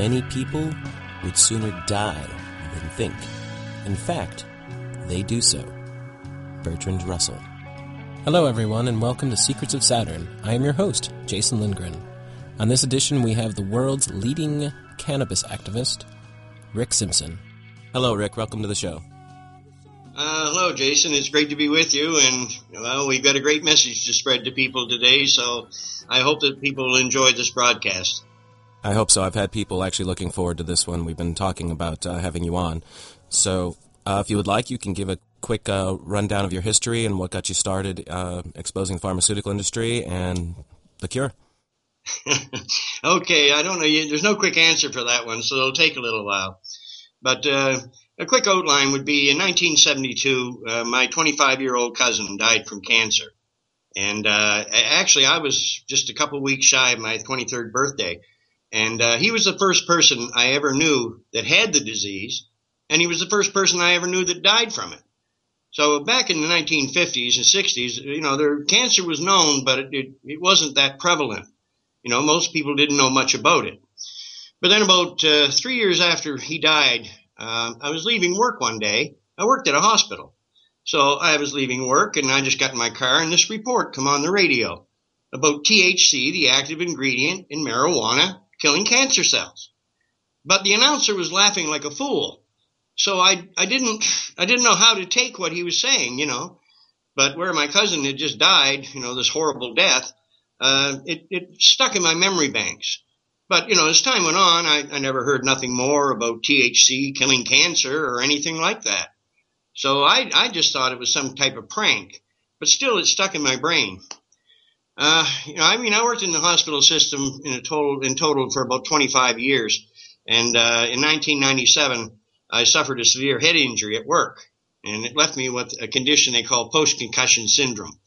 Many people would sooner die than think. In fact, they do so. Bertrand Russell. Hello, everyone, and welcome to Secrets of Saturn. I am your host, Jason Lindgren. On this edition, we have the world's leading cannabis activist, Rick Simpson. Hello, Rick. Welcome to the show. Uh, hello, Jason. It's great to be with you, and well, we've got a great message to spread to people today. So, I hope that people will enjoy this broadcast. I hope so. I've had people actually looking forward to this one. We've been talking about uh, having you on. So, uh, if you would like, you can give a quick uh, rundown of your history and what got you started uh, exposing the pharmaceutical industry and the cure. okay, I don't know. There's no quick answer for that one, so it'll take a little while. But uh, a quick outline would be in 1972, uh, my 25 year old cousin died from cancer. And actually, I was just a couple weeks shy of my 23rd birthday. And uh, he was the first person I ever knew that had the disease. And he was the first person I ever knew that died from it. So back in the 1950s and 60s, you know, there, cancer was known, but it, it, it wasn't that prevalent. You know, most people didn't know much about it. But then about uh, three years after he died, uh, I was leaving work one day. I worked at a hospital. So I was leaving work and I just got in my car and this report come on the radio about THC, the active ingredient in marijuana, killing cancer cells. But the announcer was laughing like a fool. So I, I didn't, I didn't know how to take what he was saying, you know. But where my cousin had just died, you know, this horrible death, uh, it, it stuck in my memory banks. But, you know, as time went on, I, I never heard nothing more about THC killing cancer or anything like that. So I, I just thought it was some type of prank, but still it stuck in my brain. Uh, you know, I mean, I worked in the hospital system in total, in total for about 25 years. And, uh, in 1997, I suffered a severe head injury at work and it left me with a condition they call post-concussion syndrome.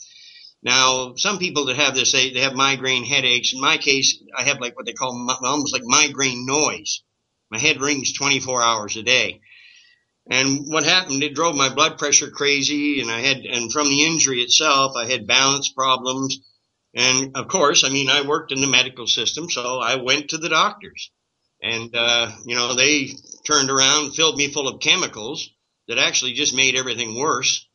Now, some people that have this, they, they have migraine headaches. In my case, I have like what they call almost like migraine noise. My head rings 24 hours a day. And what happened, it drove my blood pressure crazy and I had, and from the injury itself, I had balance problems. And of course, I mean, I worked in the medical system, so I went to the doctors and, uh, you know, they turned around, filled me full of chemicals that actually just made everything worse.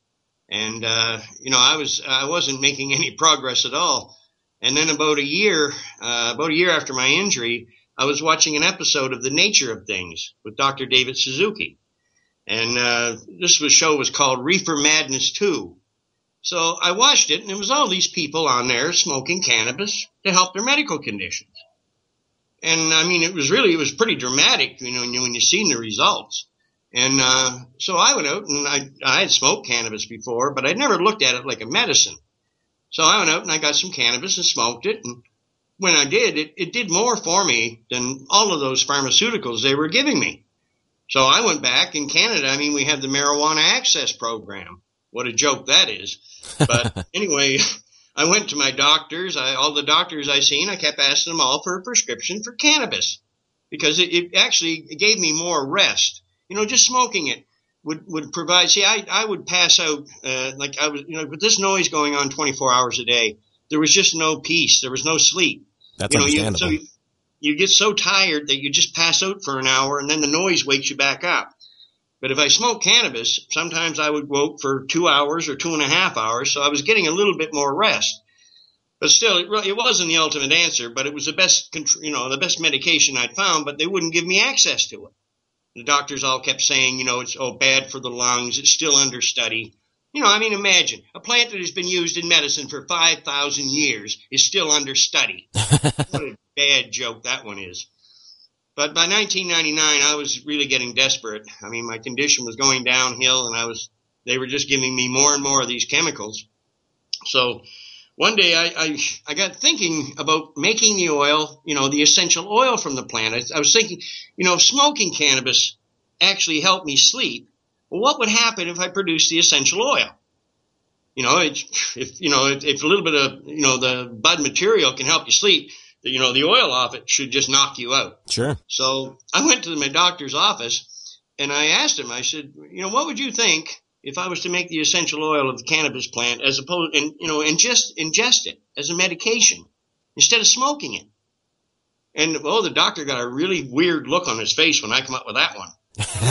And, uh, you know, I was, I wasn't making any progress at all. And then about a year, uh, about a year after my injury, I was watching an episode of The Nature of Things with Dr. David Suzuki. And, uh, this was, show was called Reefer Madness 2. So I watched it and there was all these people on there smoking cannabis to help their medical conditions. And I mean, it was really, it was pretty dramatic, you know, when you, when you seen the results. And uh, so I went out and I, I had smoked cannabis before, but I'd never looked at it like a medicine. So I went out and I got some cannabis and smoked it. And when I did, it, it did more for me than all of those pharmaceuticals they were giving me. So I went back in Canada. I mean, we have the marijuana access program. What a joke that is. But anyway, I went to my doctors. I, all the doctors I seen, I kept asking them all for a prescription for cannabis because it, it actually gave me more rest you know, just smoking it would, would provide, see, I, I would pass out, uh, like I was, you know, with this noise going on 24 hours a day, there was just no peace. There was no sleep. That's you know, understandable. You, so you, you get so tired that you just pass out for an hour and then the noise wakes you back up. But if I smoked cannabis, sometimes I would woke for two hours or two and a half hours. So I was getting a little bit more rest. But still, it, really, it wasn't the ultimate answer, but it was the best, you know, the best medication I'd found, but they wouldn't give me access to it. The doctors all kept saying, you know, it's oh bad for the lungs. It's still under study. You know, I mean, imagine a plant that has been used in medicine for five thousand years is still under study. what a bad joke that one is. But by 1999, I was really getting desperate. I mean, my condition was going downhill, and I was they were just giving me more and more of these chemicals. So one day I, I, I, got thinking about making the oil, you know, the essential oil from the plant. I, I was thinking, you know, smoking cannabis actually helped me sleep, well, what would happen if I produced the essential oil? You know, it, if, you know, if, if a little bit of, you know, the bud material can help you sleep, you know, the oil off it should just knock you out. Sure. So I went to my doctor's office and I asked him, I said, you know, what would you think if I was to make the essential oil of the cannabis plant as opposed, and you know, ingest ingest it as a medication instead of smoking it. And oh, the doctor got a really weird look on his face when I come up with that one.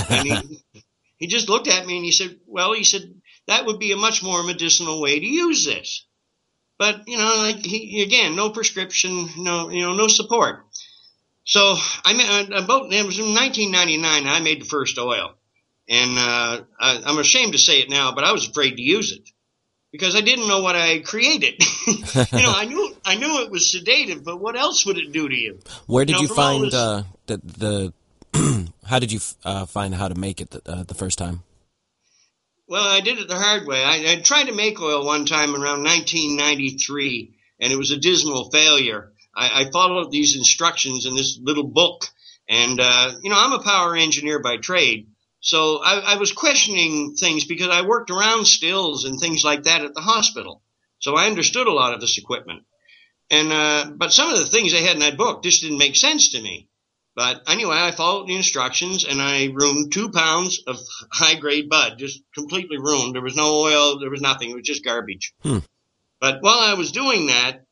and he, he just looked at me and he said, well, he said, that would be a much more medicinal way to use this. But, you know, like he, again, no prescription, no, you know, no support. So I made, about, it was in 1999, I made the first oil. And, uh, I, I'm ashamed to say it now, but I was afraid to use it because I didn't know what I created. you know, I knew I knew it was sedative, but what else would it do to you? Where did you, know, you find this, uh, the the? how did you uh, find how to make it the, uh, the, first time? Well, I did it the hard way. I, I, tried to make oil one time around 1993, and it was a dismal failure. I, I followed these instructions in this little book, and uh, you know, I'm a power engineer by trade. So I, I, was questioning things because I worked around stills and things like that at the hospital. So I understood a lot of this equipment. And, uh, but some of the things they had in that book just didn't make sense to me. But anyway, I followed the instructions and I ruined two pounds of high grade bud, just completely ruined. There was no oil. There was nothing. It was just garbage. Hmm. But while I was doing that,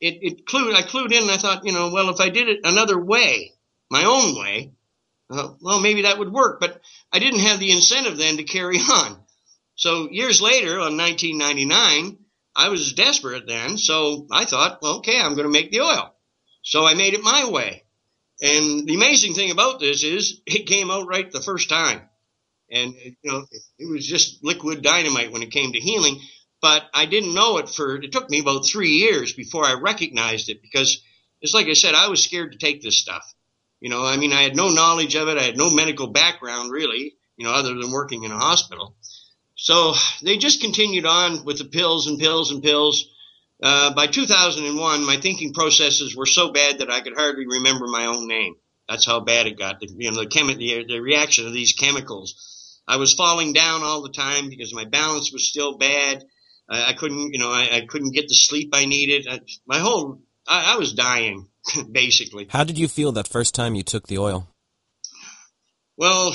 it, it clued, I clued in and I thought, you know, well, if I did it another way, my own way, uh, well, maybe that would work, but I didn't have the incentive then to carry on. So years later, on 1999, I was desperate then, so I thought, well, okay, I'm going to make the oil. So I made it my way. And the amazing thing about this is it came out right the first time. And, you know, it was just liquid dynamite when it came to healing. But I didn't know it for, it took me about three years before I recognized it because it's like I said, I was scared to take this stuff. You know, I mean, I had no knowledge of it. I had no medical background really, you know, other than working in a hospital. So they just continued on with the pills and pills and pills. Uh, by 2001, my thinking processes were so bad that I could hardly remember my own name. That's how bad it got. The, you know, the, chemi- the, the reaction of these chemicals. I was falling down all the time because my balance was still bad. I, I couldn't, you know, I, I, couldn't get the sleep I needed. I, my whole, I, I was dying. basically. How did you feel that first time you took the oil? Well,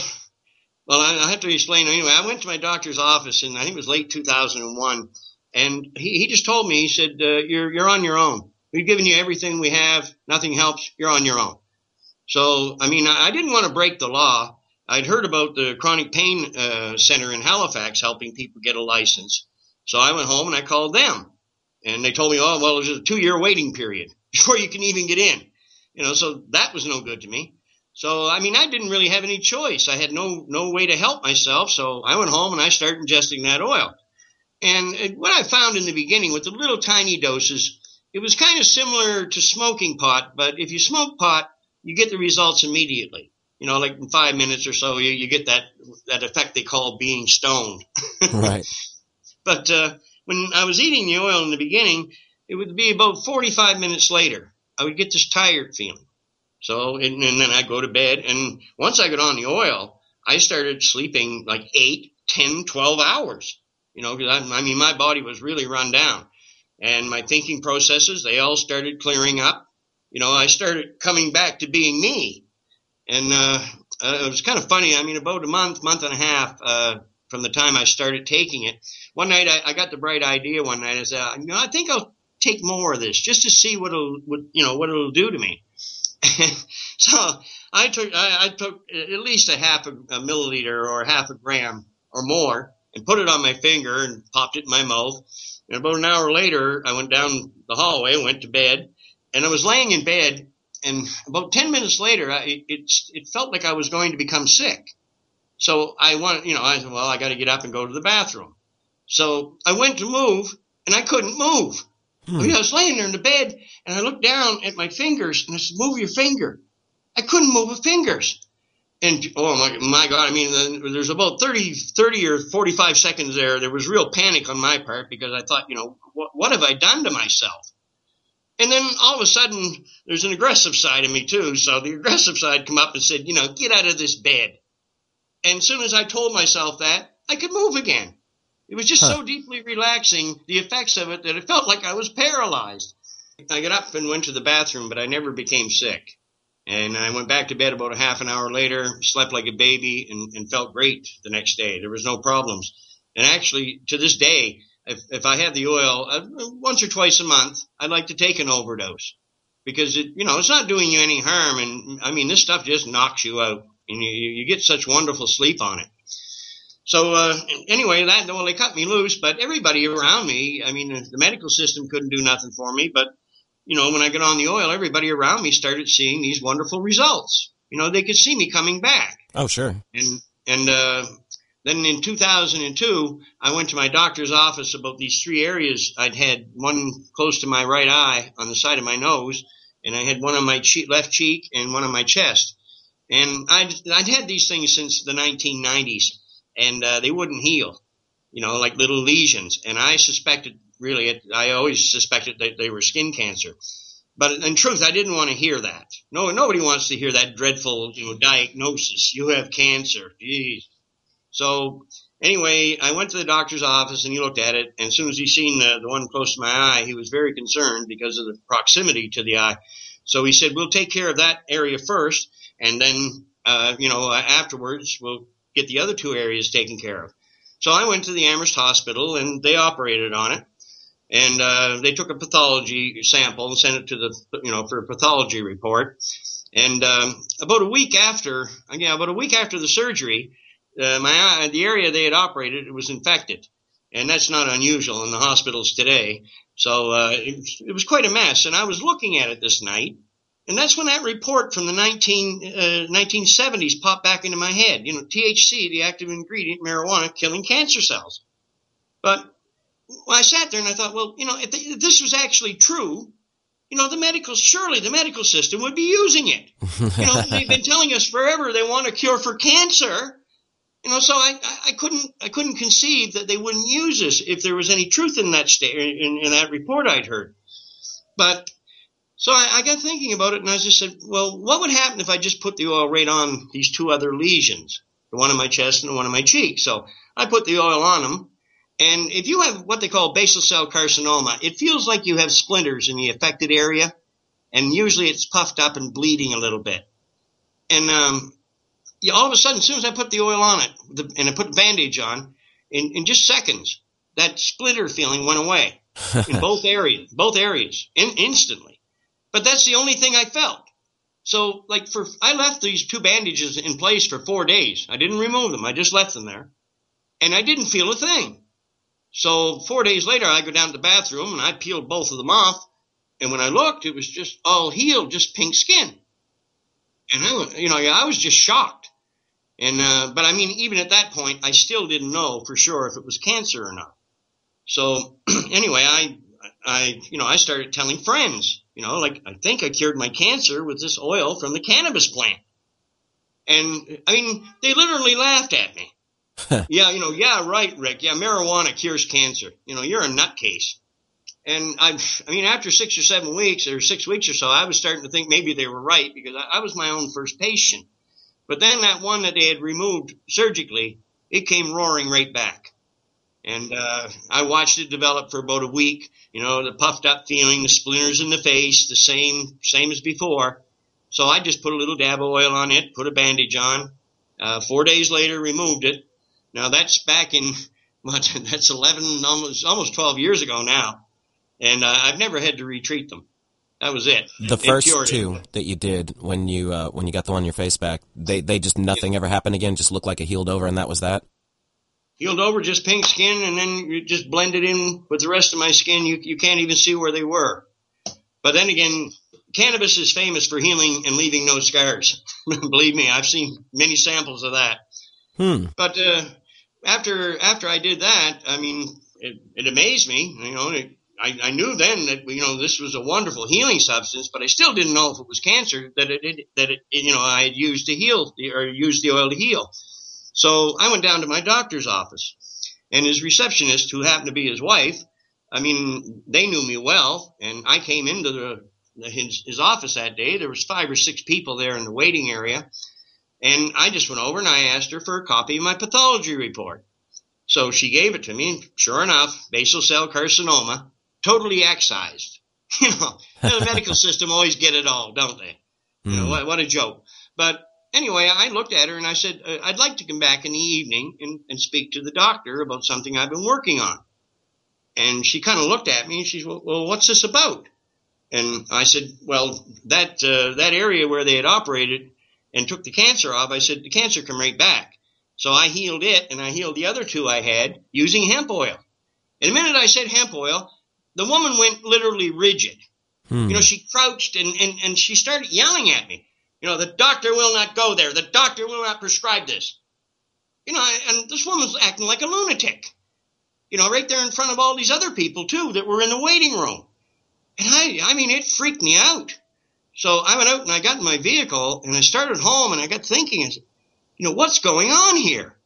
well, I, I have to explain anyway. I went to my doctor's office, and I think it was late 2001, and he, he just told me, he said, uh, "You're you're on your own. We've given you everything we have. Nothing helps. You're on your own." So, I mean, I, didn't want to break the law. I'd heard about the chronic pain uh, center in Halifax helping people get a license. So I went home and I called them, and they told me, "Oh, well, there's a two-year waiting period." before you can even get in. You know, so that was no good to me. So, I mean, I didn't really have any choice. I had no, no way to help myself. So I went home and I started ingesting that oil. And what I found in the beginning with the little tiny doses, it was kind of similar to smoking pot, but if you smoke pot, you get the results immediately. You know, like in five minutes or so, you, you get that, that effect they call being stoned. right. But, uh, when I was eating the oil in the beginning, it would be about 45 minutes later. I would get this tired feeling. So, and, and then I'd go to bed. And once I got on the oil, I started sleeping like eight, ten, twelve hours. You know, because I, I mean, my body was really run down. And my thinking processes, they all started clearing up. You know, I started coming back to being me. And, uh, uh, it was kind of funny. I mean, about a month, month and a half, uh, from the time I started taking it, one night I, I got the bright idea one night. I said, you know, I think I'll take more of this just to see what it'll, what, you know, what it'll do to me. so I took, I, I, took at least a half a, a milliliter or half a gram or more and put it on my finger and popped it in my mouth. And about an hour later, I went down the hallway, went to bed, and I was laying in bed. And about 10 minutes later, I, it, it felt like I was going to become sick. So I wanted, you know, I said, well, I got to get up and go to the bathroom. So I went to move and I couldn't move. Hmm. I, mean, I was laying there in the bed and I looked down at my fingers and I said, move your finger. I couldn't move my fingers. And oh my, my God, I mean, there's about 30, 30 or 45 seconds there. There was real panic on my part because I thought, you know, what, what have I done to myself? And then all of a sudden, there's an aggressive side of me too. So the aggressive side come up and said, you know, get out of this bed. And as soon as I told myself that, I could move again. It was just huh. so deeply relaxing, the effects of it, that it felt like I was paralyzed. I got up and went to the bathroom, but I never became sick. And I went back to bed about a half an hour later, slept like a baby, and, and felt great the next day. There was no problems. And actually, to this day, if, if I have the oil uh, once or twice a month, I'd like to take an overdose. because it, you know, it's not doing you any harm. And I mean, this stuff just knocks you out and you, you get such wonderful sleep on it. So, uh, anyway, that, well, they cut me loose, but everybody around me, I mean, the medical system couldn't do nothing for me, but you know, when I got on the oil, everybody around me started seeing these wonderful results. You know, they could see me coming back. Oh, sure. And, and, uh, then in 2002, I went to my doctor's office about these three areas. I'd had one close to my right eye on the side of my nose, and I had one on my cheek, left cheek and one on my chest. And I'd, I'd had these things since the 1990s, and uh, they wouldn't heal, you know, like little lesions. And I suspected, really, I always suspected that they were skin cancer. But in truth, I didn't want to hear that. No, nobody wants to hear that dreadful, you know, diagnosis. You have cancer. Jeez. So anyway, I went to the doctor's office and he looked at it. And as soon as he seen the, the one close to my eye, he was very concerned because of the proximity to the eye. So he said, we'll take care of that area first. And then, uh, you know, afterwards, we'll get the other two areas taken care of. So I went to the Amherst Hospital and they operated on it. And uh, they took a pathology sample and sent it to the, you know, for a pathology report. And um, about a week after, yeah, about a week after the surgery, uh, my the area they had operated, it was infected, and that's not unusual in the hospitals today. So uh, it, it, was quite a mess. And I was looking at it this night, and that's when that report from the 19, uh, 1970s popped back into my head. You know, THC, the active ingredient, in marijuana, killing cancer cells. But well, I sat there and I thought, well, you know, if, they, if this was actually true, you know, the medical, surely the medical system would be using it. You know, they've been telling us forever they want a cure for cancer. You know, so I, I couldn't I couldn't conceive that they wouldn't use this if there was any truth in that sta- in, in that report I'd heard. But so I, I got thinking about it, and I just said, well, what would happen if I just put the oil right on these two other lesions, the one on my chest and the one on my cheek? So I put the oil on them, and if you have what they call basal cell carcinoma, it feels like you have splinters in the affected area, and usually it's puffed up and bleeding a little bit. And um, yeah, all of a sudden, as soon as I put the oil on it the, and I put a bandage on, in, in just seconds, that splinter feeling went away in both areas, both areas, in, instantly. But that's the only thing I felt. So, like for, I left these two bandages in place for four days. I didn't remove them. I just left them there, and I didn't feel a thing. So four days later, I go down to the bathroom and I peeled both of them off. And when I looked, it was just all healed, just pink skin. And I, you know, yeah, I was just shocked. And uh, but I mean, even at that point, I still didn't know for sure if it was cancer or not. So anyway, I I you know I started telling friends, you know, like I think I cured my cancer with this oil from the cannabis plant. And I mean, they literally laughed at me. yeah, you know, yeah, right, Rick. Yeah, marijuana cures cancer. You know, you're a nutcase. And I, I mean, after six or seven weeks or six weeks or so, I was starting to think maybe they were right because I, I was my own first patient. But then that one that they had removed surgically, it came roaring right back. And uh, I watched it develop for about a week. You know, the puffed up feeling, the splinters in the face, the same same as before. So I just put a little dab of oil on it, put a bandage on. Uh, four days later, removed it. Now that's back in what? That's eleven, almost almost twelve years ago now, and uh, I've never had to retreat them. That was it. The it first two that you did when you uh, when you got the one on your face back, they they just nothing yeah. ever happened again. Just looked like it healed over, and that was that. Healed over, just pink skin, and then you just blended in with the rest of my skin. You you can't even see where they were. But then again, cannabis is famous for healing and leaving no scars. Believe me, I've seen many samples of that. Hmm. But uh, after after I did that, I mean, it, it amazed me. You know, it, I, I, knew then that you know this was a wonderful healing substance, but I still didn't know if it was cancer that it, it that it you know I had used to heal or used the oil to heal. So I went down to my doctor's office, and his receptionist, who happened to be his wife, I mean, they knew me well, and I came into the his, his office that day. There was five or six people there in the waiting area, and I just went over and I asked her for a copy of my pathology report. So she gave it to me, and sure enough, basal cell carcinoma totally excised. You know, the medical system always get it all, don't they? You know, hmm. what, what a joke. But anyway, I looked at her and I said, uh, I'd like to come back in the evening and, and speak to the doctor about something I've been working on. And she kind of looked at me and she said, well, well, what's this about? And I said, well, that uh, that area where they had operated and took the cancer off, I said the cancer come right back. So I healed it, and I healed the other two I had using hemp oil. And the minute I said hemp oil, the woman went literally rigid. Hmm. You know, she crouched and, and, and she started yelling at me. You know, the doctor will not go there. The doctor will not prescribe this. You know, and this woman was acting like a lunatic. You know, right there in front of all these other people too that were in the waiting room. And I, I mean, it freaked me out. So I went out and I got in my vehicle and I started home and I got thinking, you know, what's going on here?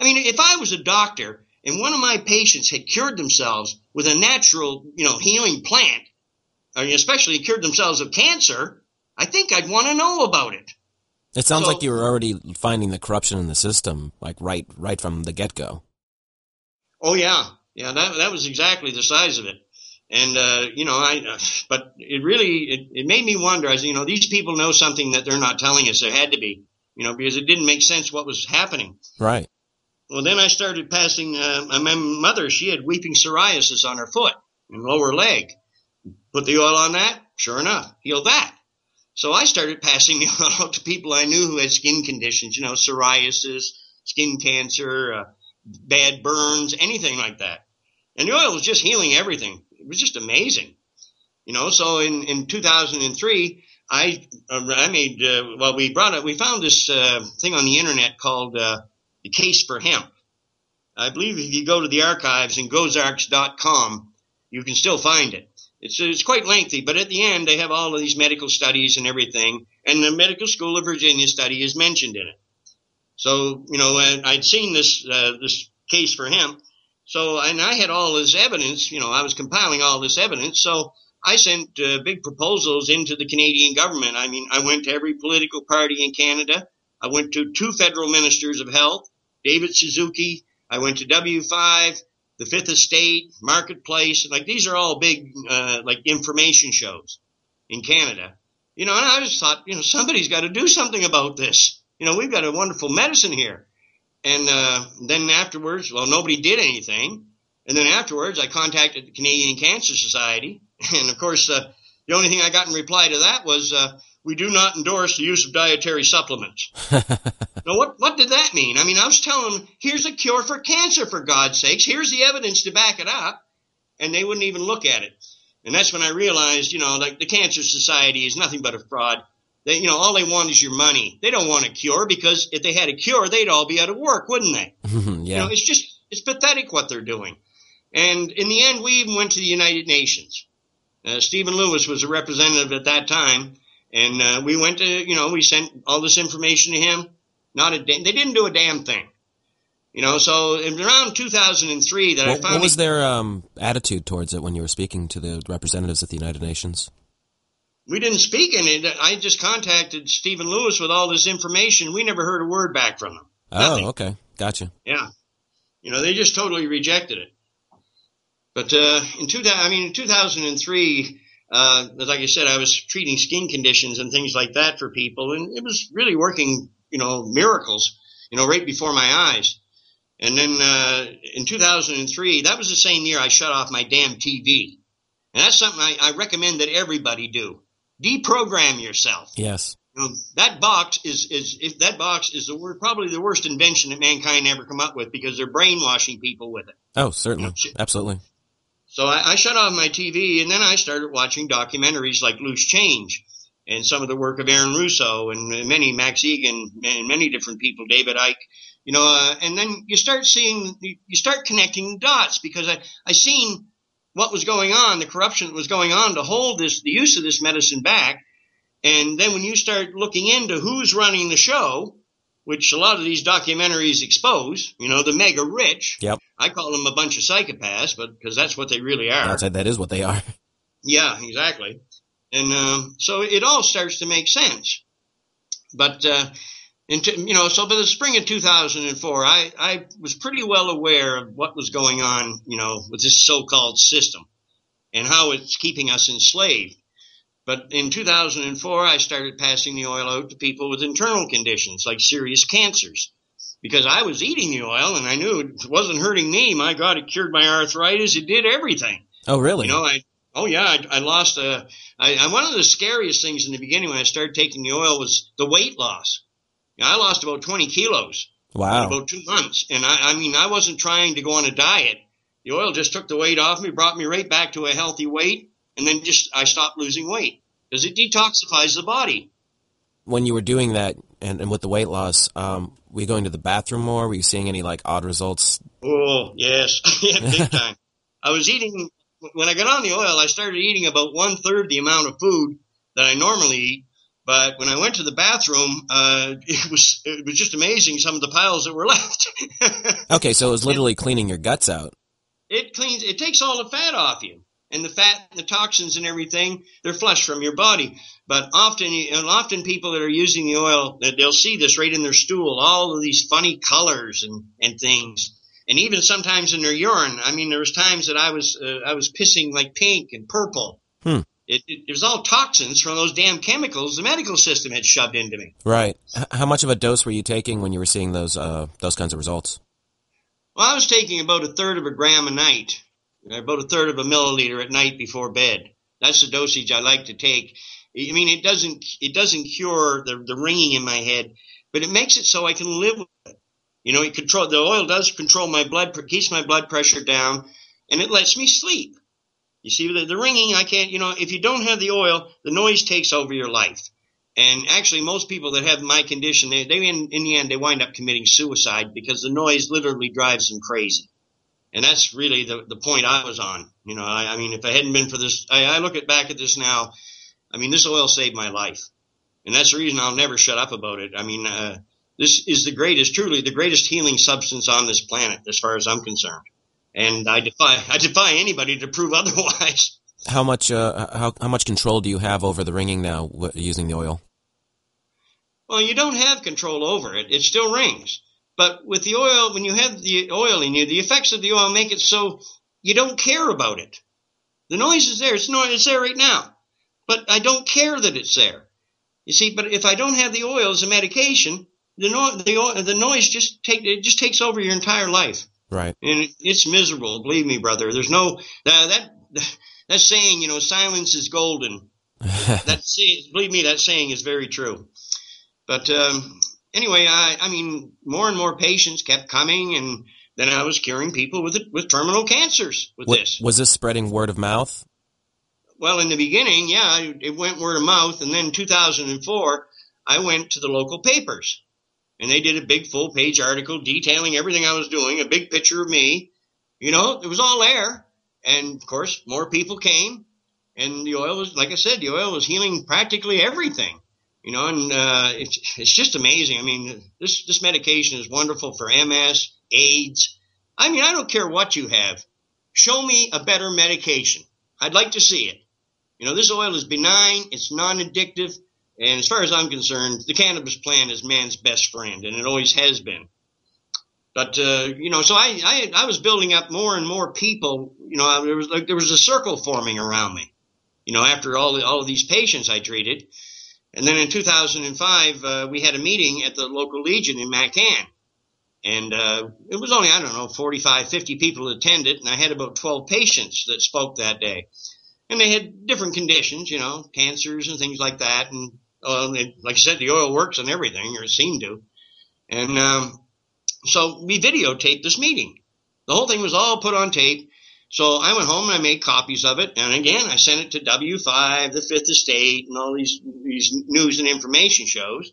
I mean, if I was a doctor and one of my patients had cured themselves with a natural, you know, healing plant, mean, especially cured themselves of cancer, I think I'd want to know about it. It sounds so, like you were already finding the corruption in the system, like right, right from the get go. Oh yeah, yeah. That that was exactly the size of it, and uh, you know, I. Uh, but it really it, it made me wonder. I said, you know, these people know something that they're not telling us. There had to be, you know, because it didn't make sense what was happening. Right. Well, then I started passing. Uh, my mother, she had weeping psoriasis on her foot and lower leg. Put the oil on that. Sure enough, healed that. So I started passing the oil out to people I knew who had skin conditions, you know, psoriasis, skin cancer, uh, bad burns, anything like that. And the oil was just healing everything. It was just amazing. You know, so in, in 2003, I, uh, I made, uh, well, we brought it, we found this, uh, thing on the internet called, uh, the case for hemp. I believe if you go to the archives in gozarks.com, you can still find it. It's, it's quite lengthy, but at the end, they have all of these medical studies and everything, and the Medical School of Virginia study is mentioned in it. So, you know, I'd seen this, uh, this case for hemp. So, and I had all this evidence, you know, I was compiling all this evidence. So I sent uh, big proposals into the Canadian government. I mean, I went to every political party in Canada. I went to two federal ministers of health, David Suzuki. I went to W5 the Fifth Estate, Marketplace, like these are all big uh, like information shows in Canada. You know, and I just thought, you know, somebody's got to do something about this. You know, we've got a wonderful medicine here. And uh, then afterwards, well, nobody did anything. And then afterwards, I contacted the Canadian Cancer Society, and of course, uh, the only thing I got in reply to that was, uh, we do not endorse the use of dietary supplements. now, what, what did that mean? I mean, I was telling them, here's a cure for cancer, for God's sakes. Here's the evidence to back it up. And they wouldn't even look at it. And that's when I realized, you know, like the Cancer Society is nothing but a fraud. They, you know, all they want is your money. They don't want a cure because if they had a cure, they'd all be out of work, wouldn't they? yeah. You know, it's just, it's pathetic what they're doing. And in the end, we even went to the United Nations. Uh, Stephen Lewis was a representative at that time, and uh, we went to, you know, we sent all this information to him. Not a, they didn't do a damn thing. You know, so in around 2003 that what, I finally. What was their um, attitude towards it when you were speaking to the representatives at the United Nations? We didn't speak in it. I just contacted Stephen Lewis with all this information. We never heard a word back from them. Nothing. Oh, okay. Gotcha. Yeah. You know, they just totally rejected it. But uh, in 2000, I mean, in 2003, uh, like I said, I was treating skin conditions and things like that for people, and it was really working, you know, miracles, you know, right before my eyes. And then uh, in 2003, that was the same year I shut off my damn TV, and that's something I, I recommend that everybody do. Deprogram yourself. Yes. You know, that box is is if that box is the word probably the worst invention that mankind ever come up with because they're brainwashing people with it. Oh, certainly, you know, absolutely. So I, I shut off my TV and then I started watching documentaries like Loose Change and some of the work of Aaron Russo and many Max Igan and many different people, David Icke, you know, uh, and then you start seeing, you start connecting dots because I, I seen what was going on, the corruption that was going on to hold this, the use of this medicine back. And then when you start looking into who's running the show, which a lot of these documentaries expose, you know, the mega rich. Yep. I call them a bunch of psychopaths, but because that's what they really are. That's, that is what they are. Yeah, exactly. And um, so it all starts to make sense. But uh, into, you know, so by the spring of 2004, I, I was pretty well aware of what was going on, you know, with this so-called system and how it's keeping us enslaved. But in 2004, I started passing the oil out to people with internal conditions like serious cancers because I was eating the oil and I knew it wasn't hurting me. My God, it cured my arthritis. It did everything. Oh, really? You know, I, Oh yeah, I, I lost. Uh, I, I, one of the scariest things in the beginning when I started taking the oil was the weight loss. I lost about 20 kilos. Wow. In about two months, and I, I mean, I wasn't trying to go on a diet. The oil just took the weight off me, brought me right back to a healthy weight, and then just I stopped losing weight because it detoxifies the body. When you were doing that, and, and with the weight loss, um, were you going to the bathroom more? Were you seeing any like odd results? Oh yes, yeah, big time. I was eating when I got on the oil. I started eating about one third the amount of food that I normally eat. But when I went to the bathroom, uh, it was it was just amazing some of the piles that were left. okay, so it was literally cleaning your guts out. It cleans. It takes all the fat off you, and the fat, and the toxins, and everything. They're flushed from your body. But often, and often people that are using the oil, they'll see this right in their stool, all of these funny colors and and things, and even sometimes in their urine. I mean, there was times that I was uh, I was pissing like pink and purple. Hmm. It, it, it, was all toxins from those damn chemicals the medical system had shoved into me. Right. H- how much of a dose were you taking when you were seeing those uh, those kinds of results? Well, I was taking about a third of a gram a night, about a third of a milliliter at night before bed. That's the dosage I like to take. I mean, it doesn't it doesn't cure the the ringing in my head, but it makes it so I can live with it. You know, it control the oil does control my blood, keeps my blood pressure down, and it lets me sleep. You see, the, the ringing, I can't, you know, if you don't have the oil, the noise takes over your life. And actually, most people that have my condition, they, they in, in the end, they wind up committing suicide because the noise literally drives them crazy. And that's really the, the point I was on. You know, I, I mean, if I hadn't been for this, I, I look at back at this now. I mean, this oil saved my life. And that's the reason I'll never shut up about it. I mean, uh, this is the greatest, truly the greatest healing substance on this planet, as far as I'm concerned and I defy I defy anybody to prove otherwise. How much uh, how how much control do you have over the ringing now using the oil? Well, you don't have control over it; it still rings. But with the oil, when you have the oil in you, the effects of the oil make it so you don't care about it. The noise is there; it's no, it's there right now, but I don't care that it's there. You see, but if I don't have the oil as a medication, the no, the the noise just take it just takes over your entire life. Right. And it's miserable. Believe me, brother. There's no that that that saying. You know, silence is golden. that believe me, that saying is very true. But um, anyway, I I mean, more and more patients kept coming, and then I was curing people with it, with terminal cancers with what, this. Was this spreading word of mouth? Well, in the beginning, yeah, it went word of mouth, and then 2004, I went to the local papers and they did a big full page article detailing everything I was doing, a big picture of me. You know, it was all there. And of course, more people came and the oil was, like I said, the oil was healing practically everything. You know, and uh, it's it's just amazing. I mean, this this medication is wonderful for MS, AIDS. I mean, I don't care what you have. Show me a better medication. I'd like to see it. You know, this oil is benign. It's non-addictive. And as far as I'm concerned, the cannabis plant is man's best friend, and it always has been. But uh, you know, so I, I I was building up more and more people. You know, there was like there was a circle forming around me. You know, after all the, all of these patients I treated, and then in 2005 uh, we had a meeting at the local Legion in Maccan, and uh, it was only I don't know 45, 50 people attended, and I had about 12 patients that spoke that day, and they had different conditions, you know, cancers and things like that, and like I said, the oil works and everything, or seemed to. And um, so we videotaped this meeting. The whole thing was all put on tape. So I went home and I made copies of it, and again I sent it to W5, the Fifth Estate, and all these these news and information shows.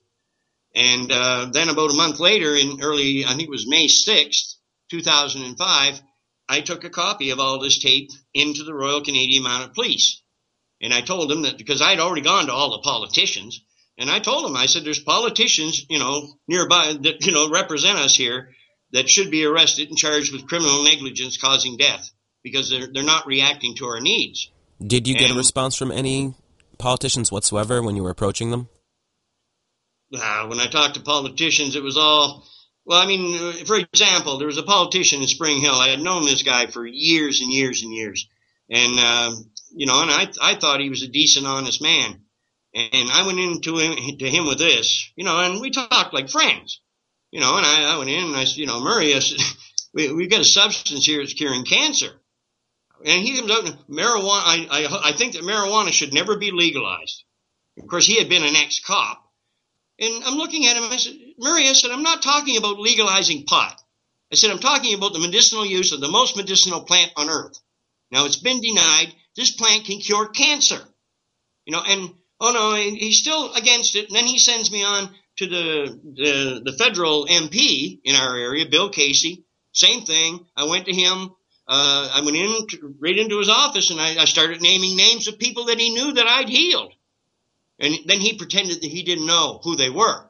And uh, then about a month later, in early, I think it was May sixth, two thousand and five, I took a copy of all this tape into the Royal Canadian Mounted Police. And I told him that because I'd already gone to all the politicians, and I told him, I said, there's politicians, you know, nearby that, you know, represent us here that should be arrested and charged with criminal negligence causing death because they're, they're not reacting to our needs. Did you get a response from any politicians whatsoever when you were approaching them? Uh, when I talked to politicians, it was all, well, I mean, for example, there was a politician in Springhill. I had known this guy for years and years and years. And uh, you know, and I I thought he was a decent, honest man. And I went into him to him with this, you know, and we talked like friends, you know. And I, I went in and I said, you know, Murray, I said, we we've got a substance here that's curing cancer. and he comes out and marijuana. I, I, I think that marijuana should never be legalized. Of course, he had been an ex-cop, and I'm looking at him. And I said, Murray, I said, I'm not talking about legalizing pot. I said, I'm talking about the medicinal use of the most medicinal plant on earth. Now, it's been denied. This plant can cure cancer. You know, and oh no, he's still against it. And then he sends me on to the, the, the federal MP in our area, Bill Casey. Same thing. I went to him. Uh, I went in to, right into his office and I, I started naming names of people that he knew that I'd healed. And then he pretended that he didn't know who they were.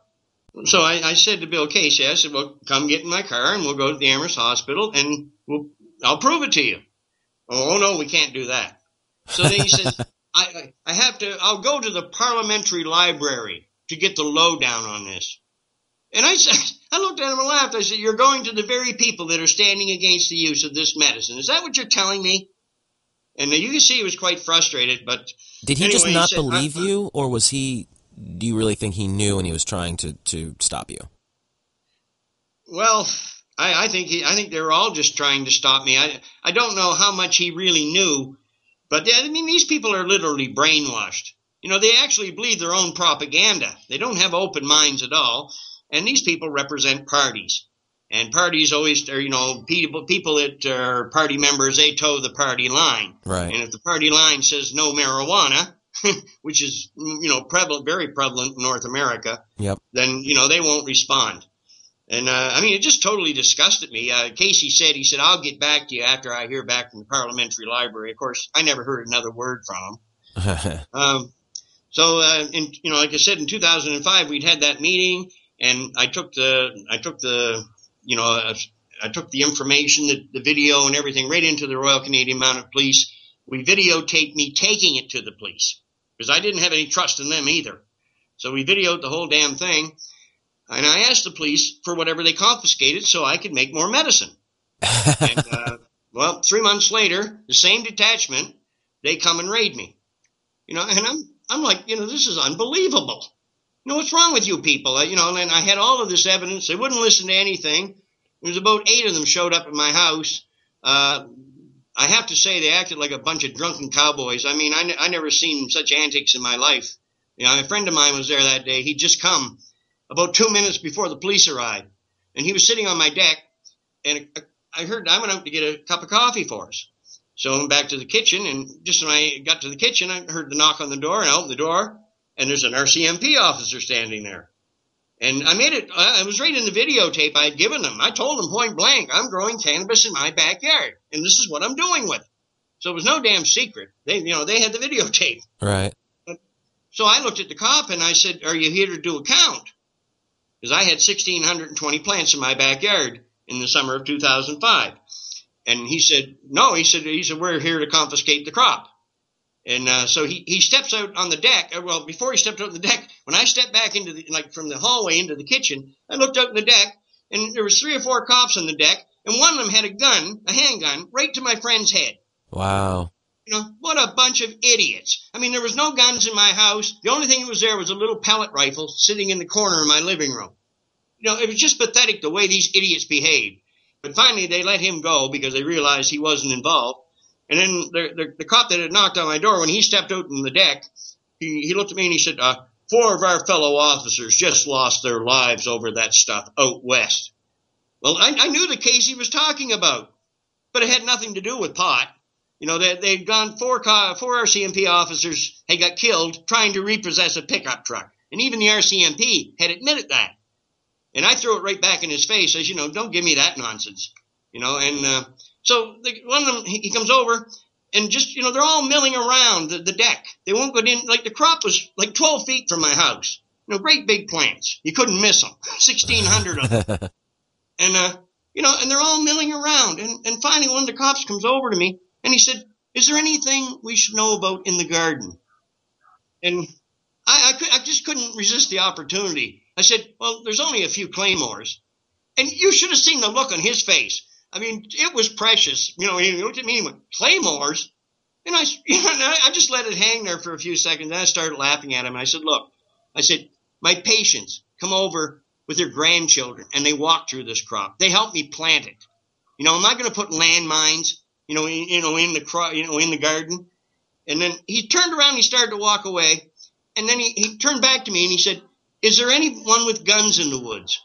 So I, I said to Bill Casey, I said, well, come get in my car and we'll go to the Amherst Hospital and we'll, I'll prove it to you. Oh, no, we can't do that. So then he says, I, I have to, I'll go to the parliamentary library to get the lowdown on this. And I said, I looked at him and laughed. I said, you're going to the very people that are standing against the use of this medicine. Is that what you're telling me? And you can see he was quite frustrated, but. Did he anyway, just not he said, believe you, or was he, do you really think he knew and he was trying to, to stop you? Well, I, I think he, I think they were all just trying to stop me. I, I don't know how much he really knew, but I mean, these people are literally brainwashed. You know, they actually believe their own propaganda. They don't have open minds at all. And these people represent parties. And parties always, are, you know, people people that are party members, they toe the party line. Right. And if the party line says no marijuana, which is, you know, prevalent, very prevalent in North America, Yep. then, you know, they won't respond. And, uh, I mean, it just totally disgusted me. Uh, Casey said, he said, I'll get back to you after I hear back from the parliamentary library. Of course, I never heard another word from him. Um, so, uh, in, you know, like I said, in 2005, we'd had that meeting, and I took the, I took the, you know, I, I took the information, the, the video, and everything right into the Royal Canadian Mounted Police. We videotaped me taking it to the police because I didn't have any trust in them either. So we videoed the whole damn thing, and I asked the police for whatever they confiscated so I could make more medicine. and, uh, well, three months later, the same detachment, they come and raid me. You know, and I'm I'm like, you know, this is unbelievable. You know, what's wrong with you people? Uh, you know, and I had all of this evidence. They wouldn't listen to anything. There was about eight of them showed up at my house. Uh, I have to say they acted like a bunch of drunken cowboys. I mean, I, n- I never seen such antics in my life. You know, a friend of mine was there that day. He'd just come about two minutes before the police arrived, and he was sitting on my deck, and I heard I went out to get a cup of coffee for us. So I went back to the kitchen, and just when I got to the kitchen, I heard the knock on the door, and I opened the door, and there's an RCMP officer standing there. And I made it, I was right in the videotape I had given them. I told them point blank, I'm growing cannabis in my backyard, and this is what I'm doing with it. So it was no damn secret. They, you know, they had the videotape. right. So I looked at the cop and I said, Are you here to do a count? Because I had 1,620 plants in my backyard in the summer of 2005. And he said, No, he said, he said We're here to confiscate the crop. And uh, so he, he steps out on the deck. uh, Well, before he stepped out on the deck, when I stepped back into the, like from the hallway into the kitchen, I looked out on the deck and there was three or four cops on the deck and one of them had a gun, a handgun, right to my friend's head. Wow. You know, what a bunch of idiots. I mean, there was no guns in my house. The only thing that was there was a little pellet rifle sitting in the corner of my living room. You know, it was just pathetic the way these idiots behaved. But finally, they let him go because they realized he wasn't involved. And then the, the, the cop that had knocked on my door, when he stepped out on the deck, he, he looked at me and he said, uh, four of our fellow officers just lost their lives over that stuff out west. Well, I, I knew the case he was talking about, but it had nothing to do with pot. You know, they, they'd gone, four, car, four RCMP officers had got killed trying to repossess a pickup truck. And even the RCMP had admitted that. And I threw it right back in his face, as you know, don't give me that nonsense. You know, and uh, so the, one of them, he, he comes over and just, you know, they're all milling around the, the deck. They won't go in, like the crop was like 12 feet from my house. You know, great big plants. You couldn't miss them. 1,600 of them. and, uh, you know, and they're all milling around. And, and finally one of the cops comes over to me and he said, is there anything we should know about in the garden? And I, I, could, I just couldn't resist the opportunity. I said, well, there's only a few claymores. And you should have seen the look on his face. I mean, it was precious. You know, he looked at me and went, claymores? And I, you know, I just let it hang there for a few seconds. Then I started laughing at him. I said, look, I said, my patients come over with their grandchildren and they walk through this crop. They help me plant it. You know, I'm not going to put landmines, you know, in, you know, in the you know, in the garden. And then he turned around and he started to walk away. And then he, he turned back to me and he said, Is there anyone with guns in the woods?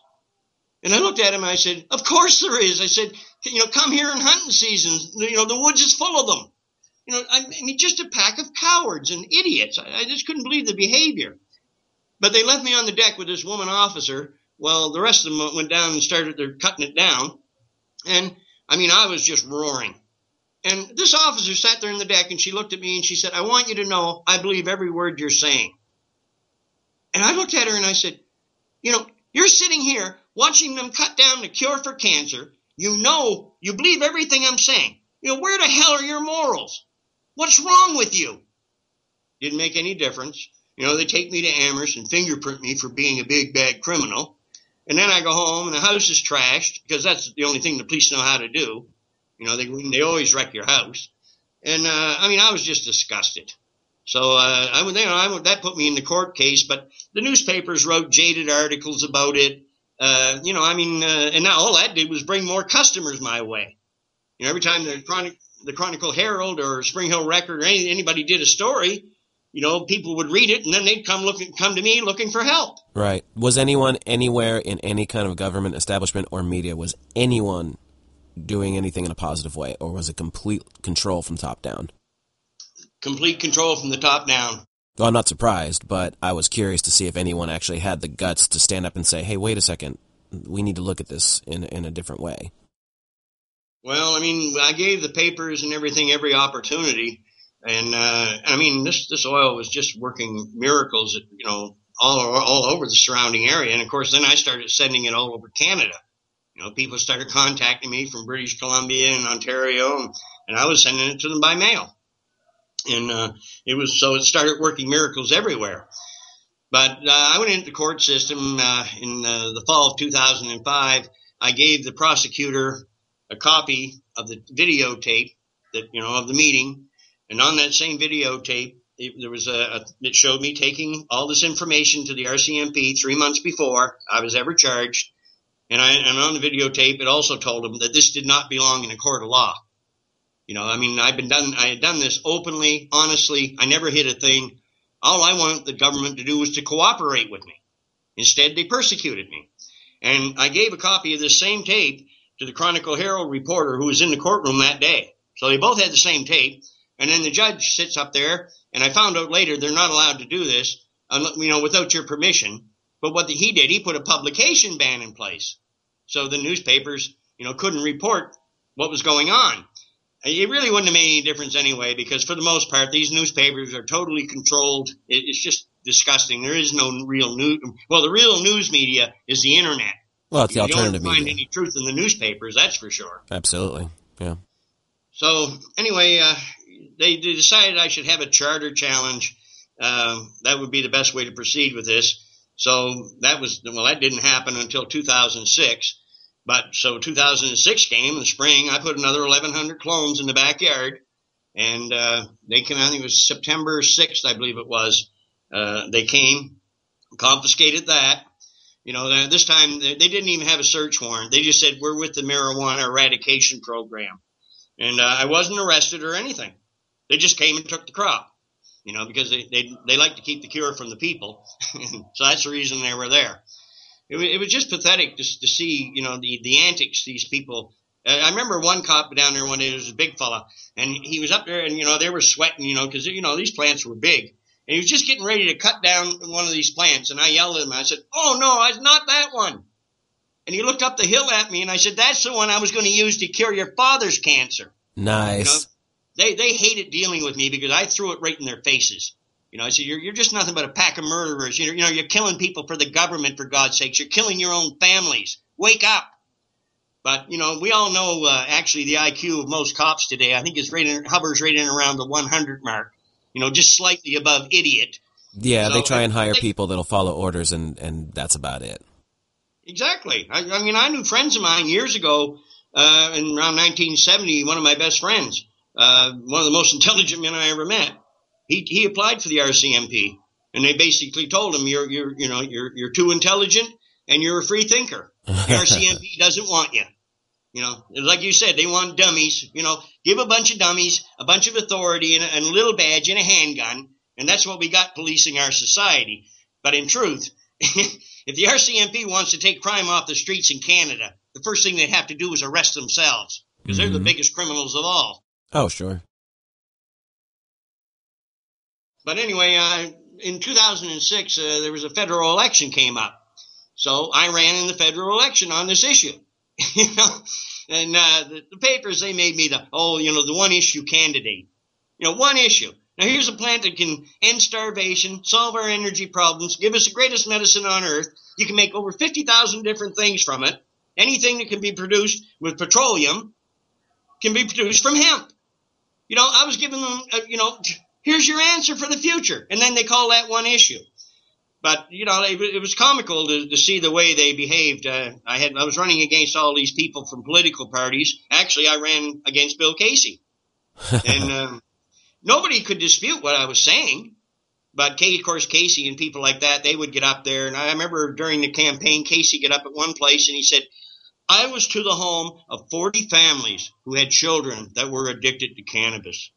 And I looked at him and I said, Of course there is. I said, You know, come here in hunting season. You know, the woods is full of them. You know, I mean, just a pack of cowards and idiots. I, I just couldn't believe the behavior. But they left me on the deck with this woman officer while the rest of them went down and started their cutting it down. And I mean, I was just roaring. And this officer sat there in the deck and she looked at me and she said, I want you to know I believe every word you're saying. And I looked at her and I said, You know, you're sitting here watching them cut down the cure for cancer. You know, you believe everything I'm saying. You know, where the hell are your morals? What's wrong with you? Didn't make any difference. You know, they take me to Amherst and fingerprint me for being a big bad criminal. And then I go home and the house is trashed because that's the only thing the police know how to do. You know, they they always wreck your house. And uh, I mean, I was just disgusted. So uh, I, you know, I, that put me in the court case. But the newspapers wrote jaded articles about it. Uh, you know, I mean, uh, and now all that did was bring more customers my way. You know, every time the Chronic, the Chronicle Herald or Springhill Record or any, anybody did a story, you know, people would read it and then they'd come looking, come to me looking for help. Right. Was anyone anywhere in any kind of government establishment or media? Was anyone doing anything in a positive way, or was it complete control from top down? Complete control from the top down. Well, I'm not surprised, but I was curious to see if anyone actually had the guts to stand up and say, "Hey, wait a second, we need to look at this in in a different way." Well, I mean, I gave the papers and everything every opportunity, and uh, I mean, this this oil was just working miracles, you know, all all over the surrounding area, and of course, then I started sending it all over Canada. You know, people started contacting me from British Columbia and Ontario, and, and I was sending it to them by mail. And uh, it was so it started working miracles everywhere. But uh, I went into the court system uh, in the fall of 2005. I gave the prosecutor a copy of the videotape that you know of the meeting, and on that same videotape, it, there was a, a it showed me taking all this information to the RCMP three months before I was ever charged and I and on the videotape, it also told him that this did not belong in a court of law. You know, I mean, I've been done. I had done this openly, honestly. I never hid a thing. All I wanted the government to do was to cooperate with me. Instead, they persecuted me. And I gave a copy of this same tape to the Chronicle Herald reporter who was in the courtroom that day. So they both had the same tape. And then the judge sits up there, and I found out later they're not allowed to do this, uh, you know, without your permission. But what he did, he put a publication ban in place. So the newspapers, you know, couldn't report what was going on. It really wouldn't have made any difference anyway, because for the most part, these newspapers are totally controlled. It's just disgusting. There is no real news. Well, the real news media is the internet. Well, it's the you alternative don't find media. any truth in the newspapers, that's for sure. Absolutely. Yeah. So anyway, uh, they, they decided I should have a charter challenge. Um, that would be the best way to proceed with this. So that was well, that didn't happen until 2006. But so 2006 came in the spring. I put another 1,100 clones in the backyard, and uh, they came. Think it was September 6th, I believe it was. Uh, they came, confiscated that. You know, this time they didn't even have a search warrant. They just said we're with the marijuana eradication program, and uh, I wasn't arrested or anything. They just came and took the crop you know, because they, they, they like to keep the cure from the people. so that's the reason they were there. It, it was just pathetic to, to see, you know, the, the antics these people. Uh, I remember one cop down there one day, was a big fella, and he was up there, and, you know, they were sweating, you know, because, you know, these plants were big. And he was just getting ready to cut down one of these plants, and I yelled at him. I said, Oh, no, it's not that one. And he looked up the hill at me, and I said, That's the one I was going to use to cure your father's cancer. Nice. You know? They they hated dealing with me because I threw it right in their faces. You know, I said, you're, you're just nothing but a pack of murderers. You know, you know, you're killing people for the government, for God's sakes. You're killing your own families. Wake up. But, you know, we all know, uh, actually the IQ of most cops today, I think is rated, hovers right in around the 100 mark. You know, just slightly above idiot. Yeah, So, they try and hire they- people that'll follow orders, and, and that's about it. Exactly. I, I mean, I knew friends of mine years ago, uh, in around 1970, one of my best friends, uh, one of the most intelligent men I ever met. He, he applied for the RCMP and they basically told him, you're, you're, you know, you're, you're too intelligent and you're a free thinker. The RCMP doesn't want you. You know, like you said, they want dummies. You know, give a bunch of dummies a bunch of authority and a, and a little badge and a handgun, and that's what we got policing our society. But in truth, if the RCMP wants to take crime off the streets in Canada, the first thing they have to do is arrest themselves because mm-hmm. they're the mm-hmm. biggest criminals of all. Oh, sure. But anyway, uh, in 2006, uh, there was a federal election came up. So I ran in the federal election on this issue. you know, and uh, the, the, papers they made me the oh you know the one issue candidate. You know, one issue. Now here's a plant that can end starvation, solve our energy problems, give us the greatest medicine on earth. You can make over 50,000 different things from it. Anything that can be produced with petroleum can be produced from hemp. You know, I was giving them, uh, you know, here's your answer for the future. And then they call that one issue. But, you know, it, it was comical to, to, see the way they behaved. Uh, I had, I was running against all these people from political parties. Actually, I ran against Bill Casey. and, um, nobody could dispute what I was saying. But of course, Casey and people like that, they would get up there. And I remember during the campaign, Casey get up at one place and he said, I was to the home of 40 families who had children that were addicted to cannabis.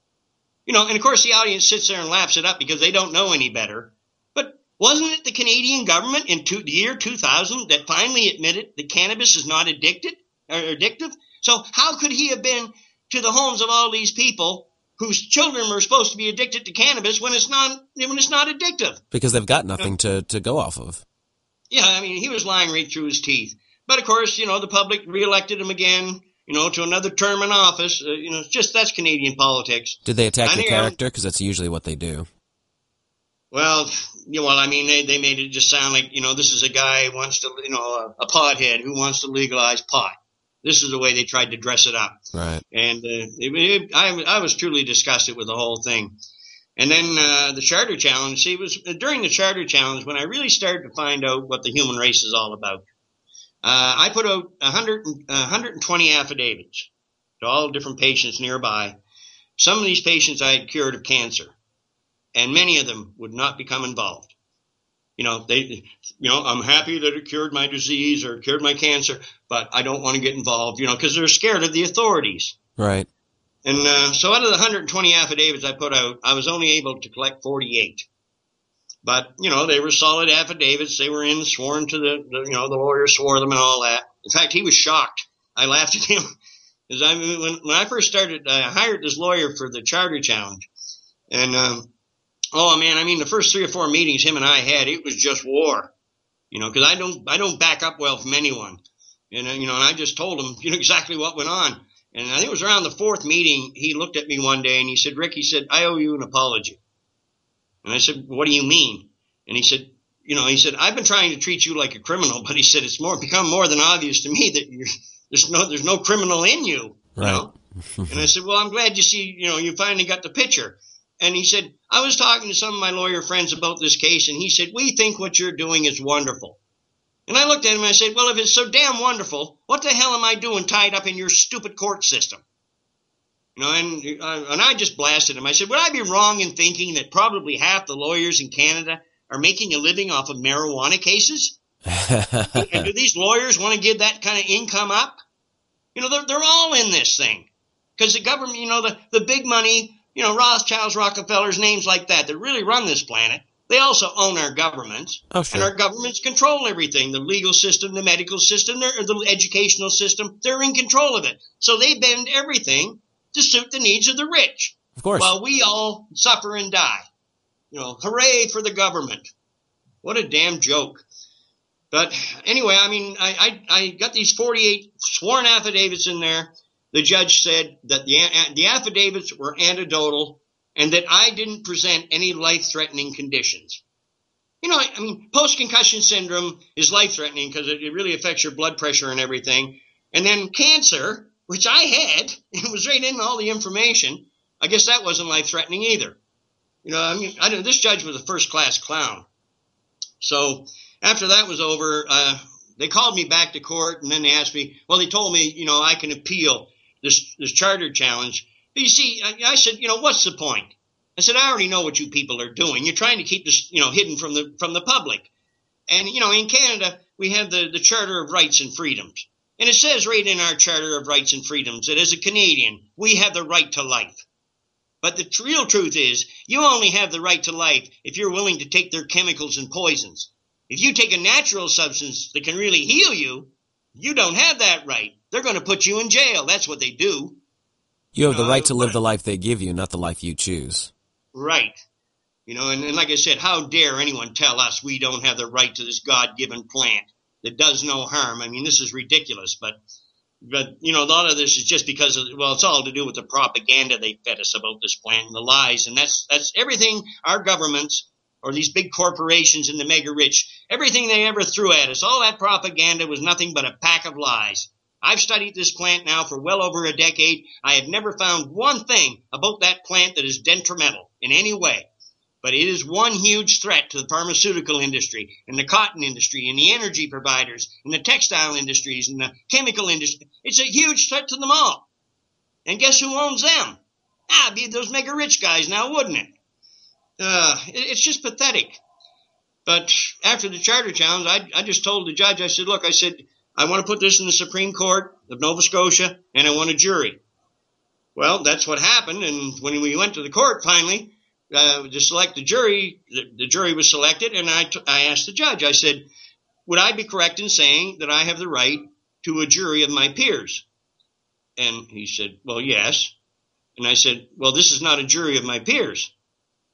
You know, and of course the audience sits there and laughs it up because they don't know any better. But wasn't it the Canadian government in two, the year 2000 that finally admitted that cannabis is not addicted or addictive? So how could he have been to the homes of all these people whose children were supposed to be addicted to cannabis when it's not when it's not addictive? Because they've got nothing to, to go off of. Yeah, I mean he was lying right through his teeth. But of course, you know, the public reelected him again, you know, to another term in office. Uh, you know, just that's Canadian politics. Did they attack the character? Because that's usually what they do. Well, you know, well, I mean, they, they made it just sound like, you know, this is a guy who wants to, you know, a, a pothead who wants to legalize pot. This is the way they tried to dress it up. Right. And uh, it, it, I, I was truly disgusted with the whole thing. And then uh, the Charter Challenge. See, it was during the Charter Challenge when I really started to find out what the human race is all about. Uh, I put out 100, 120 affidavits to all different patients nearby. Some of these patients I had cured of cancer, and many of them would not become involved. You know, they, you know, I'm happy that it cured my disease or cured my cancer, but I don't want to get involved, you know, because they're scared of the authorities. Right. And uh, so out of the 120 affidavits I put out, I was only able to collect 48. But, you know, they were solid affidavits. They were in, sworn to the, the you know, the lawyer swore them and all that. In fact, he was shocked. I laughed at him because I when, when I first started, I hired this lawyer for the charter challenge. And, um, oh man, I mean, the first three or four meetings him and I had, it was just war, you know, cause I don't, I don't back up well from anyone. And, uh, you know, and I just told him, you know, exactly what went on. And I think it was around the fourth meeting, he looked at me one day and he said, Rick, he said, I owe you an apology. And I said, what do you mean? And he said, you know, he said, I've been trying to treat you like a criminal, but he said, it's more, become more than obvious to me that you're, there's no, there's no criminal in you. Right. know? and I said, well, I'm glad you see, you know, you finally got the picture. And he said, I was talking to some of my lawyer friends about this case, and he said, we think what you're doing is wonderful. And I looked at him and I said, well, if it's so damn wonderful, what the hell am I doing tied up in your stupid court system? You know, and uh, and I just blasted him. I said, would I be wrong in thinking that probably half the lawyers in Canada are making a living off of marijuana cases? and do these lawyers want to give that kind of income up? You know, they're, they're all in this thing because the government, you know, the, the big money, you know, Rothschilds, Rockefellers, names like that that really run this planet. They also own our governments, oh, sure. and our governments control everything: the legal system, the medical system, the educational system. They're in control of it, so they bend everything to suit the needs of the rich. Of course. While we all suffer and die. You know, hooray for the government. What a damn joke. But anyway, I mean, I, I, I got these 48 sworn affidavits in there. The judge said that the, the affidavits were anecdotal and that I didn't present any life threatening conditions. You know, I mean, post concussion syndrome is life threatening because it, it really affects your blood pressure and everything. And then cancer, which I had. It was right in all the information. I guess that wasn't life threatening either. You know, I mean, I, this judge was a first class clown. So after that was over, uh, they called me back to court and then they asked me, well, they told me, you know, I can appeal this, this charter challenge. But you see, I, I said, you know, what's the point? I said, I already know what you people are doing. You're trying to keep this, you know, hidden from the, from the public. And, you know, in Canada, we have the, the Charter of Rights and Freedoms. And it says right in our Charter of Rights and Freedoms that as a Canadian, we have the right to life. But the real truth is, you only have the right to life if you're willing to take their chemicals and poisons. If you take a natural substance that can really heal you, you don't have that right. They're going to put you in jail. That's what they do. You have the right to live the uh, life they give you, not the life you choose. Right. You know, and, and like I said, how dare anyone tell us we don't have the right to this God given plant that does no harm? I mean, this is ridiculous, but but you know, a lot of this is just because of well, it's all to do with the propaganda they fed us about this plant and the lies, and that's that's everything our governments or these big corporations and the mega rich, everything they ever threw at us, all that propaganda was nothing but a pack of lies. I've studied this plant now for well over a decade. I have never found one thing about that plant that is detrimental in any way. But it is one huge threat to the pharmaceutical industry and the cotton industry and the energy providers and the textile industries and the chemical industry. It's a huge threat to them all. And guess who owns them? Ah, be those mega rich guys now, wouldn't it? Uh, it's just pathetic. But after the charter challenge, I, I just told the judge, I said, look, I said, I want to put this in the Supreme Court of Nova Scotia, and I want a jury. Well, that's what happened. And when we went to the court finally uh, to select the jury, the, the jury was selected, and I, t- I asked the judge, I said, would I be correct in saying that I have the right to a jury of my peers? And he said, well, yes. And I said, well, this is not a jury of my peers.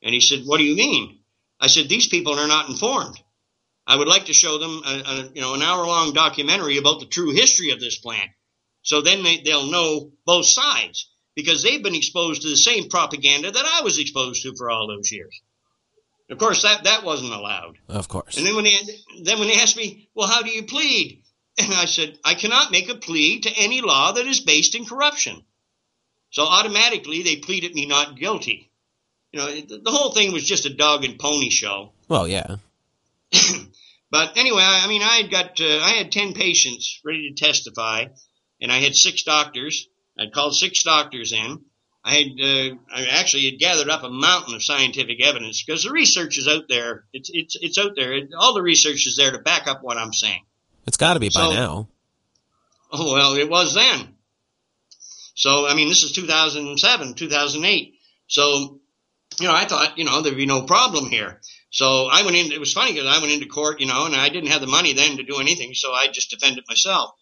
And he said, what do you mean? I said, these people are not informed. I would like to show them a, a you know an hour long documentary about the true history of this plant, so then they, they'll know both sides because they've been exposed to the same propaganda that I was exposed to for all those years. Of course, that that wasn't allowed. Of course. And then when they then when they asked me, well, how do you plead? And I said, I cannot make a plea to any law that is based in corruption. So automatically they pleaded me not guilty. You know, the whole thing was just a dog and pony show. Well, yeah. but anyway, I mean, I had got uh, I had ten patients ready to testify, and I had six doctors. I'd called six doctors in. I had uh, I actually had gathered up a mountain of scientific evidence because the research is out there. It's it's it's out there. It, all the research is there to back up what I'm saying. It's got to be so, by now. Oh well, it was then. So I mean, this is 2007, 2008. So you know, I thought you know there'd be no problem here. So I went in. It was funny because I went into court, you know, and I didn't have the money then to do anything, so I just defended myself.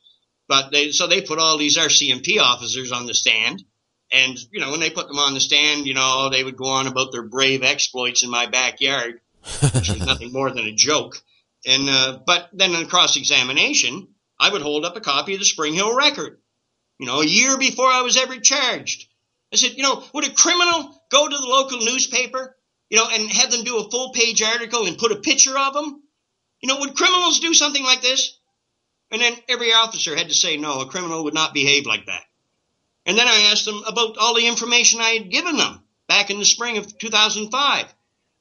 But they so they put all these RCMP officers on the stand, and you know when they put them on the stand, you know they would go on about their brave exploits in my backyard, which was nothing more than a joke. And uh, but then in cross examination, I would hold up a copy of the Springhill record, you know, a year before I was ever charged. I said, you know, would a criminal go to the local newspaper you know, and have them do a full page article and put a picture of them? You know, would criminals do something like this? And then every officer had to say, no, a criminal would not behave like that. And then I asked them about all the information I had given them back in the spring of 2005.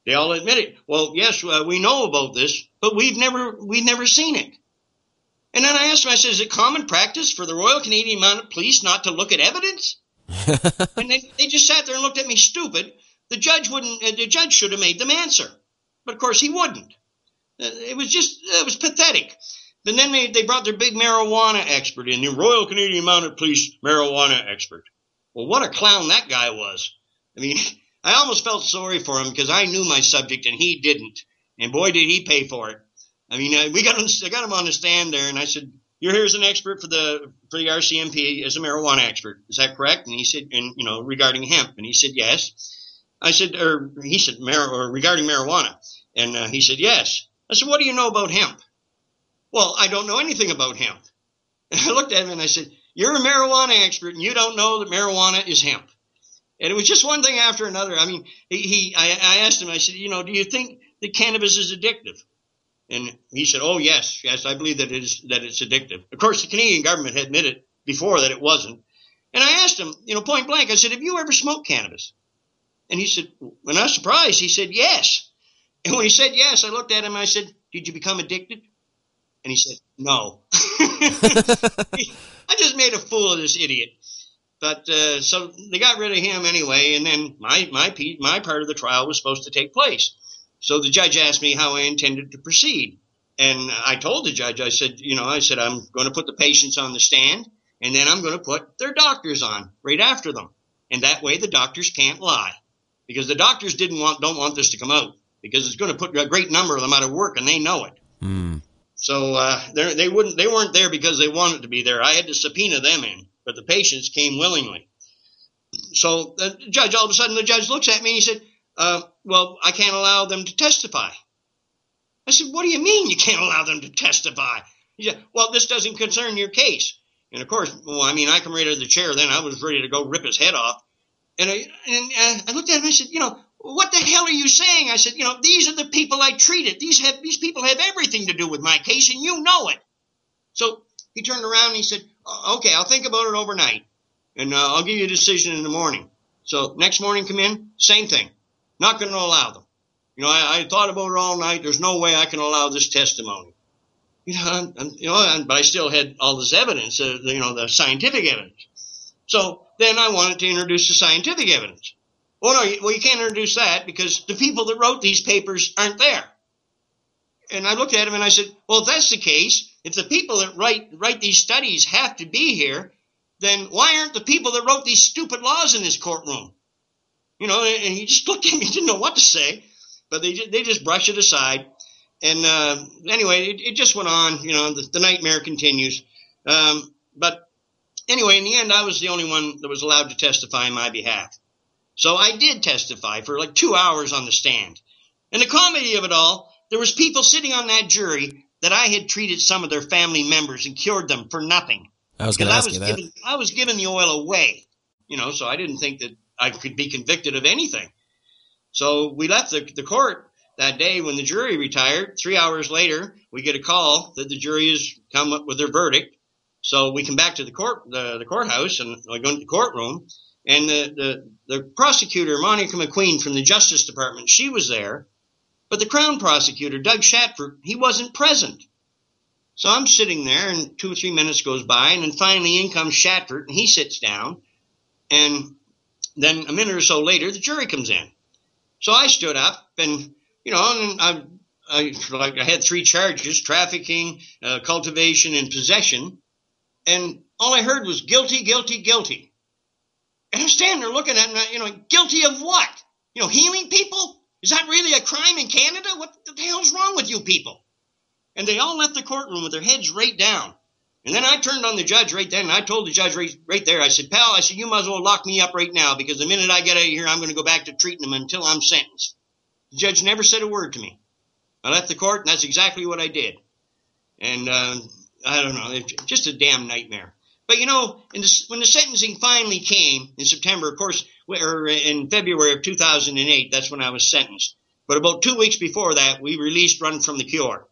They all admitted, well, yes, uh, we know about this, but we've never, we've never seen it. And then I asked them, I said, is it common practice for the Royal Canadian Mounted Police not to look at evidence? and they, they just sat there and looked at me stupid the judge wouldn't. Uh, the judge should have made them answer, but of course he wouldn't. Uh, it was just it was pathetic. But then they, they brought their big marijuana expert in, the Royal Canadian Mounted Police marijuana expert. Well, what a clown that guy was. I mean, I almost felt sorry for him because I knew my subject and he didn't. And boy, did he pay for it. I mean, uh, we got him, I got him on the stand there and I said, you're here as an expert for the, for the RCMP as a marijuana expert. Is that correct? And he said, and, you know, regarding hemp. And he said, yes. I said, or he said, or regarding marijuana. And uh, he said, yes. I said, what do you know about hemp? Well, I don't know anything about hemp. And I looked at him and I said, you're a marijuana expert and you don't know that marijuana is hemp. And it was just one thing after another. I mean, he, he I, I asked him, I said, you know, do you think that cannabis is addictive? And he said, oh, yes, yes, I believe that it is, that it's addictive. Of course, the Canadian government had admitted before that it wasn't. And I asked him, you know, point blank, I said, have you ever smoked cannabis? And he said, when I was surprised, he said, yes. And when he said yes, I looked at him and I said, did you become addicted? And he said, no. I just made a fool of this idiot. But uh, so they got rid of him anyway, and then my my my part of the trial was supposed to take place. So the judge asked me how I intended to proceed, And I told the judge, I said, you know, I said, I'm going to put the patients on the stand and then I'm going to put their doctors on right after them. And that way the doctors can't lie because the doctors didn't want, don't want this to come out because it's going to put a great number of them out of work and they know it. Mm. So, uh, they wouldn't, they weren't there because they wanted to be there. I had to subpoena them in, but the patients came willingly. So the judge, all of a sudden the judge looks at me and he said, uh, well, I can't allow them to testify. I said, what do you mean you can't allow them to testify? He said, well, this doesn't concern your case. And of course, well, I mean, I come right out of the chair. Then I was ready to go rip his head off. And I, and I looked at him and I said, you know, what the hell are you saying? I said, you know, these are the people I treated. These have, these people have everything to do with my case and you know it. So he turned around and he said, okay, I'll think about it overnight and uh, I'll give you a decision in the morning. So next morning, come in, same thing. Not going to allow them. You know, I, I, thought about it all night. There's no way I can allow this testimony. You know, I'm, I'm, you know, but I still had all this evidence, uh, you know, the scientific evidence. So then I wanted to introduce the scientific evidence. Well, no, well, you can't introduce that because the people that wrote these papers aren't there. And I looked at him and I said, well, if that's the case, if the people that write write these studies have to be here, then why aren't the people that wrote these stupid laws in this courtroom? You know, and he just looked at me, didn't know what to say, but they they just brushed it aside. And uh, anyway, it, it, just went on. You know, the, the nightmare continues. Um, but anyway, in the end, I was the only one that was allowed to testify in my behalf. So I did testify for like two hours on the stand. And the comedy of it all, there was people sitting on that jury that I had treated some of their family members and cured them for nothing. I was going to ask you that. Giving, I was giving the oil away, you know, so I didn't think that I could be convicted of anything. So we left the, the court that day when the jury retired. Three hours later, we get a call that the jury has come up with their verdict. So we come back to the court, the, the courthouse, and I go into the courtroom, and the, the, the prosecutor, Monica McQueen from the Justice Department, she was there, but the Crown prosecutor, Doug Shatford, he wasn't present. So I'm sitting there, and two or three minutes goes by, and then finally in comes Shatford, and he sits down, and then a minute or so later, the jury comes in. So I stood up, and you know, and I, I like I had three charges: trafficking, uh, cultivation, and possession. And all I heard was guilty, guilty, guilty. And I'm standing there looking at, him, you know, guilty of what? You know, healing people? Is that really a crime in Canada? What the hell's wrong with you people? And they all left the courtroom with their heads right down. And then I turned on the judge right then, and I told the judge right, right there, I said, pal, I said, you might as well lock me up right now because the minute I get out of here, I'm going to go back to treating them until I'm sentenced. The judge never said a word to me. I left the court, and that's exactly what I did. And uh, I don't know, just a damn nightmare. But you know, the, when the sentencing finally came in September, of course, or in February of 2008, that's when I was sentenced. But about two weeks before that, we released Run from the Cure.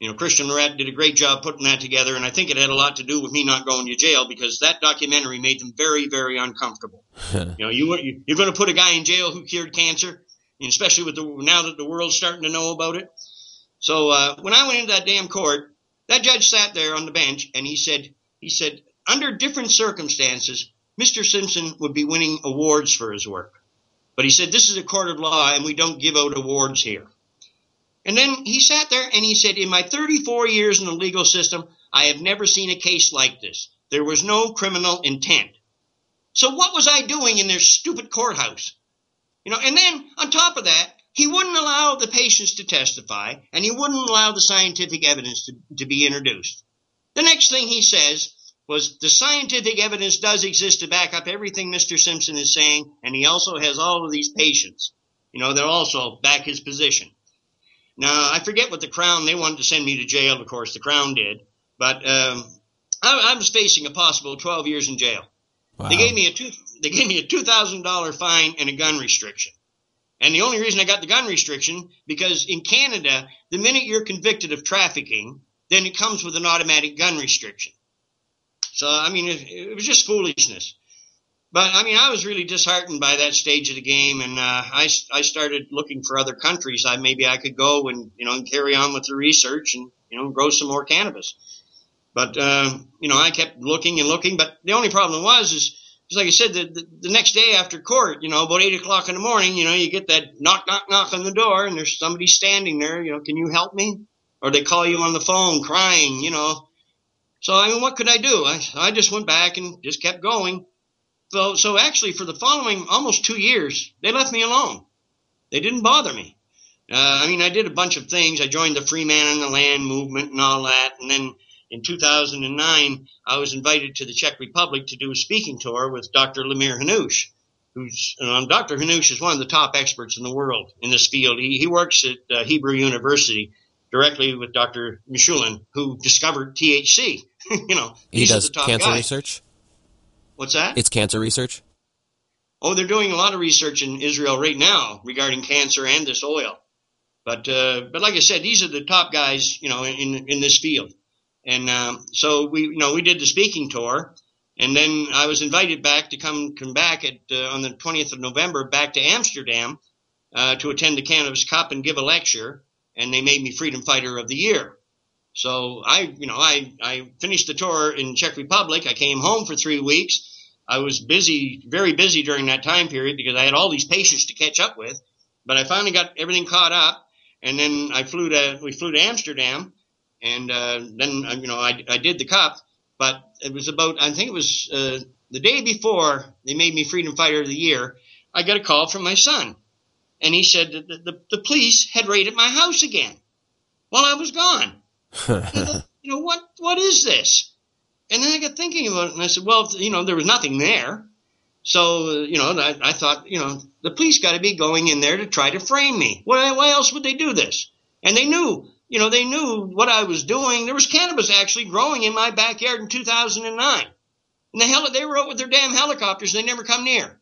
You know, Christian Laurette did a great job putting that together, and I think it had a lot to do with me not going to jail because that documentary made them very, very uncomfortable. you know, you, you're going to put a guy in jail who cured cancer, especially with the now that the world's starting to know about it. So uh, when I went into that damn court, that judge sat there on the bench and he said, he said, under different circumstances, Mr. Simpson would be winning awards for his work. But he said, this is a court of law and we don't give out awards here. And then he sat there and he said, In my 34 years in the legal system, I have never seen a case like this. There was no criminal intent. So what was I doing in their stupid courthouse? You know, and then on top of that, he wouldn't allow the patients to testify and he wouldn't allow the scientific evidence to, to be introduced. The next thing he says was the scientific evidence does exist to back up everything Mr. Simpson is saying, and he also has all of these patients. You know, they'll also back his position. Now, I forget what the Crown, they wanted to send me to jail, of course, the Crown did, but um, I, I, was facing a possible 12 years in jail. Wow. They gave me a two, they gave me a $2,000 fine and a gun restriction. And the only reason I got the gun restriction, because in Canada, the minute you're convicted of trafficking, then it comes with an automatic gun restriction. So, I mean, it, it was just foolishness. But I mean, I was really disheartened by that stage of the game, and uh, I I started looking for other countries. I maybe I could go and you know and carry on with the research and you know grow some more cannabis. But uh, you know, I kept looking and looking. But the only problem was is just like I said, the, the, the next day after court, you know, about eight o'clock in the morning, you know, you get that knock, knock, knock on the door, and there's somebody standing there. You know, can you help me? or they call you on the phone crying, you know. So I mean, what could I do? I I just went back and just kept going. So so actually, for the following almost two years, they left me alone. They didn't bother me. Uh, I mean, I did a bunch of things. I joined the Free Man on the Land movement and all that, and then in 2009, I was invited to the Czech Republic to do a speaking tour with Dr. Lumír Hanuš, who's um, Dr. Hanuš is one of the top experts in the world in this field. He, he works at uh, Hebrew University directly with Dr. Mechoulam, who discovered THC. you know, he does cancer guys. research. What's that? It's cancer research. Oh, they're doing a lot of research in Israel right now regarding cancer and this oil. But uh, but like I said, these are the top guys, you know, in in this field. And um, so we, you know, we did the speaking tour, and then I was invited back to come come back at uh, on the 20th of November back to Amsterdam uh, to attend the Cannabis Cup and give a lecture, and they made me Freedom Fighter of the Year. So I, you know, I I finished the tour in Czech Republic. I came home for three weeks. I was busy, very busy during that time period because I had all these patients to catch up with. But I finally got everything caught up, and then I flew to we flew to Amsterdam and uh, then uh, you know I, I did the cup, but it was about I think it was uh, the day before they made me Freedom Fighter of the Year. I got a call from my son, and he said that the, the, the police had raided my house again while I was gone. you know what what is this? And then I got thinking about it, and I said, well, you know, there was nothing there. So, you know, I, I thought, you know, the police got to be going in there to try to frame me. Why, why else would they do this? And they knew you know, they knew what I was doing. There was cannabis actually growing in my backyard in 2009. And the hell, they were out with their damn helicopters. They never come near.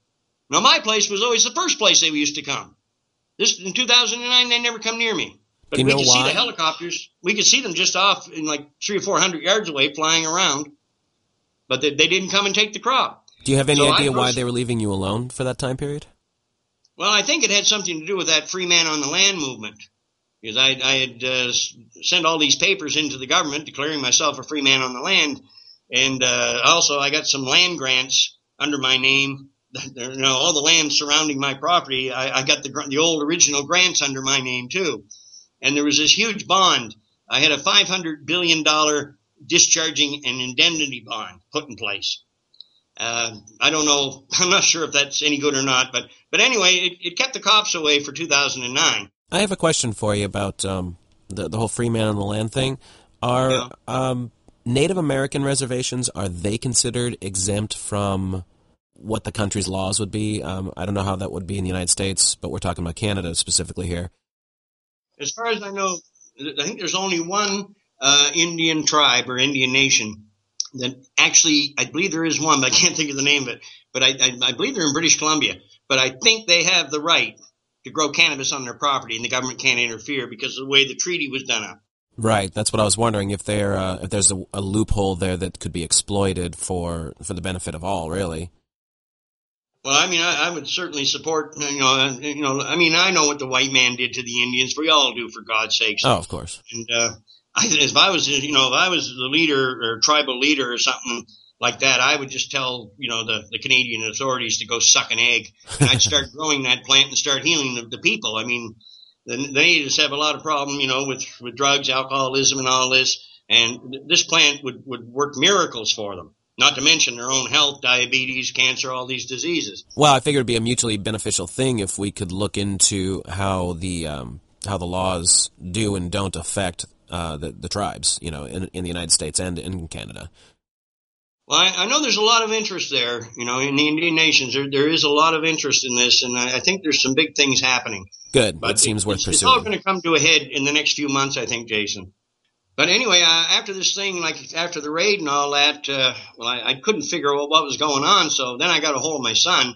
Now, my place was always the first place they used to come. This in 2009, they never come near me. But we could why? see the helicopters. We could see them just off in like three or four hundred yards away, flying around. But they, they didn't come and take the crop. Do you have any so idea why they were leaving you alone for that time period? Well, I think it had something to do with that free man on the land movement because I, I had uh, sent all these papers into the government declaring myself a free man on the land, and uh, also I got some land grants under my name. You know, all the land surrounding my property, I, I got the the old original grants under my name too, and there was this huge bond. I had a five hundred billion dollar discharging and indemnity bond put in place. Uh, I don't know. I'm not sure if that's any good or not, but but anyway, it, it kept the cops away for 2009. I have a question for you about um, the the whole free man on the land thing. Are yeah. um, Native American reservations are they considered exempt from what the country's laws would be? Um, I don't know how that would be in the United States, but we're talking about Canada specifically here. As far as I know, I think there's only one uh, Indian tribe or Indian nation that actually, I believe there is one, but I can't think of the name of it. But I, I, I believe they're in British Columbia. But I think they have the right to grow cannabis on their property, and the government can't interfere because of the way the treaty was done up. Right. That's what I was wondering if there uh, if there's a, a, loophole there that could be exploited for for the benefit of all, really. Well, I mean, I, I would certainly support. You know, uh, you know. I mean, I know what the white man did to the Indians. We all do, for God's sakes. Oh, of course. And uh, I, if I was, you know, if I was the leader or tribal leader or something, like that, I would just tell, you know, the, the Canadian authorities to go suck an egg. And I'd start growing that plant and start healing the, the people. I mean, the, the natives have a lot of problem, you know, with, with drugs, alcoholism and all this. And this plant would, would work miracles for them. Not to mention their own health, diabetes, cancer, all these diseases. Well, I figured it'd be a mutually beneficial thing if we could look into how the um, how the laws do and don't affect uh, the the tribes, you know, in, in the United States and in Canada. Well, I, I, know there's a lot of interest there, you know, in the Indian nations. There, there is a lot of interest in this, and I, I think there's some big things happening. Good. But it seems it, worth it's, pursuing. It's all going to come to a head in the next few months, I think, Jason. But anyway, uh, after this thing, like after the raid and all that, uh, well, I, I couldn't figure out what was going on. So then I got a hold of my son,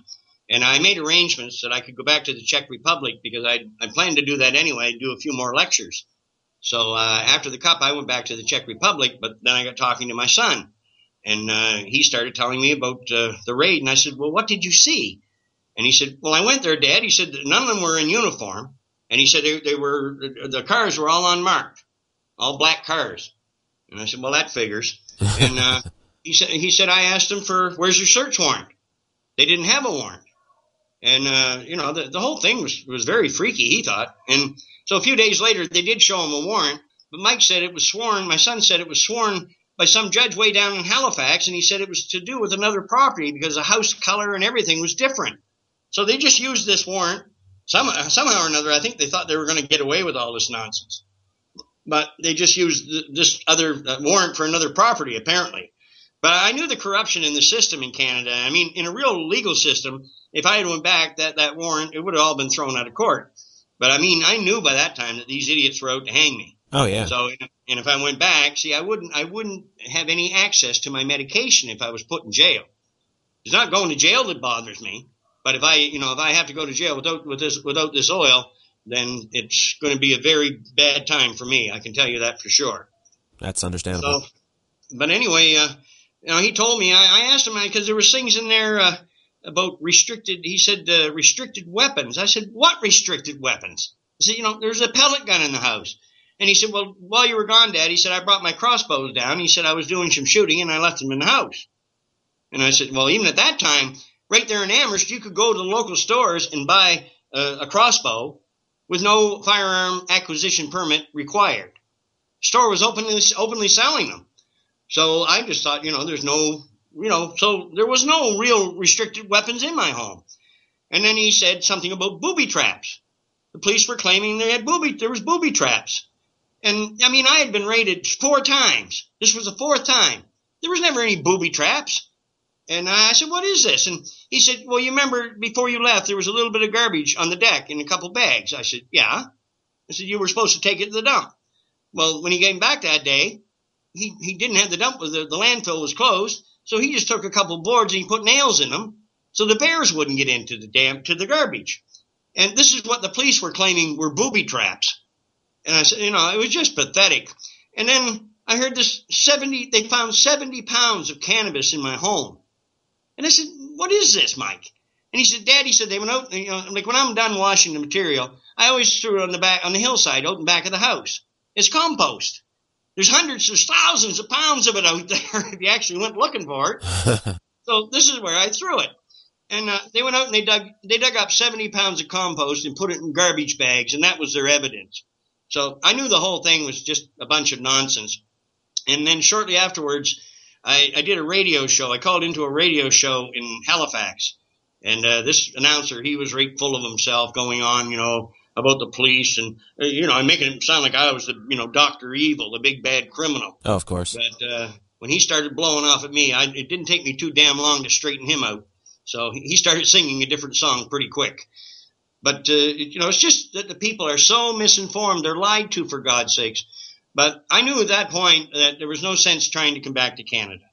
and I made arrangements that I could go back to the Czech Republic because I I planned to do that anyway, do a few more lectures. So uh, after the cup, I went back to the Czech Republic, but then I got talking to my son and uh, he started telling me about uh, the raid. And I said, Well, what did you see? And he said, Well, I went there, Dad. He said, None of them were in uniform. And he said, they, they were, the cars were all unmarked, all black cars. And I said, Well, that figures. and uh, he said, he said, I asked him for, Where's your search warrant? They didn't have a warrant. And, uh, you know, the, the whole thing was, was very freaky, he thought. And so a few days later, they did show him a warrant. But Mike said it was sworn. My son said it was sworn by some judge way down in Halifax, and he said it was to do with another property because the house color and everything was different. So they just used this warrant some, somehow or another. I think they thought they were going to get away with all this nonsense, but they just used this other uh, warrant for another property apparently. But I knew the corruption in the system in Canada. I mean, in a real legal system, if I had went back, that that warrant it would have all been thrown out of court. But I mean, I knew by that time that these idiots were out to hang me. Oh yeah. So, and if I went back, see, I wouldn't, I wouldn't have any access to my medication if I was put in jail. It's not going to jail that bothers me, but if I, you know, if I have to go to jail without with this without this oil, then it's going to be a very bad time for me. I can tell you that for sure. That's understandable. So, but anyway, uh, you know, he told me. I, I asked him because there was things in there. Uh, about restricted. He said uh, restricted weapons. I said, what restricted weapons? I said, you know, there's a pellet gun in the house. And he said, well, while you were gone, Dad, he said, I brought my crossbows down. He said, I was doing some shooting and I left them in the house. And I said, well, even at that time, right there in Amherst, you could go to the local stores and buy a, a crossbow with no firearm acquisition permit required. Store was openly, openly selling them. So I just thought, you know, there's no you know, so there was no real restricted weapons in my home. And then he said something about booby traps. The police were claiming they had booby, there was booby traps. And I mean, I had been raided four times. This was the fourth time. There was never any booby traps. And I said, what is this? And he said, well, you remember before you left, there was a little bit of garbage on the deck in a couple bags. I said, yeah. I said, you were supposed to take it to the dump. Well, when he came back that day, he, he didn't have the dump, the, the landfill was closed. So he just took a couple boards and he put nails in them so the bears wouldn't get into the damn to the garbage. And this is what the police were claiming were booby traps. And I said, you know, it was just pathetic. And then I heard this 70, they found 70 pounds of cannabis in my home. And I said, what is this, Mike? And he said, Dad, he said, they went out, you know, like when I'm done washing the material, I always threw it on the back, on the hillside out in back of the house. It's compost. There's hundreds, there's thousands of pounds of it out there if you actually went looking for it. so this is where I threw it. And uh, they went out and they dug they dug up 70 pounds of compost and put it in garbage bags, and that was their evidence. So I knew the whole thing was just a bunch of nonsense. And then shortly afterwards, I, I did a radio show. I called into a radio show in Halifax, and uh, this announcer he was right full of himself, going on, you know, about the police and uh, you know, I'm making it sound like I was the you know Doctor Evil, the big bad criminal. Oh, of course. But uh, when he started blowing off at me, I, it didn't take me too damn long to straighten him out. So he started singing a different song pretty quick. But uh, you know, it's just that the people are so misinformed; they're lied to for God's sakes. But I knew at that point that there was no sense trying to come back to Canada.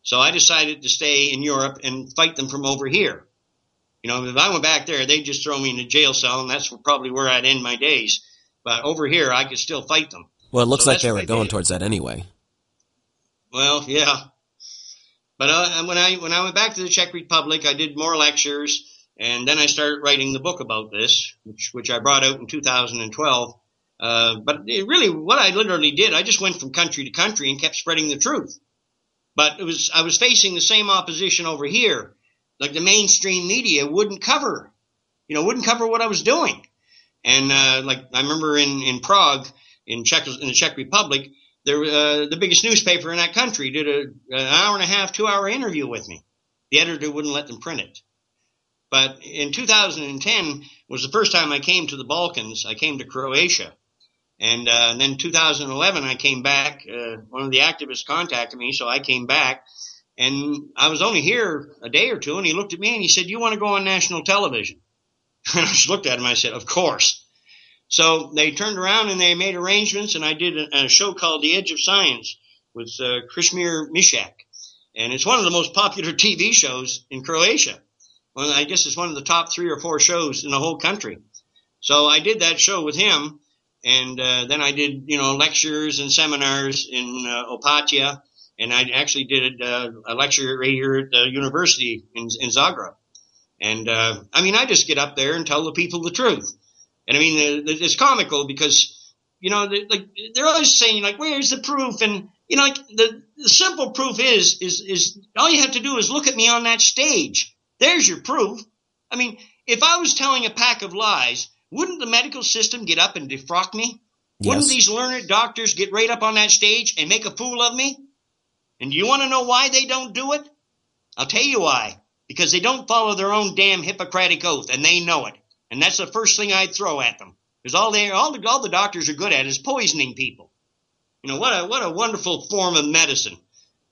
So I decided to stay in Europe and fight them from over here. You know, if I went back there, they'd just throw me in a jail cell, and that's probably where I'd end my days. But over here, I could still fight them. Well, it looks so like they were going towards that anyway. Well, yeah. But uh, when I when I went back to the Czech Republic, I did more lectures, and then I started writing the book about this, which which I brought out in 2012. Uh, but it really, what I literally did, I just went from country to country and kept spreading the truth. But it was I was facing the same opposition over here like the mainstream media wouldn't cover, you know, wouldn't cover what I was doing. And uh, like I remember in in Prague, in Czech in the Czech Republic, there uh, the biggest newspaper in that country did a, an hour and a half, two hour interview with me. The editor wouldn't let them print it. But in 2010 was the first time I came to the Balkans. I came to Croatia. And, uh, and then 2011, I came back. Uh, one of the activists contacted me, so I came back and I was only here a day or two, and he looked at me and he said, "You want to go on national television?" And I just looked at him. I said, "Of course." So they turned around and they made arrangements, and I did a, a show called The Edge of Science with uh, Krešimir Mišak, and it's one of the most popular TV shows in Croatia. Well, I guess it's one of the top three or four shows in the whole country. So I did that show with him, and uh, then I did you know lectures and seminars in uh, Opatija and I actually did uh, a lecture right here at the university in, in Zagreb. And uh, I mean, I just get up there and tell the people the truth. And I mean, it's comical because you know, they, like they're always saying like, "Where's the proof?" And you know, like the, the simple proof is is is all you have to do is look at me on that stage. There's your proof. I mean, if I was telling a pack of lies, wouldn't the medical system get up and defrock me? Yes. Wouldn't these learned doctors get right up on that stage and make a fool of me? And do you want to know why they don't do it? I'll tell you why. Because they don't follow their own damn Hippocratic oath, and they know it. And that's the first thing I'd throw at them. Because all they, all the, all the doctors are good at is poisoning people. You know what a what a wonderful form of medicine.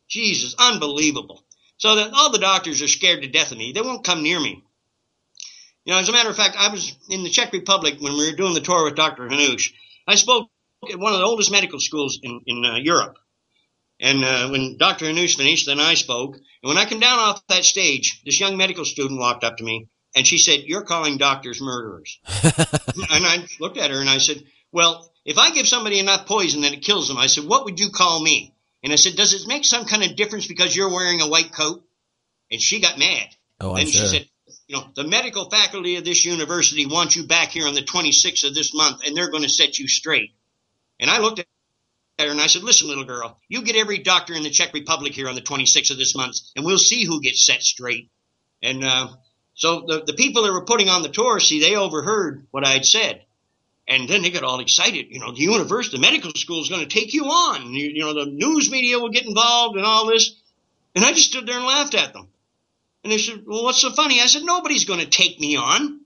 Jesus, unbelievable. So that all the doctors are scared to death of me. They won't come near me. You know, as a matter of fact, I was in the Czech Republic when we were doing the tour with Dr. Hanuš. I spoke at one of the oldest medical schools in, in uh, Europe. And uh, when Dr. Hanuš finished, then I spoke. And when I came down off that stage, this young medical student walked up to me and she said, You're calling doctors murderers. and I looked at her and I said, Well, if I give somebody enough poison that it kills them, I said, What would you call me? And I said, Does it make some kind of difference because you're wearing a white coat? And she got mad. Oh, I'm and sure. she said, you know, the medical faculty of this university wants you back here on the 26th of this month, and they're going to set you straight. And I looked at her and I said, listen, little girl, you get every doctor in the Czech Republic here on the 26th of this month, and we'll see who gets set straight. And uh, so the, the people that were putting on the tour, see, they overheard what I'd said. And then they got all excited. You know, the university, the medical school is going to take you on. You, you know, the news media will get involved and all this. And I just stood there and laughed at them. And they said, Well, what's so funny? I said, Nobody's going to take me on.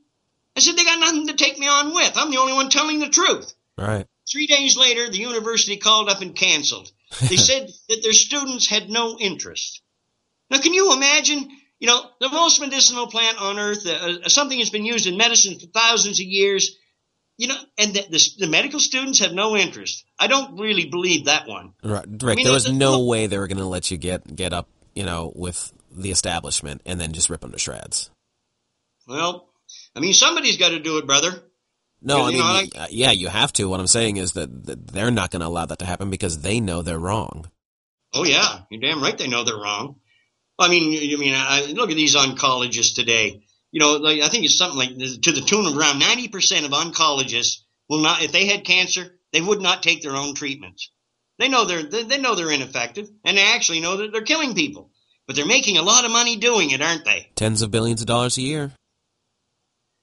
I said, They got nothing to take me on with. I'm the only one telling the truth. Right. Three days later, the university called up and canceled. They said that their students had no interest. Now, can you imagine? You know, the most medicinal plant on earth, uh, something that's been used in medicine for thousands of years, you know, and the, the, the, medical students have no interest. I don't really believe that one. Right, Rick. I mean, there was no look, way they were going to let you get get up, you know, with the establishment and then just rip them to shreds. Well, I mean, somebody's got to do it, brother. No, I mean, uh, yeah, you have to. What I'm saying is that, that they're not going to allow that to happen because they know they're wrong. Oh yeah, you're damn right. They know they're wrong. I mean, you mean I, look at these oncologists today. You know, like, I think it's something like to the tune of around 90% of oncologists will not, if they had cancer, they would not take their own treatments. They know they're they know they're ineffective, and they actually know that they're killing people. But they're making a lot of money doing it, aren't they? Tens of billions of dollars a year.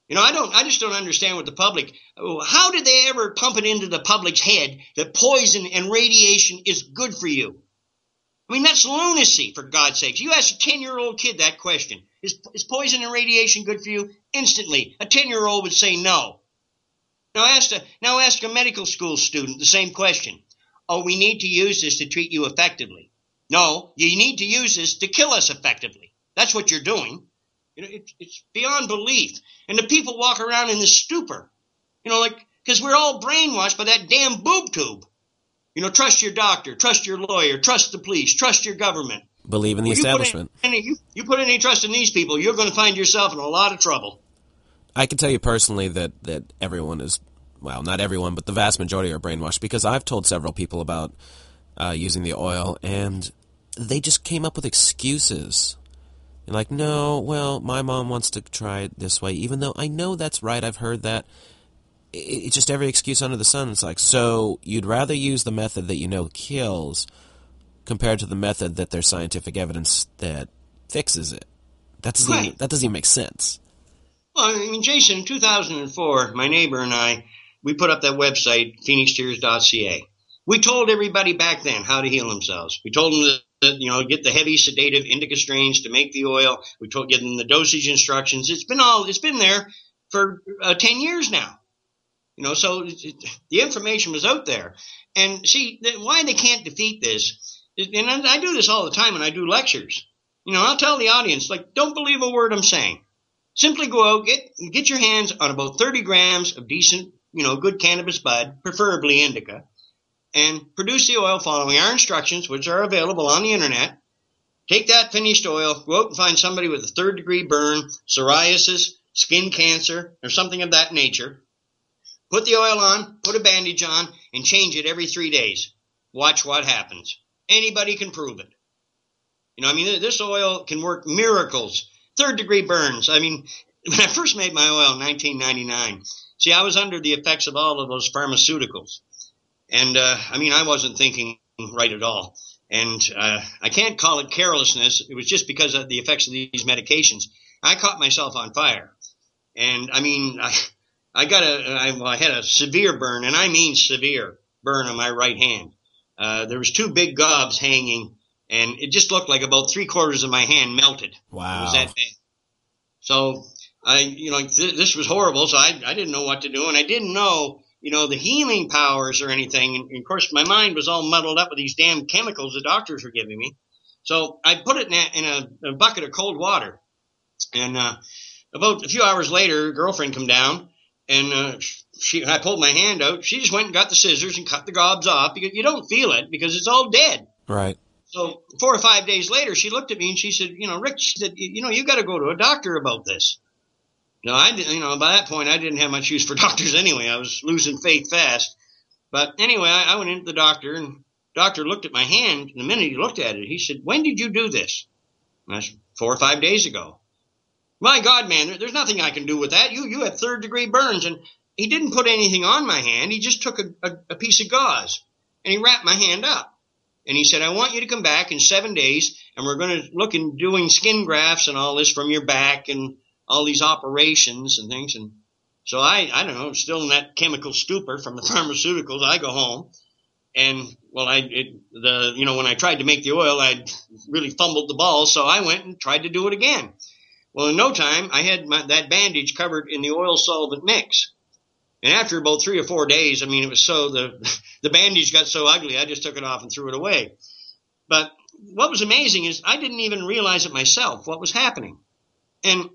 You know, I don't, I just don't understand what the public, how did they ever pump it into the public's head that poison and radiation is good for you? I mean, that's lunacy, for God's sakes. You ask a 10 year old kid that question is, is poison and radiation good for you? Instantly, a 10 year old would say no. Now ask, a, now ask a medical school student the same question. Oh, we need to use this to treat you effectively. No, you need to use this to kill us effectively. That's what you're doing. You know, it, it's beyond belief. And the people walk around in this stupor. You know, like, because we're all brainwashed by that damn boob tube. You know, trust your doctor, trust your lawyer, trust the police, trust your government. Believe in the well, establishment. You put, any, you, you put any trust in these people, you're going to find yourself in a lot of trouble. I can tell you personally that, that everyone is, well, not everyone, but the vast majority are brainwashed because I've told several people about uh, using the oil, and they just came up with excuses. And like, no, well, my mom wants to try it this way, even though I know that's right. I've heard that. It's just every excuse under the sun. It's like, so you'd rather use the method that you know kills compared to the method that there's scientific evidence that fixes it. That doesn't, right. even, that doesn't even make sense. Well, I mean, Jason, in 2004, my neighbor and I, we put up that website, phoenixtears.ca. We told everybody back then how to heal themselves. We told them that you know, get the heavy sedative indica strains to make the oil. We told, give them the dosage instructions. It's been all, it's been there for uh, 10 years now. You know, so it, the information was out there. And see, the, why they can't defeat this, and I, I do this all the time when I do lectures. You know, I'll tell the audience, like, don't believe a word I'm saying. Simply go out, get, get your hands on about 30 grams of decent, you know, good cannabis bud, preferably indica and produce the oil following our instructions, which are available on the internet. Take that finished oil, go out and find somebody with a third degree burn, psoriasis, skin cancer, or something of that nature. Put the oil on, put a bandage on, and change it every three days. Watch what happens. Anybody can prove it. You know, I mean, this oil can work miracles. Third degree burns. I mean, when I first made my oil in 1999, see, I was under the effects of all of those pharmaceuticals. And uh, I mean, I wasn't thinking right at all. And uh, I can't call it carelessness. It was just because of the effects of these medications. I caught myself on fire. And I mean, I, I got a, I, well, I had a severe burn, and I mean severe burn on my right hand. Uh, there was two big gobs hanging, and it just looked like about three quarters of my hand melted. Wow. It was that bad. So I, you know, th- this was horrible. So I, I didn't know what to do, and I didn't know, you know, the healing powers or anything. And, and of course, my mind was all muddled up with these damn chemicals the doctors were giving me. So I put it in a, in a, a bucket of cold water, and uh, about a few hours later, a girlfriend come down, and uh, she, I pulled my hand out. She just went and got the scissors and cut the gobs off because you don't feel it because it's all dead. Right. So four or five days later, she looked at me and she said, "You know, Rick, she said, you know, you got to go to a doctor about this." No, I didn't. You know, by that point, I didn't have much use for doctors anyway. I was losing faith fast. But anyway, I, I went into the doctor, and doctor looked at my hand. And the minute he looked at it, he said, "When did you do this?" And I said, four or five days ago. My God, man, there, there's nothing I can do with that. You you had third degree burns, and he didn't put anything on my hand. He just took a, a, a piece of gauze and he wrapped my hand up. And he said, I want you to come back in seven days and we're going to look in doing skin grafts and all this from your back and all these operations and things. And so I, I don't know, still in that chemical stupor from the pharmaceuticals. I go home and well, I, it, the, you know, when I tried to make the oil, I'd really fumbled the ball. So I went and tried to do it again. Well, in no time, I had my, that bandage covered in the oil solvent mix. And after about three or four days, I mean, it was so the the bandage got so ugly, I just took it off and threw it away. But what was amazing is I didn't even realize it myself what was happening. And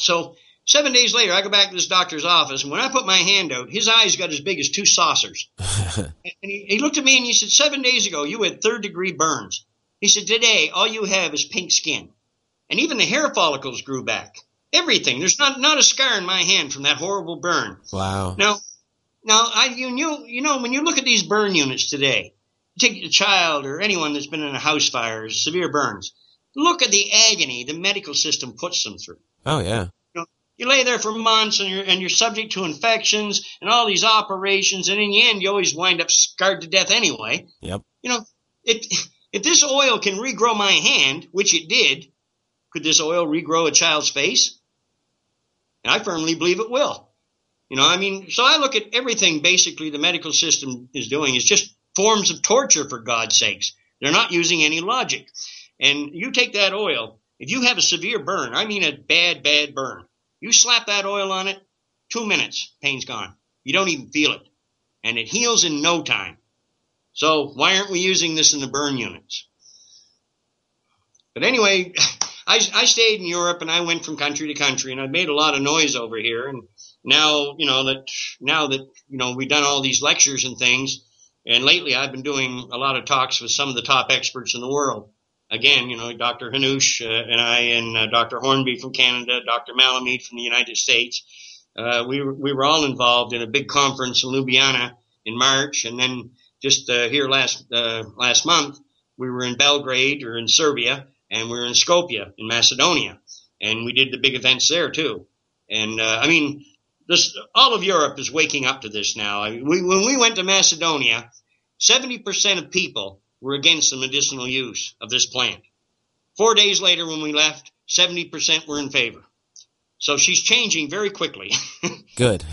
so seven days later, I go back to this doctor's office, and when I put my hand out, his eyes got as big as two saucers. and he, he looked at me and he said, Seven days ago, you had third degree burns. He said, Today, all you have is pink skin. And even the hair follicles grew back. Everything. There's not not a scar in my hand from that horrible burn. Wow. Now, now I you you you know when you look at these burn units today, take a child or anyone that's been in a house fire, severe burns. Look at the agony the medical system puts them through. Oh yeah. You, know, you lay there for months and you're and you're subject to infections and all these operations, and in the end, you always wind up scarred to death anyway. Yep. You know, if if this oil can regrow my hand, which it did, could this oil regrow a child's face? And I firmly believe it will. You know, I mean, so I look at everything basically the medical system is doing is just forms of torture for God's sakes. They're not using any logic. And you take that oil, if you have a severe burn, I mean a bad, bad burn, you slap that oil on it, two minutes, pain's gone. You don't even feel it. And it heals in no time. So why aren't we using this in the burn units? But anyway, I, I stayed in Europe and I went from country to country and I made a lot of noise over here. And now, you know, that now that, you know, we've done all these lectures and things. And lately I've been doing a lot of talks with some of the top experts in the world. Again, you know, Dr. Hanuš uh, and I and uh, Dr. Hornby from Canada, Dr. Melamede from the United States. Uh, we, we were all involved in a big conference in Ljubljana in March. And then just here last, last month, we were in Belgrade or in Serbia and we were in Skopje in Macedonia, and we did the big events there too. And I mean, this all of Europe is waking up to this now. I mean, we, when we went to Macedonia, seventy percent of people were against the medicinal use of this plant. Four days later, when we left, seventy percent were in favor. So she's changing very quickly. Good.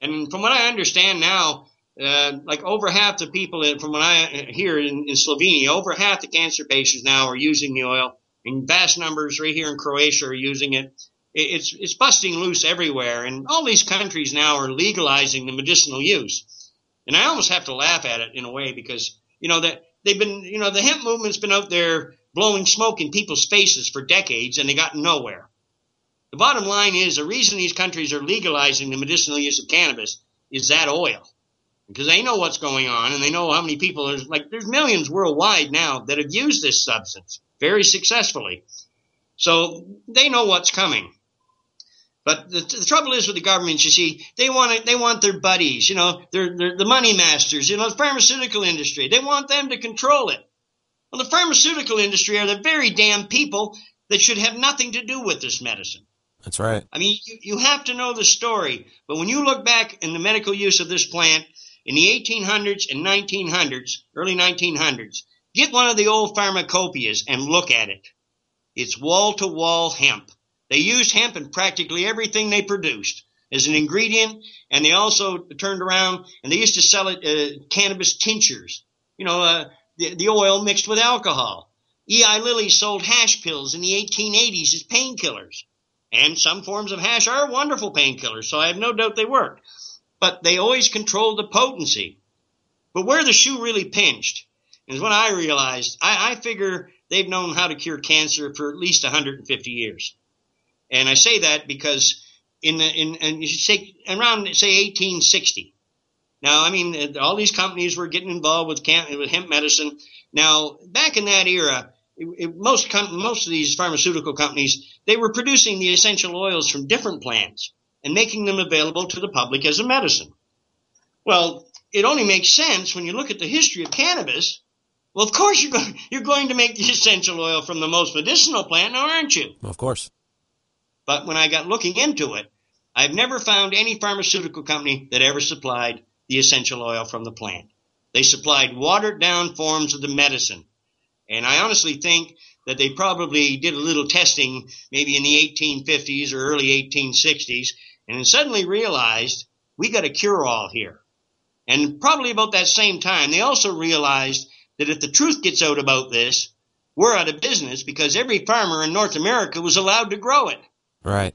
and from what I understand now, uh, like over half the people, from what I hear in, in Slovenia, over half the cancer patients now are using the oil. In vast numbers right here in Croatia are using it. It's it's busting loose everywhere, and all these countries now are legalizing the medicinal use. And I almost have to laugh at it in a way because you know that they've been you know the hemp movement's been out there blowing smoke in people's faces for decades, and they got nowhere. The bottom line is the reason these countries are legalizing the medicinal use of cannabis is that oil. Because they know what's going on and they know how many people there's like there's millions worldwide now that have used this substance very successfully. So they know what's coming but the, the trouble is with the governments you see they want it, they want their buddies you know they're, they're the money masters you know the pharmaceutical industry they want them to control it well the pharmaceutical industry are the very damn people that should have nothing to do with this medicine That's right. I mean, you, you have to know the story. But when you look back in the medical use of this plant, in the 1800s and 1900s, early 1900s, get one of the old pharmacopoeias and look at it. It's wall to wall hemp. They used hemp in practically everything they produced. as an ingredient, and they also turned around and they used to sell it uh, cannabis tinctures. You know, uh, the, the oil mixed with alcohol. Eli Lilly sold hash pills in the 1880s as painkillers. And some forms of hash are wonderful painkillers, so I have no doubt they work. But they always controlled the potency. But where the shoe really pinched is when I realized I, I figure they've known how to cure cancer for at least 150 years. And I say that because in the, in, and you should say around say 1860. Now, I mean, uh, all these companies were getting involved with, camp, with hemp medicine. Now, back in that era, it, it, most com- most of these pharmaceutical companies they were producing the essential oils from different plants and making them available to the public as a medicine. Well, it only makes sense when you look at the history of cannabis. Well, of course you're going, you're going to make the essential oil from the most medicinal plant, aren't you? Of course. But when I got looking into it, I've never found any pharmaceutical company that ever supplied the essential oil from the plant. They supplied watered down forms of the medicine. And I honestly think that they probably did a little testing maybe in the 1850s or early 1860s and suddenly realized we got a cure all here. And probably about that same time, they also realized that if the truth gets out about this, we're out of business because every farmer in North America was allowed to grow it. Right.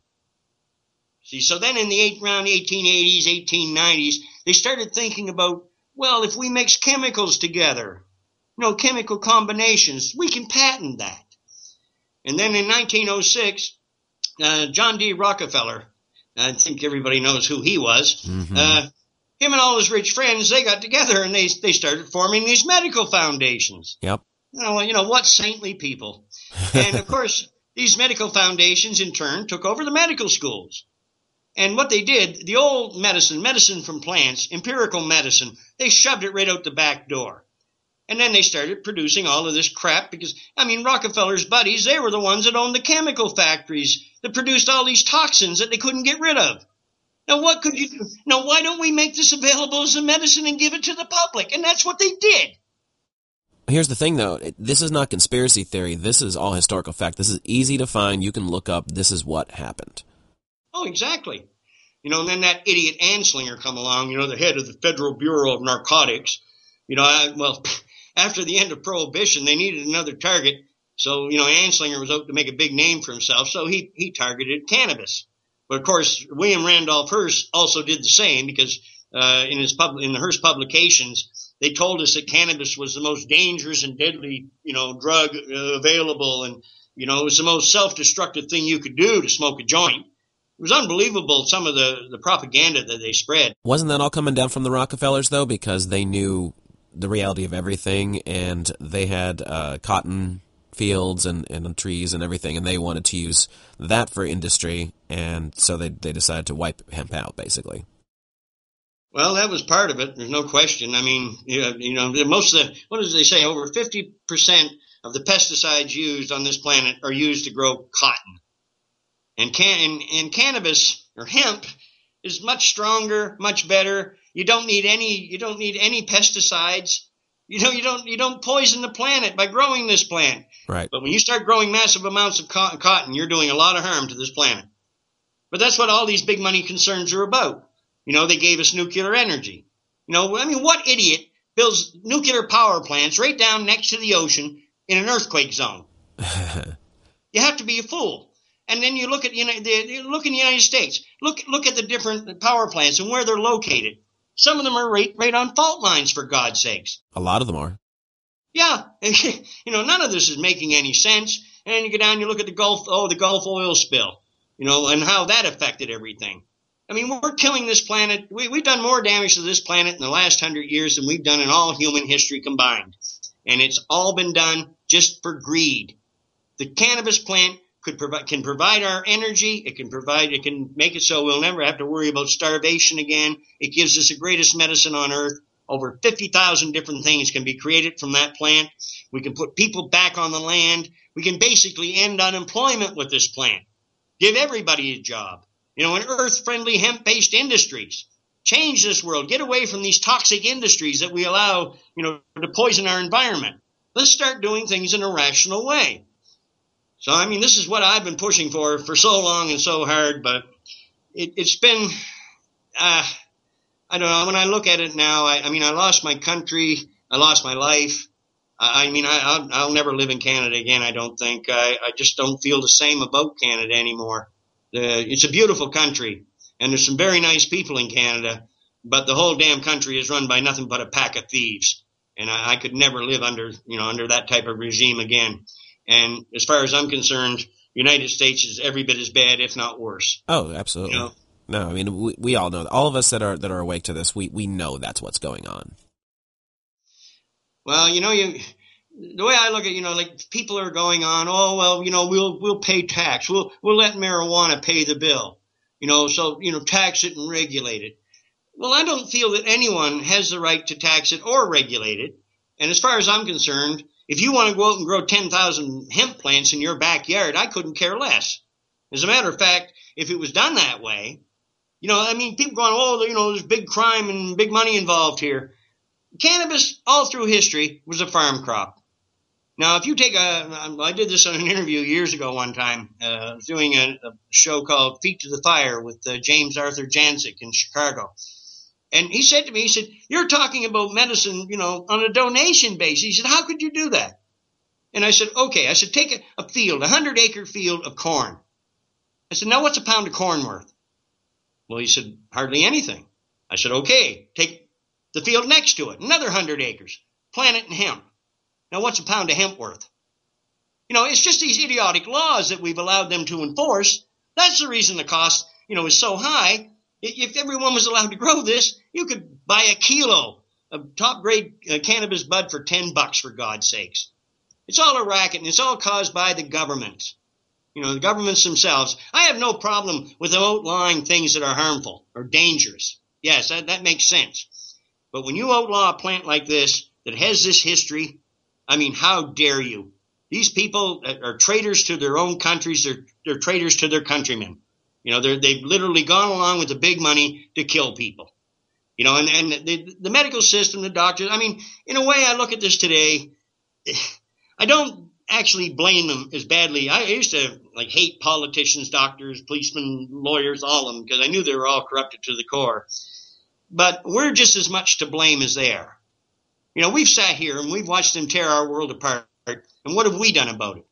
See, so then in the around 1880s, 1890s, they started thinking about, well, if we mix chemicals together, you know, chemical combinations, we can patent that. And then in 1906, uh, John D. Rockefeller, I think everybody knows who he was, mm-hmm. uh, him and all his rich friends, they got together and they, they started forming these medical foundations. Yep. You know, you know what saintly people. And of course, these medical foundations in turn took over the medical schools. And what they did, the old medicine, medicine from plants, empirical medicine, they shoved it right out the back door. And then they started producing all of this crap because, I mean, Rockefeller's buddies, they were the ones that owned the chemical factories that produced all these toxins that they couldn't get rid of. Now, what could you do? Now, why don't we make this available as a medicine and give it to the public? And that's what they did. Here's the thing, though. This is not conspiracy theory. This is all historical fact. This is easy to find. You can look up. This is what happened. Oh, exactly. You know, and then that idiot Anslinger come along, you know, the head of the Federal Bureau of Narcotics. You know, I, well, after the end of Prohibition, they needed another target. So, you know, Anslinger was out to make a big name for himself, so he, he targeted cannabis. But of course, William Randolph Hearst also did the same because uh, in his pub- in the Hearst publications, they told us that cannabis was the most dangerous and deadly, you know, drug uh, available, and you know, it was the most self-destructive thing you could do to smoke a joint. It was unbelievable some of the the propaganda that they spread. Wasn't that all coming down from the Rockefellers though, because they knew the reality of everything, and they had uh, cotton fields and, and trees and everything, and they wanted to use that for industry, and so they they decided to wipe hemp out, basically. Well, that was part of it. There's no question. I mean, you know, most of the what does they say? Over fifty percent of the pesticides used on this planet are used to grow cotton, and can and, and cannabis or hemp is much stronger, much better. You don't need any. You don't need any pesticides. You know, you don't you don't poison the planet by growing this plant. Right. But when you start growing massive amounts of cotton, you're doing a lot of harm to this planet. But that's what all these big money concerns are about. You know, they gave us nuclear energy. You know, I mean, what idiot builds nuclear power plants right down next to the ocean in an earthquake zone? you have to be a fool. And then you look at you know, the, look in the United States. Look look at the different power plants and where they're located. Some of them are right, right on fault lines, for God's sakes. A lot of them are. Yeah. you know, none of this is making any sense. And then you go down, you look at the Gulf, oh, the Gulf oil spill, you know, and how that affected everything. I mean, we're killing this planet. We, we've done more damage to this planet in the last hundred years than we've done in all human history combined. And it's all been done just for greed. The cannabis plant could provide can provide our energy. It can provide it can make it so we'll never have to worry about starvation again. It gives us the greatest medicine on earth. Over 50,000 different things can be created from that plant. We can put people back on the land. We can basically end unemployment with this plant. Give everybody a job. You know, in earth friendly hemp based industries. Change this world. Get away from these toxic industries that we allow, you know, to poison our environment. Let's start doing things in a rational way. So, I mean, this is what I've been pushing for for so long and so hard, but it, has been, uh, I don't know. When I look at it now, I, I mean, I lost my country, I lost my life. I, I mean, I, will I'll never live in Canada again. I don't think. I, I just don't feel the same about Canada anymore. It's a beautiful country, and there's some very nice people in Canada, but the whole damn country is run by nothing but a pack of thieves. And I, I could never live under, you know, under that type of regime again. And as far as I'm concerned, United States is every bit as bad, if not worse. Oh, absolutely. You know? No, I mean we, we all know. All of us that are that are awake to this, we we know that's what's going on. Well, you know, you the way I look at, you know, like people are going on, oh well, you know, we'll we'll pay tax, we'll we'll let marijuana pay the bill, you know, so you know, tax it and regulate it. Well, I don't feel that anyone has the right to tax it or regulate it. And as far as I'm concerned, if you want to go out and grow 10,000 hemp plants in your backyard, I couldn't care less. As a matter of fact, if it was done that way, you know, I mean, people going, oh, you know, there's big crime and big money involved here. Cannabis, all through history, was a farm crop. Now, if you take a, I did this on an interview years ago one time, uh, doing a, a show called Feet to the Fire with uh, James Arthur Jancic in Chicago. And he said to me, he said, You're talking about medicine, you know, on a donation basis. He said, How could you do that? And I said, Okay. I said, Take a, a field, a hundred acre field of corn. I said, Now what's a pound of corn worth? Well, he said, Hardly anything. I said, Okay. Take the field next to it, another hundred acres, plant it in hemp. Now what's a pound of hemp worth? You know, it's just these idiotic laws that we've allowed them to enforce. That's the reason the cost, you know, is so high if everyone was allowed to grow this, you could buy a kilo of top grade uh, cannabis bud for 10 bucks for God's sakes. It's all a racket and it's all caused by the government. You know, the governments themselves. I have no problem with outlawing things that are harmful or dangerous. Yes, that, that makes sense. But when you outlaw a plant like this that has this history, I mean, how dare you? These people are traitors to their own countries. They're, they're traitors to their countrymen. You know, they've literally gone along with the big money to kill people. You know, and, and the, the medical system, the doctors, I mean, in a way, I look at this today, I don't actually blame them as badly. I used to like hate politicians, doctors, policemen, lawyers, all of them, because I knew they were all corrupted to the core. But we're just as much to blame as they are. You know, we've sat here and we've watched them tear our world apart. And what have we done about it?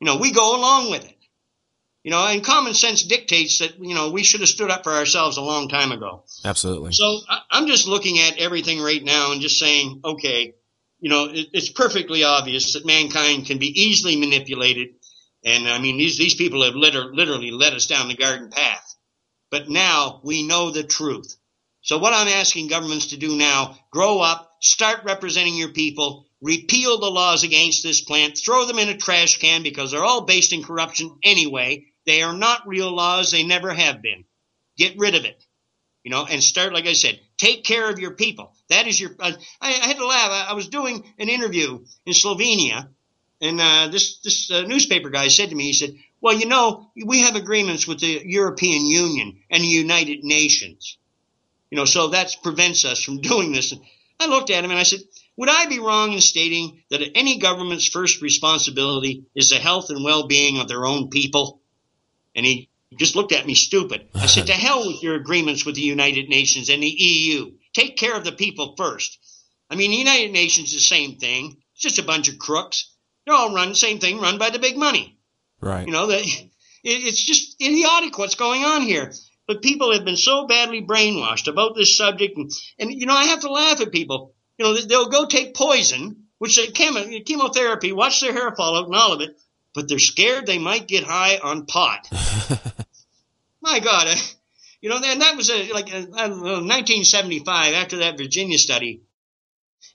You know, we go along with it. You know, and common sense dictates that, you know, we should have stood up for ourselves a long time ago. Absolutely. So I'm just looking at everything right now and just saying, okay, you know, it's perfectly obvious that mankind can be easily manipulated. And I mean, these, these people have liter- literally led us down the garden path. But now we know the truth. So what I'm asking governments to do now, grow up, start representing your people, repeal the laws against this plant, throw them in a trash can because they're all based in corruption anyway, they are not real laws. They never have been. Get rid of it. You know, and start, like I said, take care of your people. That is your, uh, I, I, had to laugh. I, I, was doing an interview in Slovenia and, uh, this, this uh, newspaper guy said to me, he said, well, you know, we have agreements with the European Union and the United Nations. You know, so that prevents us from doing this. I looked at him and I said, would I be wrong in stating that any government's first responsibility is the health and well-being of their own people? And he just looked at me stupid. I said, to hell with your agreements with the United Nations and the EU. Take care of the people first. I mean, the United Nations is the same thing. It's just a bunch of crooks. They're all run, the same thing, run by the big money. Right. You know, that it's just idiotic what's going on here. But people have been so badly brainwashed about this subject. And, and you know, I have to laugh at people. You know, they'll go take poison, which they chemo, chemotherapy, watch their hair fall out and all of it but they're scared they might get high on pot. My God, uh, you know, and that was a, like a, uh, 1975 after that Virginia study.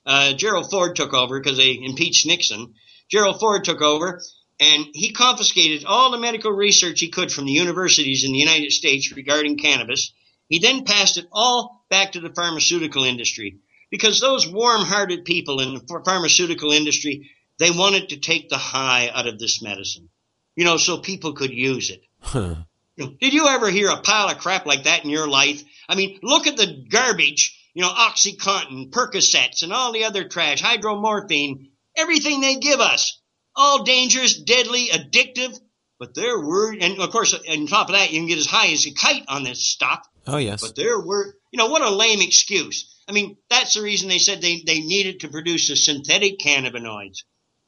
Uh, Gerald Ford took over because they impeached Nixon. Gerald Ford took over and he confiscated all the medical research he could from the universities in the United States regarding cannabis. He then passed it all back to the pharmaceutical industry because those warm-hearted people in the pharmaceutical industry they wanted to take the high out of this medicine, you know, so people could use it. Huh. Did you ever hear a pile of crap like that in your life? I mean, look at the garbage, you know, Oxycontin, Percocets, and all the other trash, hydromorphine, everything they give us. All dangerous, deadly, addictive. but they're worried. And of course, on top of that, you can get as high as a kite on this stuff. Oh, yes. But they're worried. You know, what a lame excuse. I mean, that's the reason they said they, they needed to produce the synthetic cannabinoids.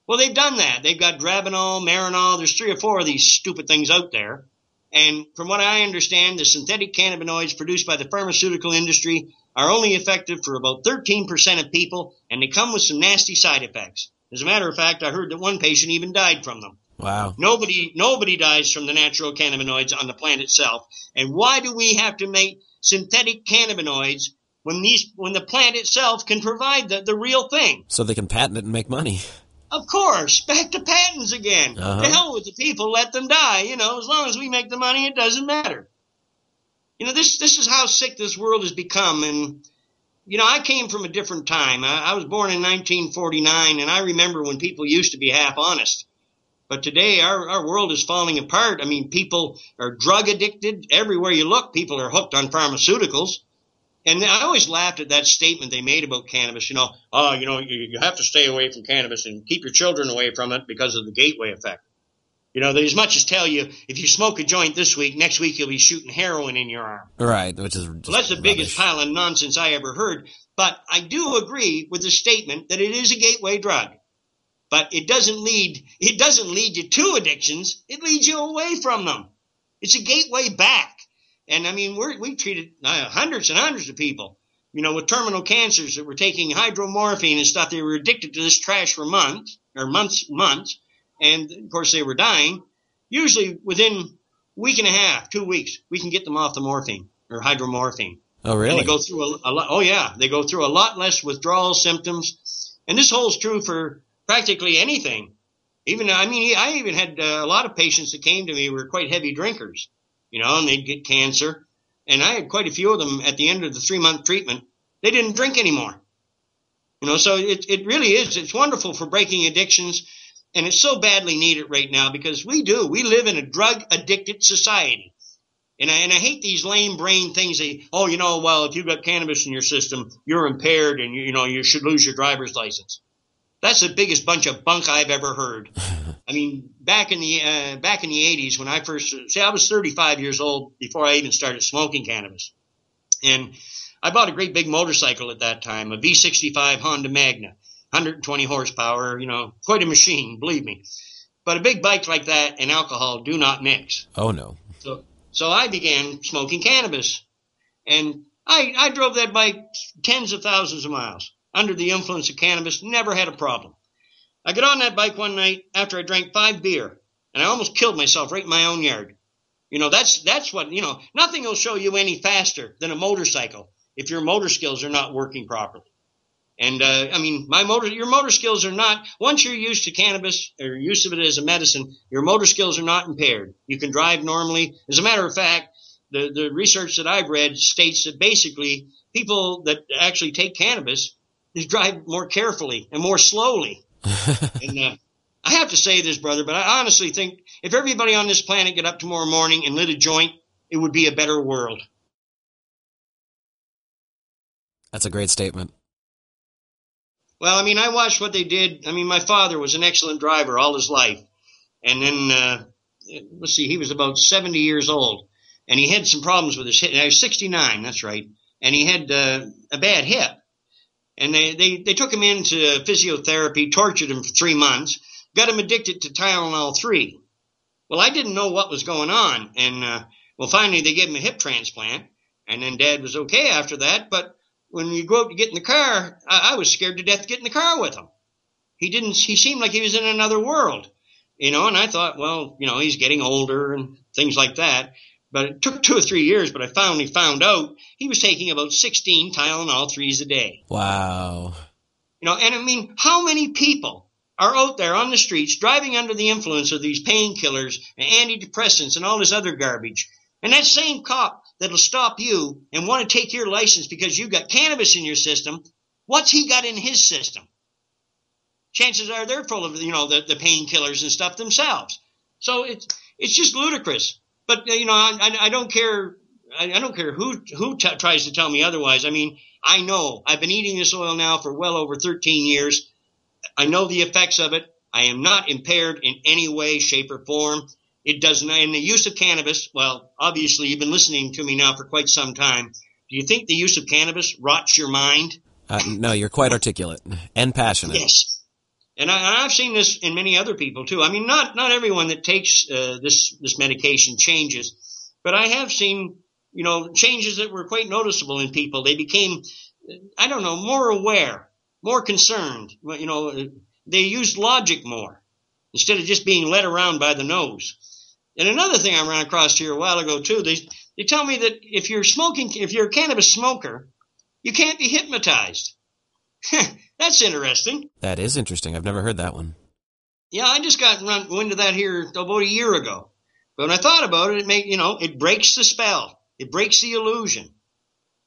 Well, they've done that. They've got Dronabinol, Marinol. There's three or four of these stupid things out there. And from what I understand, the synthetic cannabinoids produced by the pharmaceutical industry are only effective for about 13% of people, and they come with some nasty side effects. As a matter of fact, I heard that one patient even died from them. Wow. Nobody, nobody dies from the natural cannabinoids on the plant itself. And why do we have to make synthetic cannabinoids when these, when the plant itself can provide the, the real thing? So they can patent it and make money. Of course, back to patents again. Uh-huh. The hell with the people, let them die. You know, as long as we make the money, it doesn't matter. You know, this this is how sick this world has become. And you know, I came from a different time. I, I was born in 1949, and I remember when people used to be half honest. But today, our, our world is falling apart. I mean, people are drug addicted. Everywhere you look, people are hooked on pharmaceuticals. And I always laughed at that statement they made about cannabis. You know, oh, you know, you, you have to stay away from cannabis and keep your children away from it because of the gateway effect. You know, they as much as tell you if you smoke a joint this week, next week you'll be shooting heroin in your arm. Right, which is well, that's the rubbish. biggest pile of nonsense I ever heard. But I do agree with the statement that it is a gateway drug. But it doesn't lead it doesn't lead you to addictions. It leads you away from them. It's a gateway back. And I mean, we're, we treated uh, hundreds and hundreds of people, you know, with terminal cancers that were taking hydromorphine and stuff. They were addicted to this trash for months or months, months. And of course they were dying. Usually within a week and a half, two weeks, we can get them off the morphine or hydromorphine. Oh, And really? they go through a, a lot. Oh yeah, they go through a lot less withdrawal symptoms, and this holds true for practically anything. Even I mean, I even had uh, a lot of patients that came to me who were quite heavy drinkers, you know, and they'd get cancer, and I had quite a few of them at the end of the three month treatment. They didn't drink anymore, you know. So it it really is. It's wonderful for breaking addictions, and it's so badly needed right now because we do. We live in a drug addicted society. And I, and I hate these lame brain things. They, oh, you know, well, if you've got cannabis in your system, you're impaired and you, you know, you should lose your driver's license. That's the biggest bunch of bunk I've ever heard. I mean, back in the, uh, back in the eighties when I first, see, I was 35 years old before I even started smoking cannabis. And I bought a great big motorcycle at that time, a V65 Honda Magna, 120 horsepower, you know, quite a machine, believe me. But a big bike like that and alcohol do not mix. oh, no. So, so I began smoking cannabis, and I, I drove that bike tens of thousands of miles under the influence of cannabis. Never had a problem. I got on that bike one night after I drank five beer, and I almost killed myself right in my own yard. You know, that's that's what you know. Nothing will show you any faster than a motorcycle if your motor skills are not working properly. And uh, I mean, my motor, your motor skills are not. Once you're used to cannabis or use of it as a medicine, your motor skills are not impaired. You can drive normally. As a matter of fact, the the research that I've read states that basically people that actually take cannabis is drive more carefully and more slowly. and uh, I have to say this, brother, but I honestly think if everybody on this planet get up tomorrow morning and lit a joint, it would be a better world. That's a great statement. Well, I mean, I watched what they did. I mean, my father was an excellent driver all his life. And then, uh, let's see, he was about 70 years old and he had some problems with his hip. I was 69, that's right. And he had uh, a bad hip. And they, they, they took him into physiotherapy, tortured him for three months, got him addicted to Tylenol 3. Well, I didn't know what was going on. And, uh, well, finally they gave him a hip transplant. And then dad was okay after that. But when you go out to get in the car, I, I was scared to death to get in the car with him. He didn't, he seemed like he was in another world, you know, and I thought, well, you know, he's getting older and things like that. But it took two or three years, but I finally found out he was taking about 16 Tylenol 3s a day. Wow. You know, and I mean, how many people are out there on the streets driving under the influence of these painkillers and antidepressants and all this other garbage? And that same cop that'll stop you and want to take your license because you've got cannabis in your system, what's he got in his system? Chances are they're full of, you know, the, the painkillers and stuff themselves. So it's, it's just ludicrous. But, you know, I, I, I don't care. I, I don't care who, who t- tries to tell me otherwise. I mean, I know I've been eating this oil now for well over 13 years. I know the effects of it. I am not impaired in any way, shape, or form. It does not. And the use of cannabis, well, obviously you've been listening to me now for quite some time. Do you think the use of cannabis rots your mind? Uh, no, you're quite articulate and passionate. Yes. And, I, have seen this in many other people too. I mean, not not everyone that takes uh, this this medication changes, but I have seen you know changes that were quite noticeable in people. They became, I don't know, more aware, more concerned. You know, they used logic more instead of just being led around by the nose. And another thing I ran across here a while ago too, they they tell me that if you're smoking, if you're a cannabis smoker, you can't be hypnotized. That's interesting. That is interesting. I've never heard that one. Yeah, I just got run into that here about a year ago. But when I thought about it, it make you know, it breaks the spell. It breaks the illusion.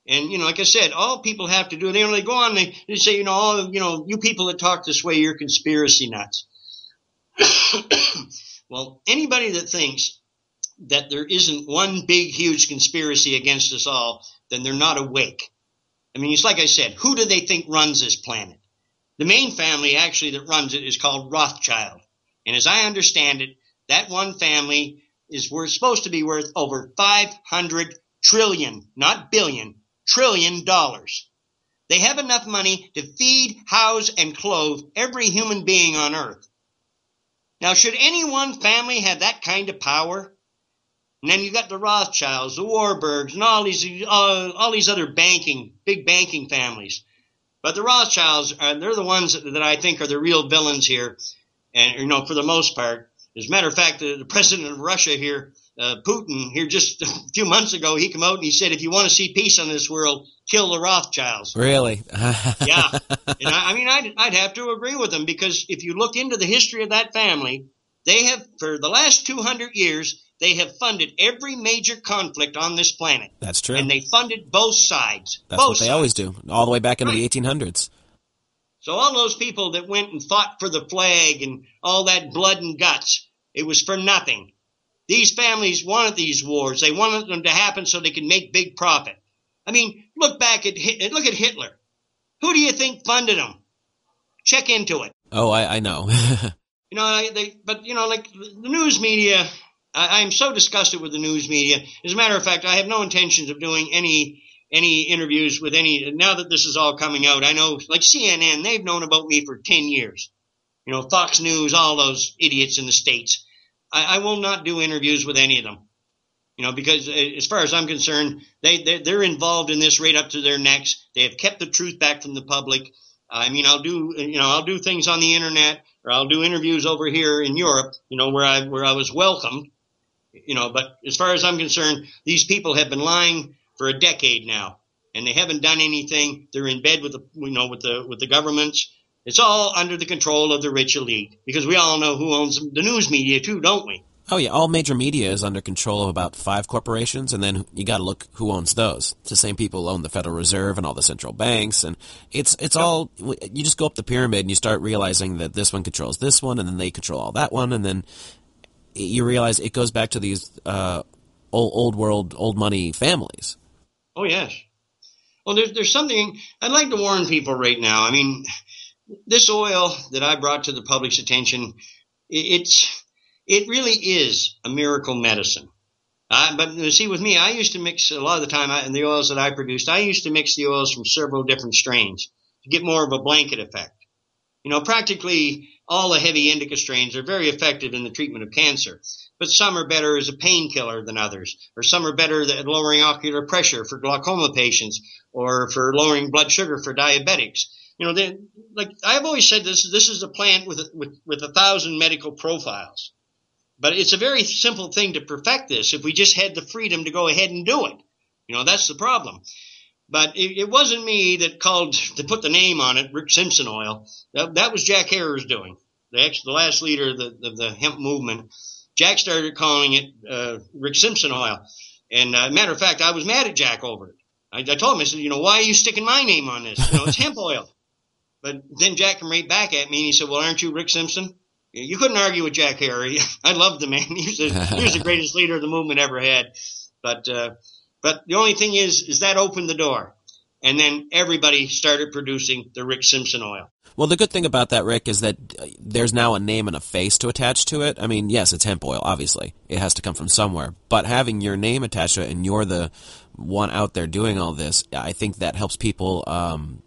And you know, like I said, all people have to do, they only go on, they, they say, you know, all you know, you people that talk this way, you're conspiracy nuts. well, anybody that thinks that there isn't one big, huge conspiracy against us all, then they're not awake. I mean, it's like I said, who do they think runs this planet? The main family actually that runs it is called Rothschild. And as I understand it, that one family is worth, supposed to be worth over 500 trillion, not billion, trillion dollars. They have enough money to feed, house, and clothe every human being on earth. Now, should any one family have that kind of power? And then you got the Rothschilds, the Warburgs, and all these uh, all these other banking, big banking families. But the Rothschilds, are, they're the ones that, that I think are the real villains here. And you know, for the most part, as a matter of fact, the, the president of Russia here, uh, Putin, here just a few months ago, he came out and he said, if you want to see peace on this world, kill the Rothschilds. Really? yeah. And I, I mean, I'd, I'd have to agree with him because if you look into the history of that family, they have, for the last 200 years, they have funded every major conflict on this planet. That's true. And they funded both sides. That's both what they sides. always do, all the way back into right. the 1800s. So all those people that went and fought for the flag and all that blood and guts, it was for nothing. These families wanted these wars. They wanted them to happen so they could make big profit. I mean, look back at look at Hitler. Who do you think funded him? Check into it. Oh, I, I know. you know, they, but you know, like the news media, I, am so disgusted with the news media. As a matter of fact, I have no intentions of doing any any interviews with any. Now that this is all coming out, I know, like CNN, they've known about me for ten years. You know, Fox News, all those idiots in the states. I, I will not do interviews with any of them. You know, because uh, as far as I'm concerned, they they're, they're involved in this right up to their necks. They have kept the truth back from the public. I mean, I'll do you know I'll do things on the internet or I'll do interviews over here in Europe. You know, where I where I was welcomed you know, but as far as I'm concerned, these people have been lying for a decade now, and they haven't done anything. They're in bed with the, you know, with the with the governments. It's all under the control of the rich elite because we all know who owns the news media too, don't we? Oh yeah, all major media is under control of about five corporations, and then you got to look who owns those. It's the same people own the Federal Reserve and all the central banks, and it's it's all. You just go up the pyramid and you start realizing that this one controls this one, and then they control all that one, and then you realize it goes back to these uh, old, old world, old money families. Oh yes. Well, there's there's something I'd like to warn people right now. I mean, this oil that I brought to the public's attention, it's it really is a miracle medicine. Uh, but see, with me, I used to mix a lot of the time, I, and the oils that I produced, I used to mix the oils from several different strains to get more of a blanket effect. You know, practically all the heavy indica strains are very effective in the treatment of cancer, but some are better as a painkiller than others, or some are better at lowering ocular pressure for glaucoma patients, or for lowering blood sugar for diabetics. You know, they, like I've always said, this this is a plant with with with a thousand medical profiles, but it's a very simple thing to perfect this if we just had the freedom to go ahead and do it. You know, that's the problem. But it, it, wasn't me that called to put the name on it, Rick Simpson oil. That, that was Jack Herer's doing. The, ex, the last leader of the, of the hemp movement. Jack started calling it uh, Rick Simpson oil. And uh, matter of fact, I was mad at Jack over it. I, I told him, I said, you know, why are you sticking my name on this? You know, it's hemp oil. But then Jack came right back at me and he said, well, aren't you Rick Simpson? You couldn't argue with Jack Herer. I loved the man. He was, a, he was the greatest leader the movement ever had. But uh, but the only thing is, is that opened the door. and then everybody started producing the Rick Simpson oil. Well, the good thing about that, Rick, is that uh, there's now a name and a face to attach to it. I mean, yes, it's hemp oil, obviously. It has to come from somewhere. But having your name attached to it and you're the one out there doing all this, I think that helps people um,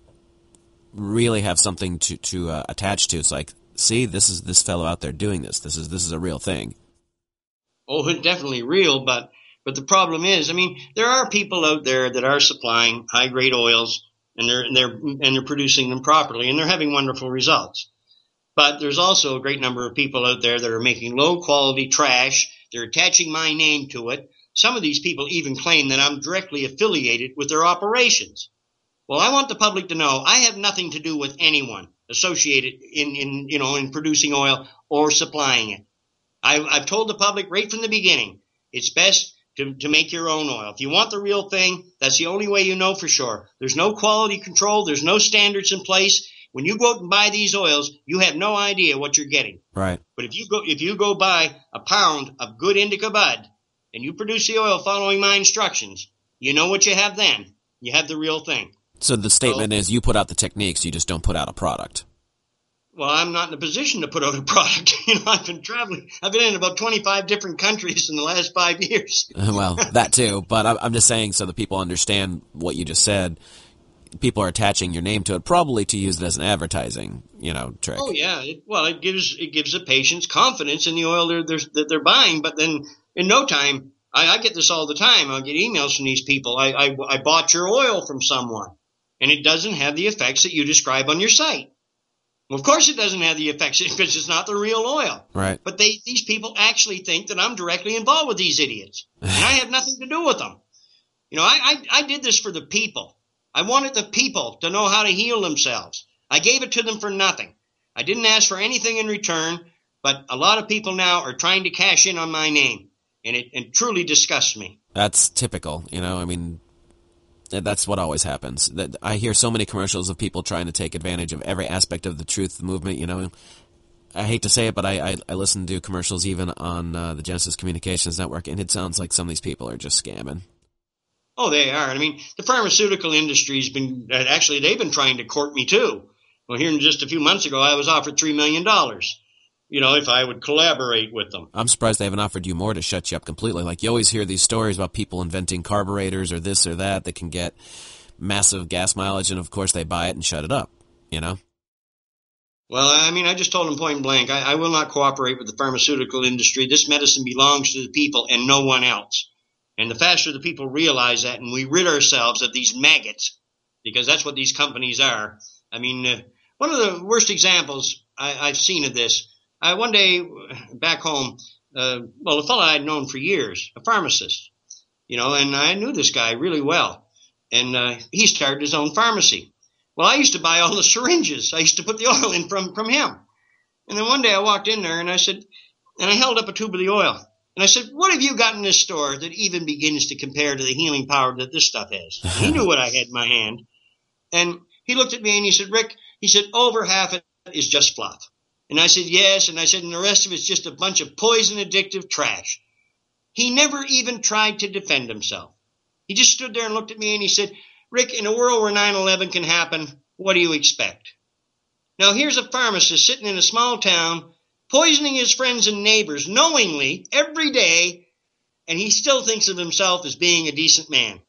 really have something to, to uh, attach to. It's like, see, this is this fellow out there doing this. This is this is a real thing. Oh, it's definitely real, but but the problem is, I mean, there are people out there that are supplying high grade oils and they're and they're and they're producing them properly and they're having wonderful results. But there's also a great number of people out there that are making low quality trash. They're attaching my name to it. Some of these people even claim that I'm directly affiliated with their operations. Well, I want the public to know I have nothing to do with anyone associated in, in you know in producing oil or supplying it. I, I've told the public right from the beginning, it's best to, to make your own oil. If you want the real thing, that's the only way you know for sure. There's no quality control. There's no standards in place. When you go out and buy these oils, you have no idea what you're getting. Right. But if you go, if you go buy a pound of good indica bud and you produce the oil following my instructions, you know what you have then. You have the real thing. So the statement so, is you put out the techniques, you just don't put out a product well, I'm not in a position to put out a product. You know, I've been traveling. I've been in about 25 different countries in the last five years. well, that too. But I'm just saying so that people understand what you just said. People are attaching your name to it, probably to use it as an advertising, you know, trick. Oh yeah. It, well, it gives it gives the patients confidence in the oil they're, they're, that they're buying. But then in no time, I, I get this all the time. I get emails from these people. I, I I bought your oil from someone, and it doesn't have the effects that you describe on your site. Well, of course it doesn't have the effects because it's not the real oil. Right. But they, these people actually think that I'm directly involved with these idiots. and I have nothing to do with them. You know, I, I, I did this for the people. I wanted the people to know how to heal themselves. I gave it to them for nothing. I didn't ask for anything in return, but a lot of people now are trying to cash in on my name, and it, it truly disgusts me. That's typical. You know, I mean, that's what always happens. That I hear so many commercials of people trying to take advantage of every aspect of the truth movement. You know, I hate to say it, but I I, I listen to commercials even on uh, the Genesis Communications Network, and it sounds like some of these people are just scamming. Oh, they are. I mean, the pharmaceutical industry's been actually they've been trying to court me too. Well, here in just a few months ago, I was offered three million dollars you know, if I would collaborate with them. I'm surprised they haven't offered you more to shut you up completely. Like you always hear these stories about people inventing carburetors or this or that that can get massive gas mileage, and of course they buy it and shut it up. You know. Well, I mean, I just told them point blank, I, I will not cooperate with the pharmaceutical industry. This medicine belongs to the people and no one else. And the faster the people realize that, and we rid ourselves of these maggots, because that's what these companies are. I mean, uh, one of the worst examples I, I've seen of this I one day back home, uh, well, a fellow I'd known for years, a pharmacist, you know, and I knew this guy really well, and uh, he started his own pharmacy. Well, I used to buy all the syringes. I used to put the oil in from from him. And then one day I walked in there and I said, and I held up a tube of the oil. And I said, what have you got in this store that even begins to compare to the healing power that this stuff has? he knew what I had in my hand. And he looked at me and he said, Rick, he said, over half it is just fluff. And I said, yes. And I said, and the rest of it's just a bunch of poison addictive trash. He never even tried to defend himself. He just stood there and looked at me and he said, Rick, in a world where 9-11 can happen, what do you expect? Now here's a pharmacist sitting in a small town, poisoning his friends and neighbors knowingly every day, and he still thinks of himself as being a decent man.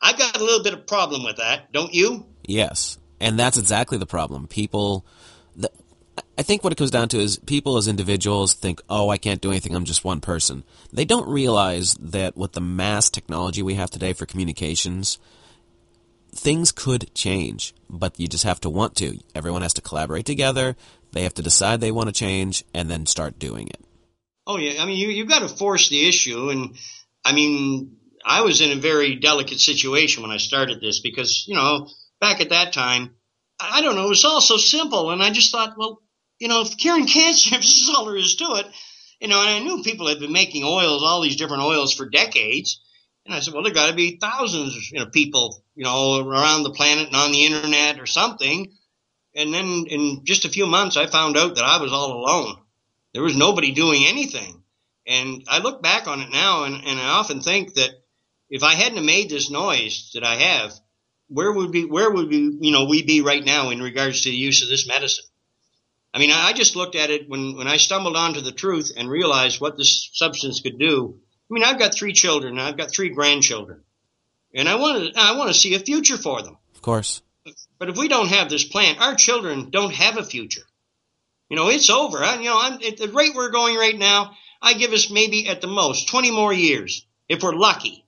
I've got a little bit of problem with that, don't you? Yes. And that's exactly the problem. People, I think what it comes down to is people as individuals think, oh, I can't do anything, I'm just one person. They don't realize that with the mass technology we have today for communications, things could change, but you just have to want to. Everyone has to collaborate together, they have to decide they want to change, and then start doing it. Oh, yeah. I mean, you, you've got to force the issue. And I mean, I was in a very delicate situation when I started this because, you know, back at that time, I don't know, it was all so simple. And I just thought, well, you know, if curing cancer, if this is all there is to it, you know, and I knew people had been making oils, all these different oils for decades. And I said, well, there got to be thousands, you know, people, you know, around the planet and on the internet or something. And then in just a few months, I found out that I was all alone. There was nobody doing anything. And I look back on it now and, and I often think that if I hadn't made this noise that I have, where would be where would we you know we be right now in regards to the use of this medicine? I mean, I just looked at it when when I stumbled onto the truth and realized what this substance could do. I mean, I've got three children, I've got three grandchildren, and I want to I want to see a future for them. Of course. But if we don't have this plant, our children don't have a future. You know, it's over. I, you know, I'm, at the rate we're going right now, I give us maybe at the most 20 more years, if we're lucky.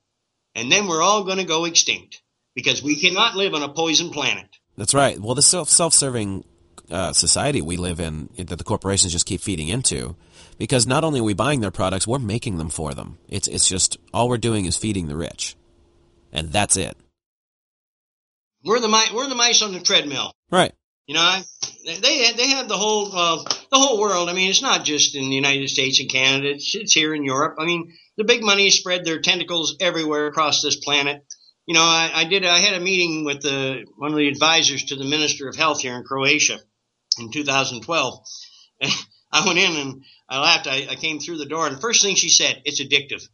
And then we're all going to go extinct because we cannot live on a poison planet. That's right. Well, the self self-serving uh, society we live in that the corporations just keep feeding into, because not only are we buying their products, we're making them for them. It's it's just all we're doing is feeding the rich, and that's it. We're the mice. We're the mice on the treadmill. Right. You know, they they have the whole uh, the whole world. I mean, it's not just in the United States and Canada. It's, it's here in Europe. I mean, the big money spread their tentacles everywhere across this planet. You know, I, I did. I had a meeting with the one of the advisors to the Minister of Health here in Croatia in 2012. And I went in and I laughed. I, I came through the door, and the first thing she said, "It's addictive,"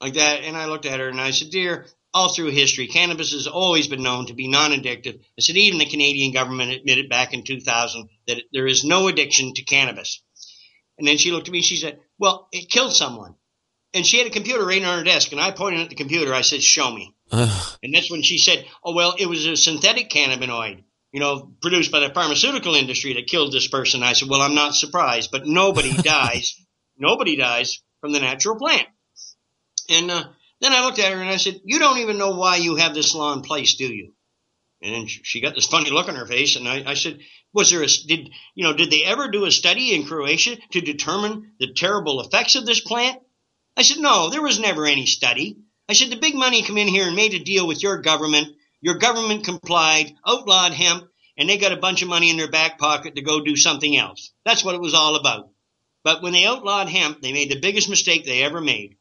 like that. And I looked at her and I said, "Dear, all through history, cannabis has always been known to be non-addictive. I said even the Canadian government admitted back in 2000 that there is no addiction to cannabis. And then she looked at me. She said, "Well, it killed someone." And she had a computer right on her desk, and I pointed at the computer. I said, "Show me." and that's when she said, "Oh well, it was a synthetic cannabinoid." You know, produced by the pharmaceutical industry that killed this person. I said, well, I'm not surprised, but nobody dies. Nobody dies from the natural plant. And uh, then I looked at her and I said, You don't even know why you have this law in place, do you? And then she got this funny look on her face, and I, I said, "Was there a did you know did they ever do a study in Croatia to determine the terrible effects of this plant?" I said, "No, there was never any study." I said, "The big money come in here and made a deal with your government. Your government complied, outlawed hemp, and they got a bunch of money in their back pocket to go do something else. That's what it was all about. But when they outlawed hemp, they made the biggest mistake they ever made.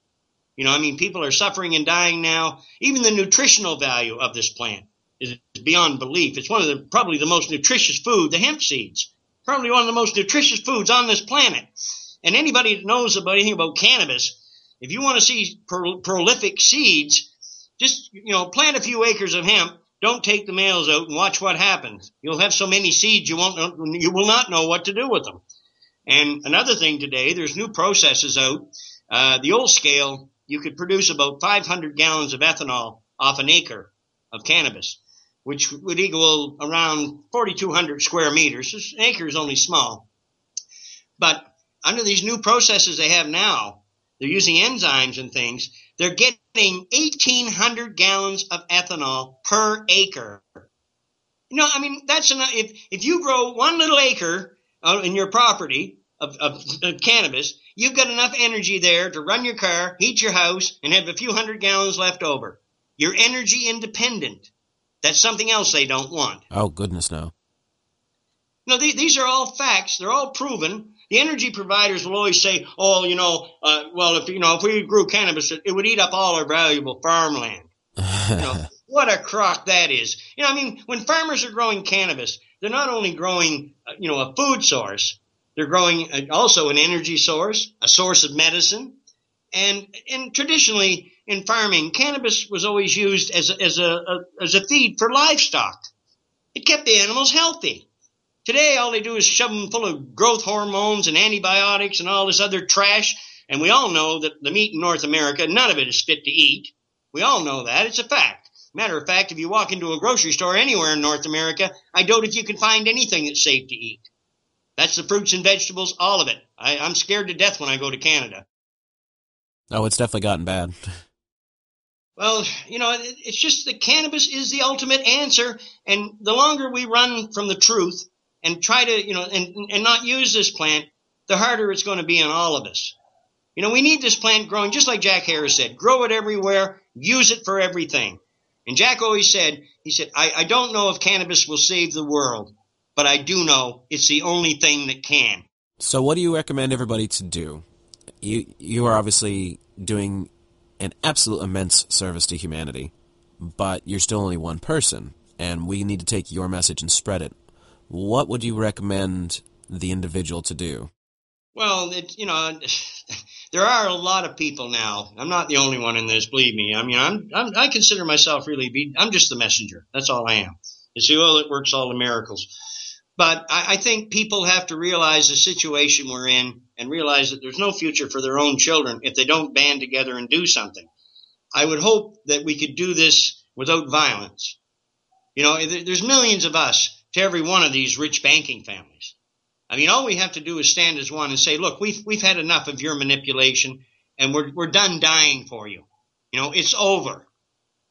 You know, I mean, people are suffering and dying now. Even the nutritional value of this plant is beyond belief. It's one of the probably the most nutritious food, the hemp seeds. Probably one of the most nutritious foods on this planet. And anybody that knows about anything about cannabis, if you want to see pro- prolific seeds, just you know, plant a few acres of hemp. Don't take the males out and watch what happens. You'll have so many seeds you won't you will not know what to do with them. And another thing today, there's new processes out. Uh, the old scale you could produce about 500 gallons of ethanol off an acre of cannabis, which would equal around 4,200 square meters. This acre is only small. But under these new processes they have now, they're using enzymes and things. They're getting 1,800 gallons of ethanol per acre. You know, I mean, that's enough. If, if you grow one little acre uh, in your property of, of, of cannabis, you've got enough energy there to run your car, heat your house, and have a few hundred gallons left over. You're energy independent. That's something else they don't want. Oh, goodness, no. No, these are all facts. They're all proven. The energy providers will always say, "Oh, you know, uh, well, if you know, if we grew cannabis, it, it would eat up all our valuable farmland." you know, what a crock that is. You know, I mean, when farmers are growing cannabis, they're not only growing, uh, you know, a food source, they're growing uh, also an energy source, a source of medicine, and and traditionally in farming, cannabis was always used as a, as a, a as a feed for livestock. It kept the animals healthy. Today, all they do is shove them full of growth hormones and antibiotics and all this other trash. And we all know that the meat in North America, none of it is fit to eat. We all know that. It's a fact. Matter of fact, if you walk into a grocery store anywhere in North America, I doubt if you can find anything that's safe to eat. That's the fruits and vegetables, all of it. I, I'm scared to death when I go to Canada. Oh, it's definitely gotten bad. Well, you know, it, it's just that cannabis is the ultimate answer, and the longer we run from the truth and try to, you know, and, and not use this plant, the harder it's going to be on all of us. You know, we need this plant growing, just like Jack Herer said, grow it everywhere, use it for everything. And Jack always said, he said, I, I don't know if cannabis will save the world, but I do know it's the only thing that can. So, what do you recommend everybody to do? You you are obviously doing an absolute immense service to humanity, but you're still only one person, and we need to take your message and spread it. What would you recommend the individual to do? Well, it, you know, there are a lot of people now. I'm not the only one in this, believe me. I mean, I'm, I'm I consider myself really be, I'm just the messenger. That's all I am. It's the oil that works all the miracles. But I, I think people have to realize the situation we're in and realize that there's no future for their own children if they don't band together and do something. I would hope that we could do this without violence. You know, there's millions of us to every one of these rich banking families. I mean, all we have to do is stand as one and say, look, we've, we've had enough of your manipulation and we're, we're done dying for you. You know, it's over.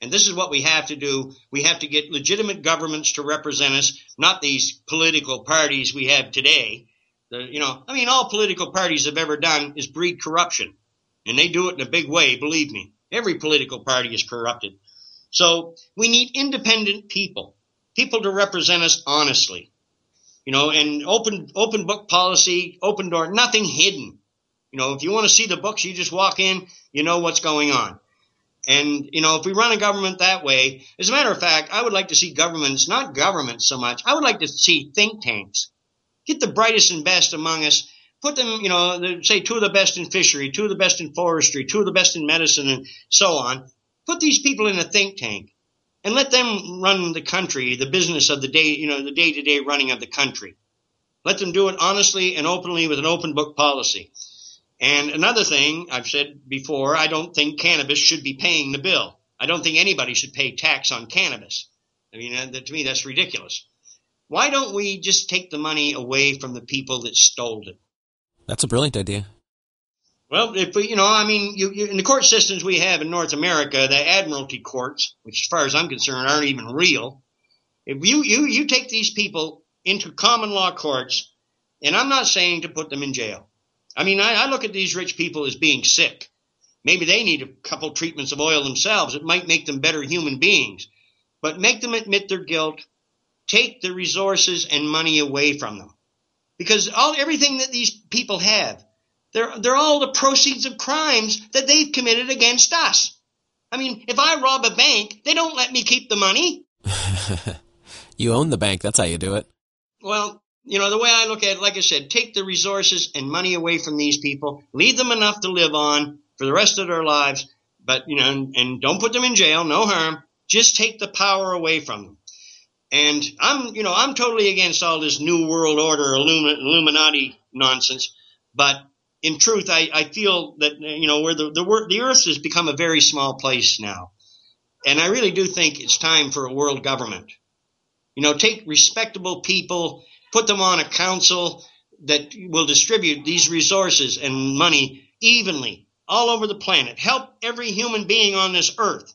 And this is what we have to do. We have to get legitimate governments to represent us, not these political parties we have today. The, you know, I mean, all political parties have ever done is breed corruption. And they do it in a big way, believe me. Every political party is corrupted. So we need independent people, people to represent us honestly you know, and open open book policy, open door, nothing hidden. You know, if you want to see the books, you just walk in, you know what's going on. And, you know, if we run a government that way, as a matter of fact, I would like to see governments, not governments so much, I would like to see think tanks. Get the brightest and best among us, put them, you know, say two of the best in fishery, two of the best in forestry, two of the best in medicine, and so on. Put these people in a think tank and let them run the country, the business of the day, you know, the day to day running of the country. Let them do it honestly and openly with an open book policy. And another thing I've said before, I don't think cannabis should be paying the bill. I don't think anybody should pay tax on cannabis. I mean, uh, to me, that's ridiculous. Why don't we just take the money away from the people that stole it? That's a brilliant idea. Well, if we, you know, I mean, you, you, in the court systems we have in North America, the admiralty courts, which as far as I'm concerned aren't even real. If you, you, you take these people into common law courts, and I'm not saying to put them in jail. I mean, I, I look at these rich people as being sick. Maybe they need a couple treatments of oil themselves. It might make them better human beings. But make them admit their guilt. Take the resources and money away from them. Because all everything that these people have, they're, they're all the proceeds of crimes that they've committed against us. I mean, if I rob a bank, they don't let me keep the money. you own the bank. That's how you do it. Well, you know, the way I look at it, like I said, take the resources and money away from these people, leave them enough to live on for the rest of their lives, but, you know, and, and don't put them in jail, no harm. Just take the power away from them. And I'm, you know, I'm totally against all this New World Order Illuminati nonsense, but in truth, I, I feel that you know where the, the the Earth has become a very small place now, and I really do think it's time for a world government. You know, take respectable people, put them on a council that will distribute these resources and money evenly all over the planet. Help every human being on this earth.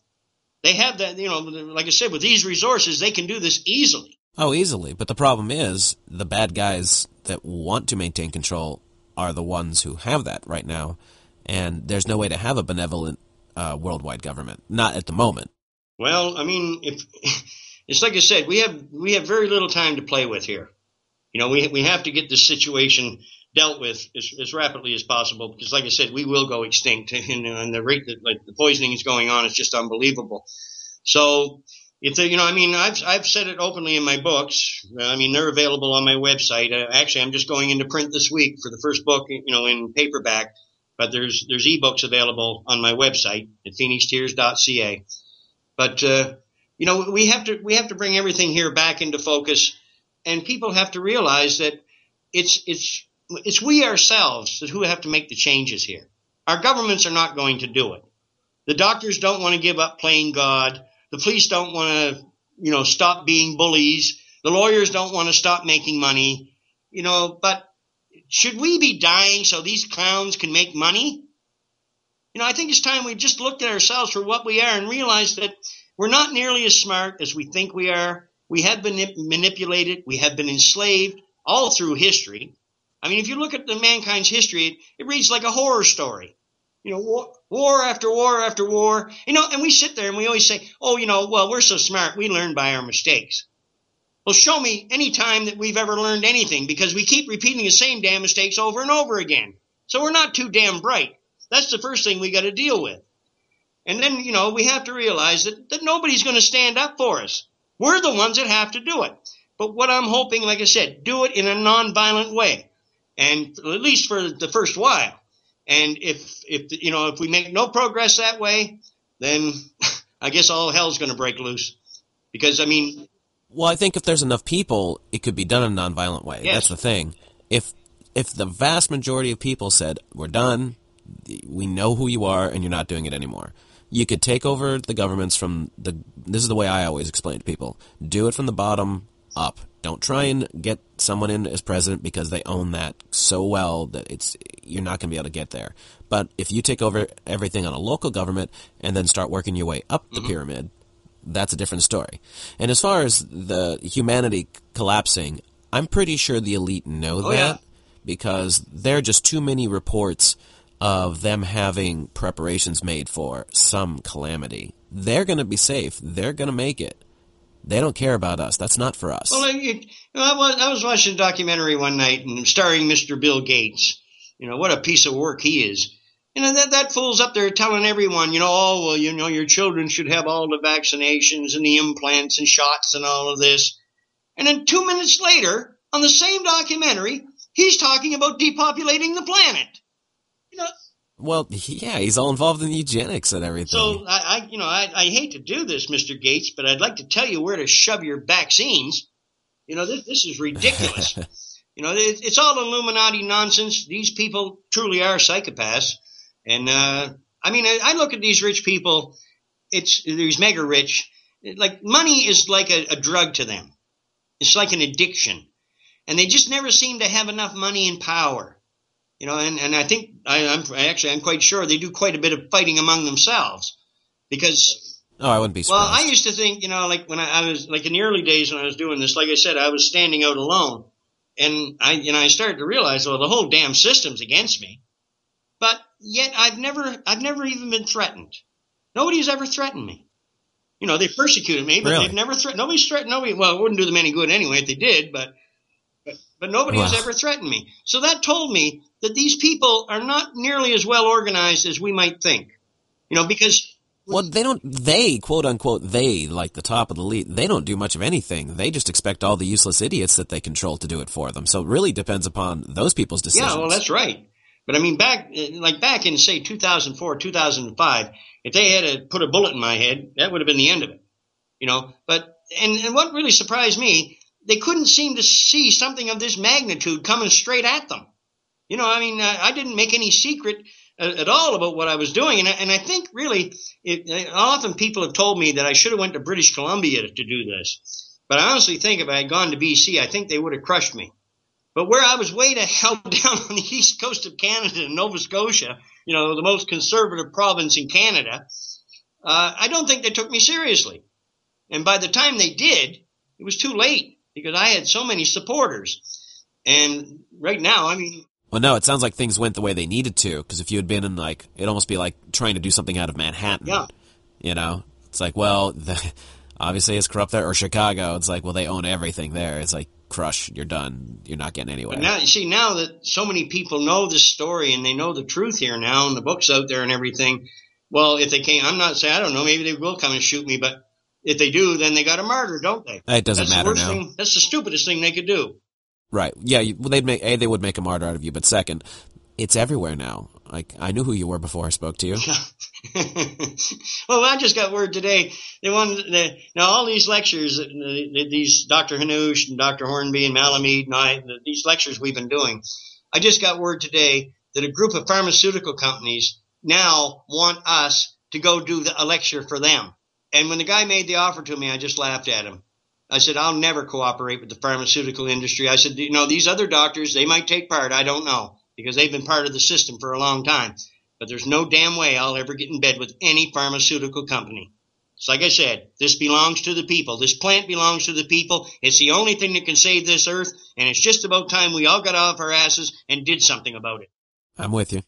They have that, you know, like I said, with these resources, they can do this easily. Oh, easily. But the problem is the bad guys that want to maintain control are the ones who have that right now, and there's no way to have a benevolent uh, worldwide government, not at the moment. Well, I mean, if it's like I said, we have we have very little time to play with here. You know, we we have to get this situation dealt with as, as rapidly as possible because, like I said, we will go extinct, and, and the rate that like the poisoning is going on is just unbelievable. So you know, I mean, I've I've said it openly in my books. I mean, they're available on my website. Uh, actually, I'm just going into print this week for the first book, you know, in paperback. But there's there's ebooks available on my website at phoenixtears.ca. But uh, you know, we have to we have to bring everything here back into focus, and people have to realize that it's it's it's we ourselves who have to make the changes here. Our governments are not going to do it. The doctors don't want to give up playing God the police don't want to, you know, stop being bullies. The lawyers don't want to stop making money, you know, but should we be dying so these clowns can make money? You know, I think it's time we just looked at ourselves for what we are and realized that we're not nearly as smart as we think we are. We have been manipulated. We have been enslaved all through history. I mean, if you look at the mankind's history, it, it reads like a horror story. You know, war, war after war after war. You know, and we sit there and we always say, oh, you know, well, we're so smart. We learn by our mistakes. Well, show me any time that we've ever learned anything because we keep repeating the same damn mistakes over and over again. So we're not too damn bright. That's the first thing we got to deal with. And then, you know, we have to realize that, that nobody's going to stand up for us. We're the ones that have to do it. But what I'm hoping, like I said, do it in a nonviolent way. and at least for the first while. And if if you know if we make no progress that way, then I guess all hell's going to break loose. Because I mean, well, I think if there's enough people, it could be done in a nonviolent way. Yes. That's the thing. If if the vast majority of people said, "We're done. We know who you are, and you're not doing it anymore," you could take over the governments from the. This is the way I always explain to people: do it from the bottom up. Don't try and get someone in as president because they own that so well that it's you're not going to be able to get there. But if you take over everything on a local government and then start working your way up the Mm-hmm. pyramid, that's a different story. And as far as the humanity collapsing, I'm pretty sure the elite know Oh, that yeah. because there are just too many reports of them having preparations made for some calamity. They're going to be safe. They're going to make it. They don't care about us. That's not for us. Well, I, you know, I was I was watching a documentary one night and starring Mr. Bill Gates. You know what a piece of work he is. You know that that fool's up there telling everyone, you know, oh well, you know, your children should have all the vaccinations and the implants and shots and all of this. And then two minutes later, on the same documentary, he's talking about depopulating the planet. Well, yeah, he's all involved in eugenics and everything. so I, I you know, I, I hate to do this, Mr. Gates, but I'd like to tell you where to shove your vaccines. You know, this, this is ridiculous. you know, it, it's all Illuminati nonsense. These people truly are psychopaths. And, uh, I mean, I, I look at these rich people, it's, these mega rich, like money is like a, a drug to them. It's like an addiction. And they just never seem to have enough money and power. You know, and, and I think I, I'm actually I'm quite sure they do quite a bit of fighting among themselves because oh, I wouldn't be surprised. well. I used to think you know like when I, I was like in the early days when I was doing this like I said I was standing out alone and I you know I started to realize well the whole damn system's against me but yet I've never I've never even been threatened nobody's ever threatened me you know they persecuted me but Really? they've never threatened nobody's threatened nobody well it wouldn't do them any good anyway if they did but but, nobody has ever threatened me. So that told me that these people are not nearly as well organized as we might think. You know, because Well, they don't. They quote unquote they like the top of the elite. They don't do much of anything. They just expect all the useless idiots that they control to do it for them. So it really depends upon those people's decisions. yeah, well, that's right. But I mean, back eh, like back in say 2004, 2005, if they had to put a bullet in my head, that would have been the end of it. You know, but and and what really surprised me, they couldn't seem to see something of this magnitude coming straight at them. You know, I mean, uh, I didn't make any secret uh, at all about what I was doing, and I, and I think really, it, uh, often people have told me that I should have went to British Columbia to do this. But I honestly think if I had gone to BC, I think they would have crushed me. But where I was way to hell down on the east coast of Canada in Nova Scotia, you know, the most conservative province in Canada, uh, I don't think they took me seriously. And by the time they did, it was too late because I had so many supporters. And right now, I mean, Well, no, it sounds like things went the way they needed to. Because if you had been in like, it'd almost be like trying to do something out of Manhattan. Yeah. You know, it's like, well, the, obviously it's corrupt there, or Chicago. It's like, well, they own everything there. It's like, crush, you're done. You're not getting anywhere. But now, you see, now that so many people know this story and they know the truth here now, and the book's out there and everything. Well, if they can't, I'm not saying I don't know. Maybe they will come and shoot me, but if they do, then they got a martyr, don't they? It doesn't that's matter now. Thing, that's the stupidest thing they could do. Right. Yeah. You, well, they'd make a. They would make a martyr out of you. But second, it's everywhere now. Like I knew who you were before I spoke to you. well, I just got word today. They they, now all these lectures, uh, these Dr. Hanuš and Dr. Hornby and Melamede and I, these lectures we've been doing. I just got word today that a group of pharmaceutical companies now want us to go do the, a lecture for them. And when the guy made the offer to me, I just laughed at him. I said, I'll never cooperate with the pharmaceutical industry. I said, you know, these other doctors, they might take part. I don't know because they've been part of the system for a long time. But there's no damn way I'll ever get in bed with any pharmaceutical company. It's like I said, this belongs to the people. This plant belongs to the people. It's the only thing that can save this earth. And it's just about time we all got off our asses and did something about it. I'm with you.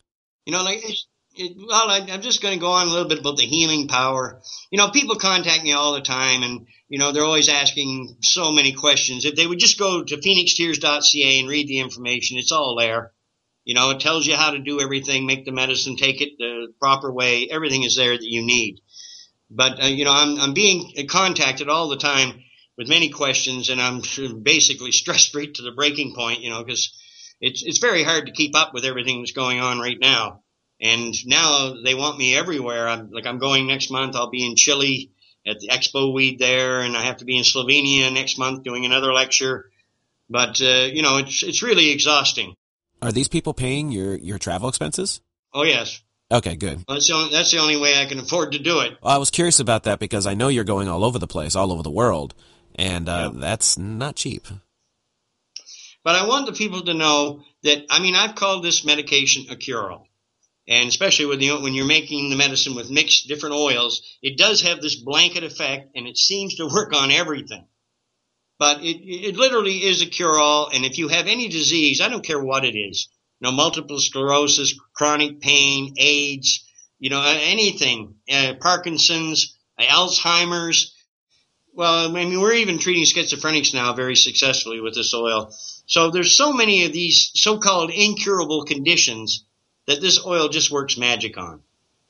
You know, like, it's, it, well, I, I'm just going to go on a little bit about the healing power. You know, people contact me all the time and, you know, they're always asking so many questions. If they would just go to phoenixtears.ca and read the information, it's all there. You know, it tells you how to do everything, make the medicine, take it the proper way. Everything is there that you need. But, uh, you know, I'm, I'm being contacted all the time with many questions and I'm basically stressed right to the breaking point, you know, because it's it's very hard to keep up with everything that's going on right now. And now they want me everywhere. I'm like I'm going next month. I'll be in Chile at the Expo Weed there, and I have to be in Slovenia next month doing another lecture. But uh, you know, it's it's really exhausting. Are these people paying your your travel expenses? Oh yes. Okay, good. That's the only, that's the only way I can afford to do it. Well, I was curious about that because I know you're going all over the place, all over the world, and uh, yeah. that's not cheap. But I want the people to know that I mean I've called this medication a cure-all, and especially when you're making the medicine with mixed different oils, it does have this blanket effect, and it seems to work on everything. But it, it literally is a cure-all, and if you have any disease, I don't care what it is, you know, multiple sclerosis, chronic pain, AIDS, you know, anything, uh, Parkinson's, Alzheimer's. Well, I mean, we're even treating schizophrenics now very successfully with this oil. So there's so many of these so-called incurable conditions that this oil just works magic on.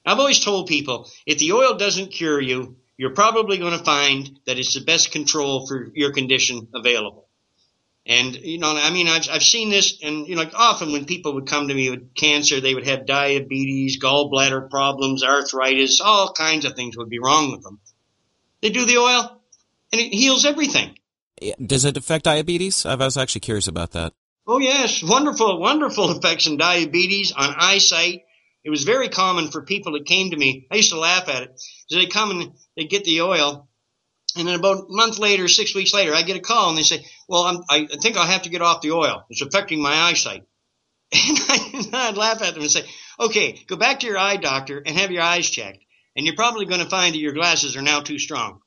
I've always told people, if the oil doesn't cure you, you're probably going to find that it's the best control for your condition available. And, you know, I mean, I've, I've seen this and, you know, like often when people would come to me with cancer, they would have diabetes, gallbladder problems, arthritis, all kinds of things would be wrong with them. They do the oil and it heals everything. Does it affect diabetes? I was actually curious about that. Oh yes, wonderful, wonderful effects on diabetes, on eyesight. It was very common for people that came to me. I used to laugh at it. So they come and they get the oil and then about a month later, six weeks later, I get a call and they say, well, I'm, i think I'll have to get off the oil. It's affecting my eyesight. And, I, would laugh at them and say, okay, go back to your eye doctor and have your eyes checked. And you're probably going to find that your glasses are now too strong.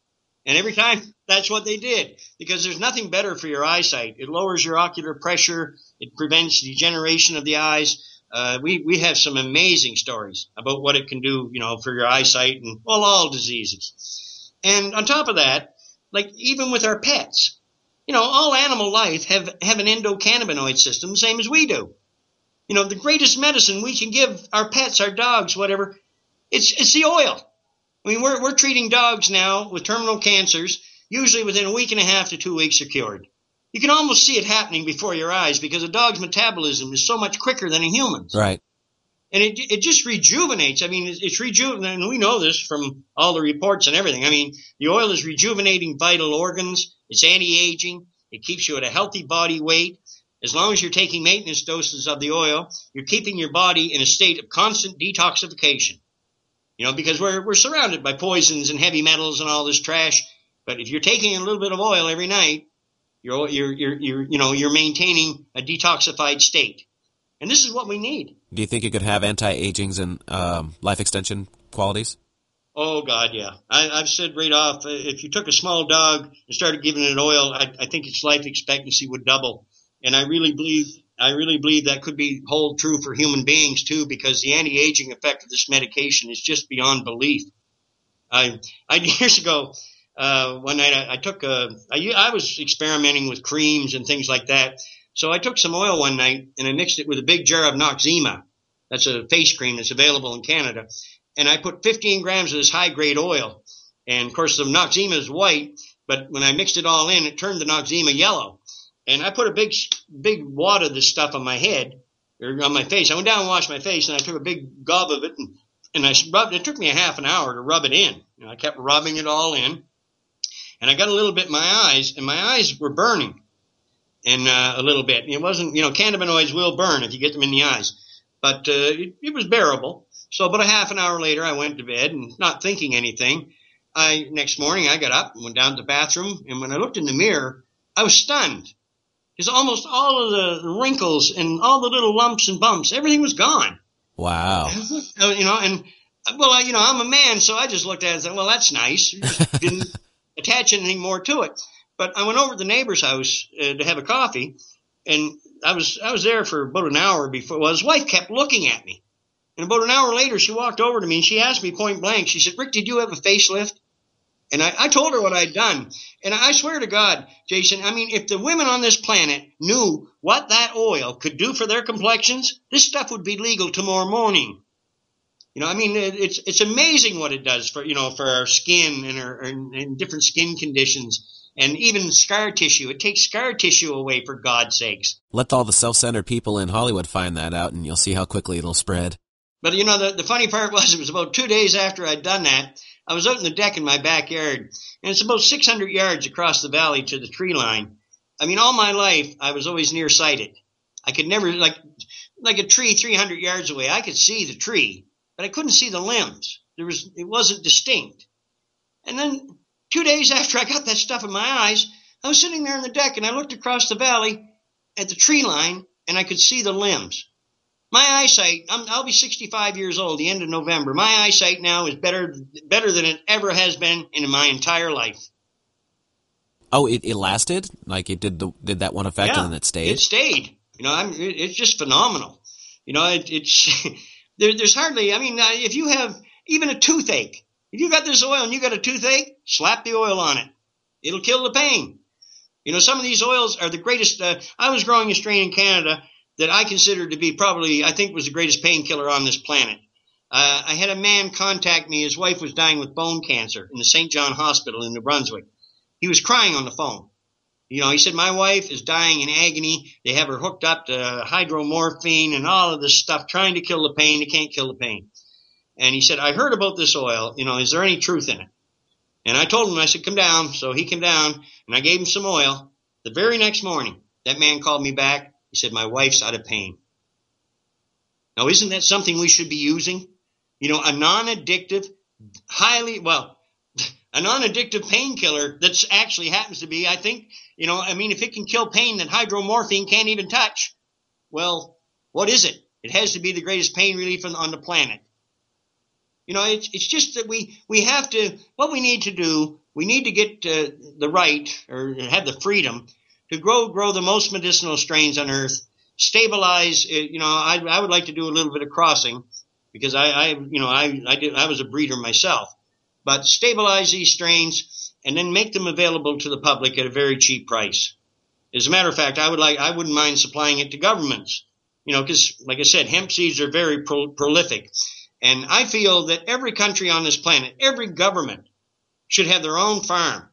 And every time, that's what they did because there's nothing better for your eyesight. It lowers your ocular pressure. It prevents degeneration of the eyes. Uh, we, we have some amazing stories about what it can do, you know, for your eyesight and well, all diseases. And on top of that, like even with our pets, you know, all animal life have, have an endocannabinoid system, the same as we do. You know, the greatest medicine we can give our pets, our dogs, whatever, it's, it's the oil. I mean, we're, we're treating dogs now with terminal cancers. Usually within a week and a half to two weeks are cured. You can almost see it happening before your eyes because a dog's metabolism is so much quicker than a human's. Right and it it just rejuvenates. I mean, it's, it's rejuvenating. And we know this from all the reports and everything. I mean, the oil is rejuvenating vital organs. It's anti-aging. It keeps you at a healthy body weight. As long as you're taking maintenance doses of the oil, you're keeping your body in a state of constant detoxification. You know, because we're we're surrounded by poisons and heavy metals and all this trash. But if you're taking a little bit of oil every night, you're you're you're, you're you know you're maintaining a detoxified state. And this is what we need. Do you think it could have anti-agings and um, life extension qualities? Oh God, yeah. I, have said right off, uh, if you took a small dog and started giving it oil, I, I think its life expectancy would double. And I really believe, I really believe that could be hold true for human beings too, because the anti-aging effect of this medication is just beyond belief. I, I years ago, uh, one night I, I took a, I, I was experimenting with creams and things like that. So I took some oil one night and I mixed it with a big jar of Noxzema. That's a face cream that's available in Canada. And I put 15 grams of this high grade oil. And of course the Noxzema is white, but when I mixed it all in, it turned the Noxzema yellow. And I put a big, big wad of this stuff on my head or on my face. I went down and washed my face and I took a big gob of it and, and I rubbed, it took me a half an hour to rub it in. I kept rubbing it all in and I got a little bit in my eyes and my eyes were burning and uh, a little bit. It wasn't, you know, cannabinoids will burn if you get them in the eyes, but uh, it, it was bearable. So about a half an hour later, I went to bed and not thinking anything. I next morning I got up and went down to the bathroom, and when I looked in the mirror, I was stunned because almost all of the wrinkles and all the little lumps and bumps, everything was gone. Wow. you know, and well, I, you know, I'm a man, so I just looked at it and said, "Well, that's nice." didn't attach anything more to it. But I went over to the neighbor's house uh, to have a coffee, and I was I was there for about an hour before. Well, his wife kept looking at me, and about an hour later, she walked over to me and she asked me point blank. She said, "Rick, did you have a facelift?" And I, I told her what I'd done. And I swear to God, Jason, I mean, if the women on this planet knew what that oil could do for their complexions, this stuff would be legal tomorrow morning. You know, I mean, it's it's amazing what it does for you know for our skin and our and, and different skin conditions and even scar tissue. It takes scar tissue away for God's sakes. Let all the self-centered people in Hollywood find that out and you'll see how quickly it'll spread. But you know, the, the funny part was it was about two days after I'd done that, I was out in the deck in my backyard and it's about 600 yards across the valley to the tree line. I mean, all my life I was always nearsighted. I could never, like, like a tree 300 yards away, I could see the tree, but I couldn't see the limbs. There was, it wasn't distinct. And then two days after I got that stuff in my eyes, I was sitting there on the deck and I looked across the valley at the tree line and I could see the limbs. My eyesight, i will be 65 years old the end of November. My eyesight now is better, better than it ever has been in my entire life. Oh, it, it lasted? Like it did the, did that one effect yeah, and then it stayed? It stayed. You know, I'm, it, it's just phenomenal. You know, it, it's, there, there's hardly, I mean, uh, if you have even a toothache, if you got this oil and you got a toothache, slap the oil on it. It'll kill the pain. You know, some of these oils are the greatest. Uh, I was growing a strain in Canada that I considered to be probably, I think, was the greatest painkiller on this planet. Uh, I had a man contact me. His wife was dying with bone cancer in the St. John Hospital in New Brunswick. He was crying on the phone. You know, he said, My wife is dying in agony. They have her hooked up to hydromorphine and all of this stuff, trying to kill the pain. They can't kill the pain. And he said, I heard about this oil. You know, is there any truth in it? And I told him, I said, come down. So he came down and I gave him some oil. The very next morning, that man called me back. He said, my wife's out of pain. Now, isn't that something we should be using? You know, a non-addictive, highly, well, a non-addictive painkiller that actually happens to be, I think, you know, I mean, if it can kill pain that hydromorphine can't even touch, well, what is it? It has to be the greatest pain relief on, on the planet. You know, it's, it's just that we, we have to, what we need to do, we need to get uh, the right or have the freedom to grow, grow the most medicinal strains on earth, stabilize, uh, you know, I, I would like to do a little bit of crossing because I, I you know, I, I did, I was a breeder myself, but stabilize these strains and then make them available to the public at a very cheap price. As a matter of fact, I would like, I wouldn't mind supplying it to governments, you know, because like I said, hemp seeds are very pro- prolific. And I feel that every country on this planet, every government should have their own farm,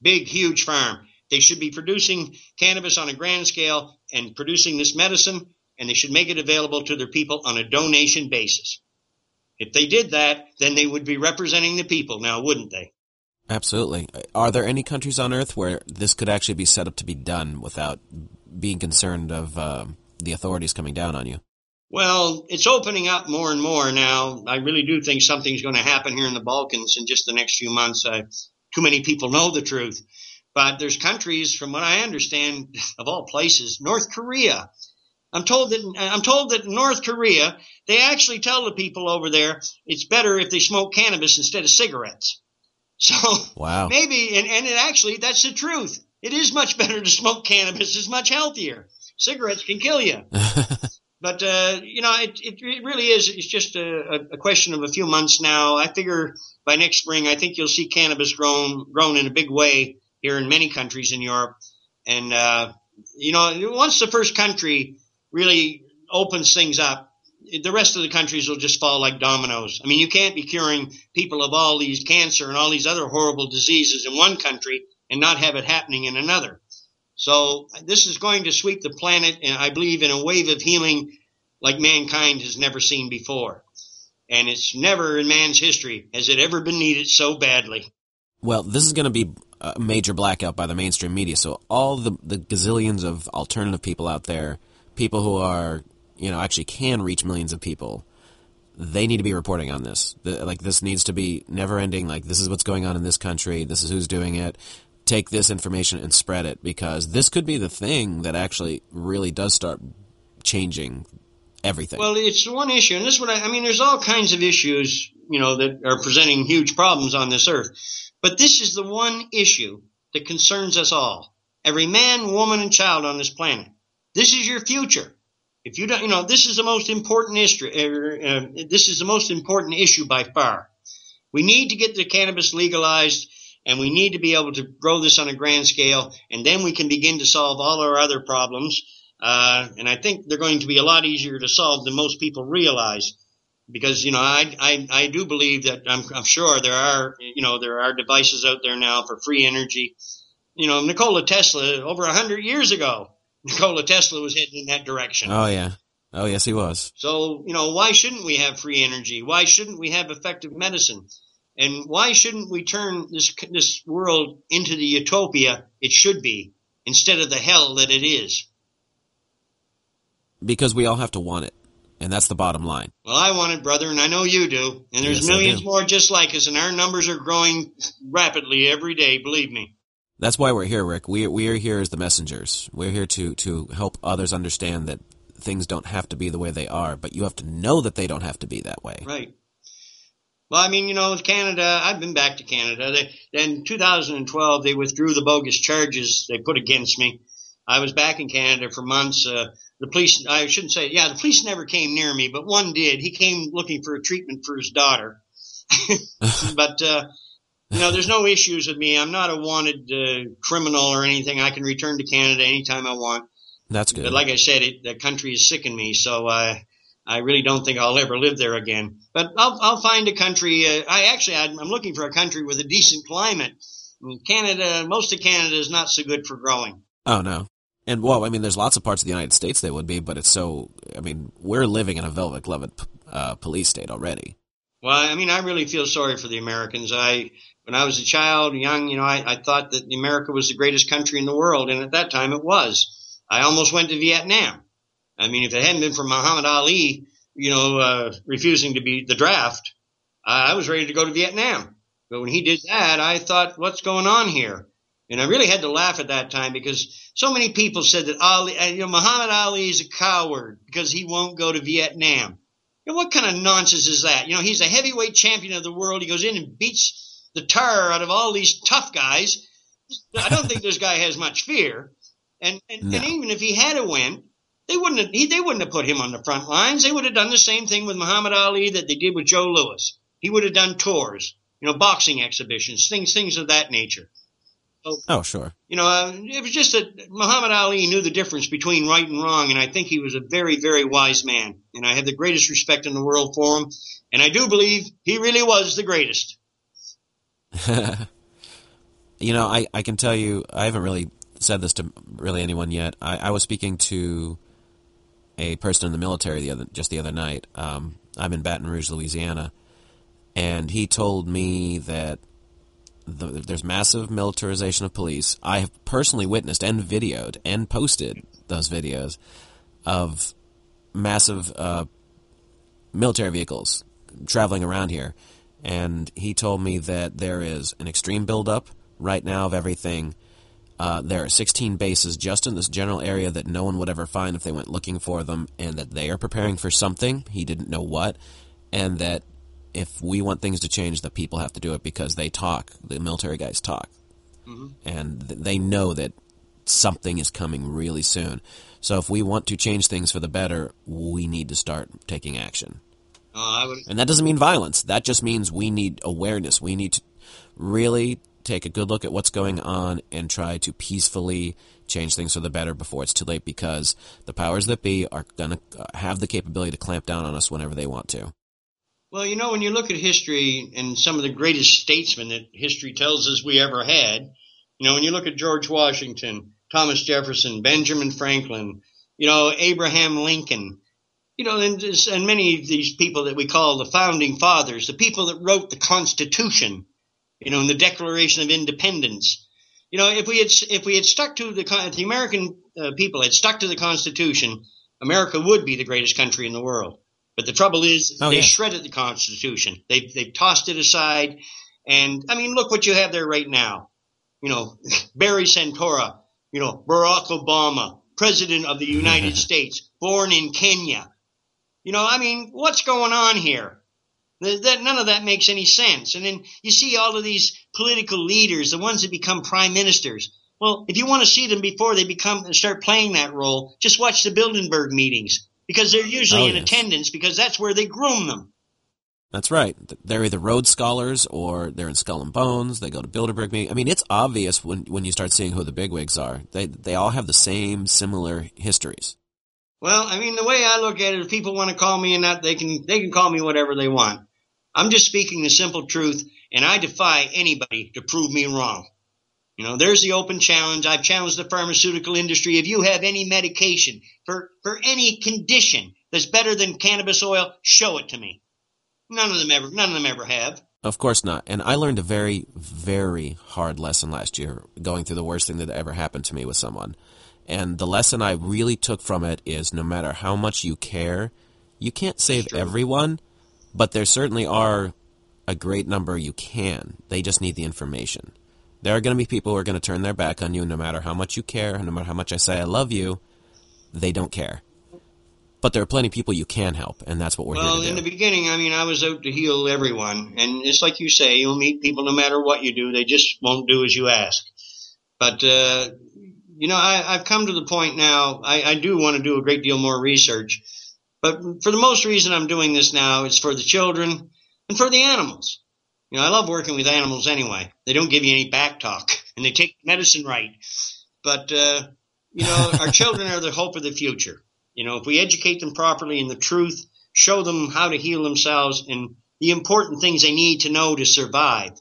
big, huge farm. They should be producing cannabis on a grand scale and producing this medicine, and they should make it available to their people on a donation basis. If they did that, then they would be representing the people now, wouldn't they? Absolutely. Are there any countries on earth where this could actually be set up to be done without being concerned of uh, the authorities coming down on you? Well, it's opening up more and more now. I really do think something's going to happen here in the Balkans in just the next few months. Uh, too many people know the truth. But there's countries, from what I understand, of all places, North Korea. I'm told that I'm told that North Korea they actually tell the people over there it's better if they smoke cannabis instead of cigarettes. So wow. maybe and, and it actually that's the truth. It is much better to smoke cannabis. It's much healthier. Cigarettes can kill you. But uh, you know, it, it, it really is. It's just a, a question of a few months now. I figure by next spring, I think you'll see cannabis grown grown in a big way here in many countries in Europe. And uh, you know, once the first country really opens things up, the rest of the countries will just fall like dominoes. I mean, you can't be curing people of all these cancer and all these other horrible diseases in one country and not have it happening in another. So this is going to sweep the planet, and I believe in a wave of healing like mankind has never seen before. And it's never in man's history has it ever been needed so badly. Well, this is going to be major blackout by the mainstream media. So all the the gazillions of alternative people out there, people who are you know actually can reach millions of people, they need to be reporting on this. The, like this needs to be never ending. Like this is what's going on in this country. This is who's doing it take this information and spread it because this could be the thing that actually really does start changing everything. Well, it's one issue, and this is what I, I mean. There's all kinds of issues, you know, that are presenting huge problems on this earth, but this is the one issue that concerns us all. Every man, woman, and child on this planet. This is your future. If you don't, you know, this is the most important issue. Uh, uh, this is the most important issue by far. We need to get the cannabis legalized and we need to be able to grow this on a grand scale, and then we can begin to solve all our other problems. Uh, and I think they're going to be a lot easier to solve than most people realize, because you know I I, I do believe that I'm, I'm sure there are you know there are devices out there now for free energy, you know, Nikola Tesla over a hundred years ago, Nikola Tesla was heading in that direction. Oh yeah. Oh yes, he was. So, you know, why shouldn't we have free energy? Why shouldn't we have effective medicine? And why shouldn't we turn this this world into the utopia it should be instead of the hell that it is? Because we all have to want it. And that's the bottom line. Well, I want it, brother, and I know you do. And there's Yes, millions more just like us, and our numbers are growing rapidly every day, believe me. That's why we're here, Rick. We we are here as the messengers. We're here to to help others understand that things don't have to be the way they are, but you have to know that they don't have to be that way. Right. Well, I mean, you know, with Canada, I've been back to Canada. They, in 2012, they withdrew the bogus charges they put against me. I was back in Canada for months. Uh, the police, I shouldn't say, yeah, the police never came near me, but one did. He came looking for a treatment for his daughter. but, uh, you know, there's no issues with me. I'm not a wanted uh, criminal or anything. I can return to Canada anytime I want. That's good. But like I said, it, the country is sicking me, so uh, I really don't think I'll ever live there again. But I'll, I'll find a country. Uh, I actually, I'm I'm looking for a country with a decent climate. I Canada, most of Canada is not so good for growing. Oh no. And well, I mean, there's lots of parts of the United States they would be, but it's so. I mean, we're living in a velvet gloved uh, police state already. Well, I mean, I really feel sorry for the Americans. I, when I was a child, young, you know, I, I thought that America was the greatest country in the world, and at that time it was. I almost went to Vietnam. I mean, if it hadn't been for Muhammad Ali, you know, uh, refusing to be the draft, I was ready to go to Vietnam. But when he did that, I thought, what's going on here? And I really had to laugh at that time because so many people said that Ali, uh, you know, Muhammad Ali is a coward because he won't go to Vietnam. You know, what kind of nonsense is that? You know, he's a heavyweight champion of the world. He goes in and beats the tar out of all these tough guys. I don't think this guy has much fear. And and, No. and even if he had a win, they wouldn't have, he, they wouldn't have put him on the front lines. They would have done the same thing with Muhammad Ali that they did with Joe Louis. He would have done tours, you know, boxing exhibitions, things things of that nature. Oh sure. You know, uh, it was just that Muhammad Ali knew the difference between right and wrong, and I think he was a very, very wise man. And I have the greatest respect in the world for him. And I do believe he really was the greatest. you know, I, I can tell you, I haven't really said this to really anyone yet. I, I was speaking to a person in the military the other just the other night. Um, I'm in Baton Rouge, Louisiana, and he told me that the, there's massive militarization of police. I have personally witnessed and videoed and posted those videos of massive uh, military vehicles traveling around here. And he told me that there is an extreme buildup right now of everything. Uh, there are 16 bases just in this general area that no one would ever find if they went looking for them, and that they are preparing for something. He didn't know what, and that if we want things to change, the people have to do it because they talk. The military guys talk, and th- they know that something is coming really soon. So if we want to change things for the better, we need to start taking action. Uh, I would, And that doesn't mean violence. That just means we need awareness. We need to really take a good look at what's going on and try to peacefully change things for the better before it's too late because the powers that be are going to have the capability to clamp down on us whenever they want to. Well, you know, when you look at history and some of the greatest statesmen that history tells us we ever had, you know, when you look at George Washington, Thomas Jefferson, Benjamin Franklin, you know, Abraham Lincoln, you know, and, and many of these people that we call the founding fathers, the people that wrote the Constitution, you know, and the Declaration of Independence. You know, if we had if we had stuck to the the American uh, people had stuck to the Constitution, America would be the greatest country in the world. But the trouble is, Oh, they yeah. shredded the Constitution. They've they've tossed it aside, and I mean, look what you have there right now. You know, Barry Soetoro. You know, Barack Obama, President of the mm-hmm. United States, born in Kenya. You know, I mean, what's going on here? That none of that makes any sense. And then you see all of these political leaders, the ones that become prime ministers. Well, if you want to see them before they become and start playing that role, just watch the Bilderberg meetings because they're usually Oh, in yes. attendance because that's where they groom them. That's right. They're either Rhodes Scholars or they're in Skull and Bones. They go to Bilderberg meeting. I mean, it's obvious when when you start seeing who the bigwigs are. They they all have the same similar histories. Well, I mean, the way I look at it, if people want to call me and that, they can they can call me whatever they want. I'm just speaking the simple truth, and I defy anybody to prove me wrong. You know, there's the open challenge. I've challenged the pharmaceutical industry. If you have any medication for, for any condition that's better than cannabis oil, show it to me. None of them ever, none of them ever have. Of course not. And I learned a very, very hard lesson last year going through the worst thing that ever happened to me with someone. And the lesson I really took from it is no matter how much you care, you can't save everyone, but there certainly are a great number you can. They just need the information. There are going to be people who are going to turn their back on you no matter how much you care, no matter how much I say I love you. They don't care. But there are plenty of people you can help, and that's what we're doing. well, here to do. in the beginning, I mean, I was out to heal everyone, and it's like you say, you'll meet people no matter what you do; they just won't do as you ask. But uh, you know, I, have come to the point now. I, I do want to do a great deal more research, but for the most reason I'm doing this now, it's for the children and for the animals. You know, I love working with animals anyway. They don't give you any back talk and they take medicine right. But, uh, you know, our children are the hope of the future. You know, if we educate them properly in the truth, show them how to heal themselves and the important things they need to know to survive,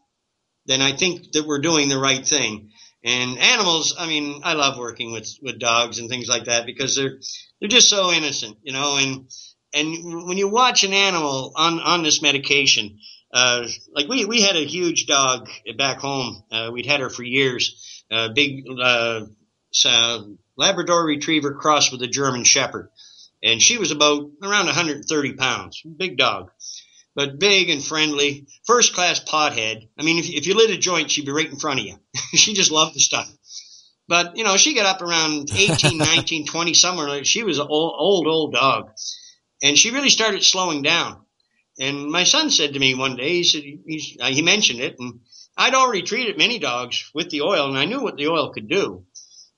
then I think that we're doing the right thing. And animals, I mean, I love working with, with dogs and things like that because they're, they're just so innocent, you know, and, and when you watch an animal on, on this medication, uh, like we, we had a huge dog back home. Uh, we'd had her for years. Uh, big, uh, Labrador retriever crossed with a German shepherd. And she was about around 130 pounds. Big dog. But big and friendly. First class pothead. I mean, if, if you lit a joint, she'd be right in front of you. she just loved the stuff. But, you know, she got up around 18, 19, 20, somewhere. She was an old, old, old dog. And she really started slowing down. And my son said to me one day, he said, he, he mentioned it, and I'd already treated many dogs with the oil, and I knew what the oil could do.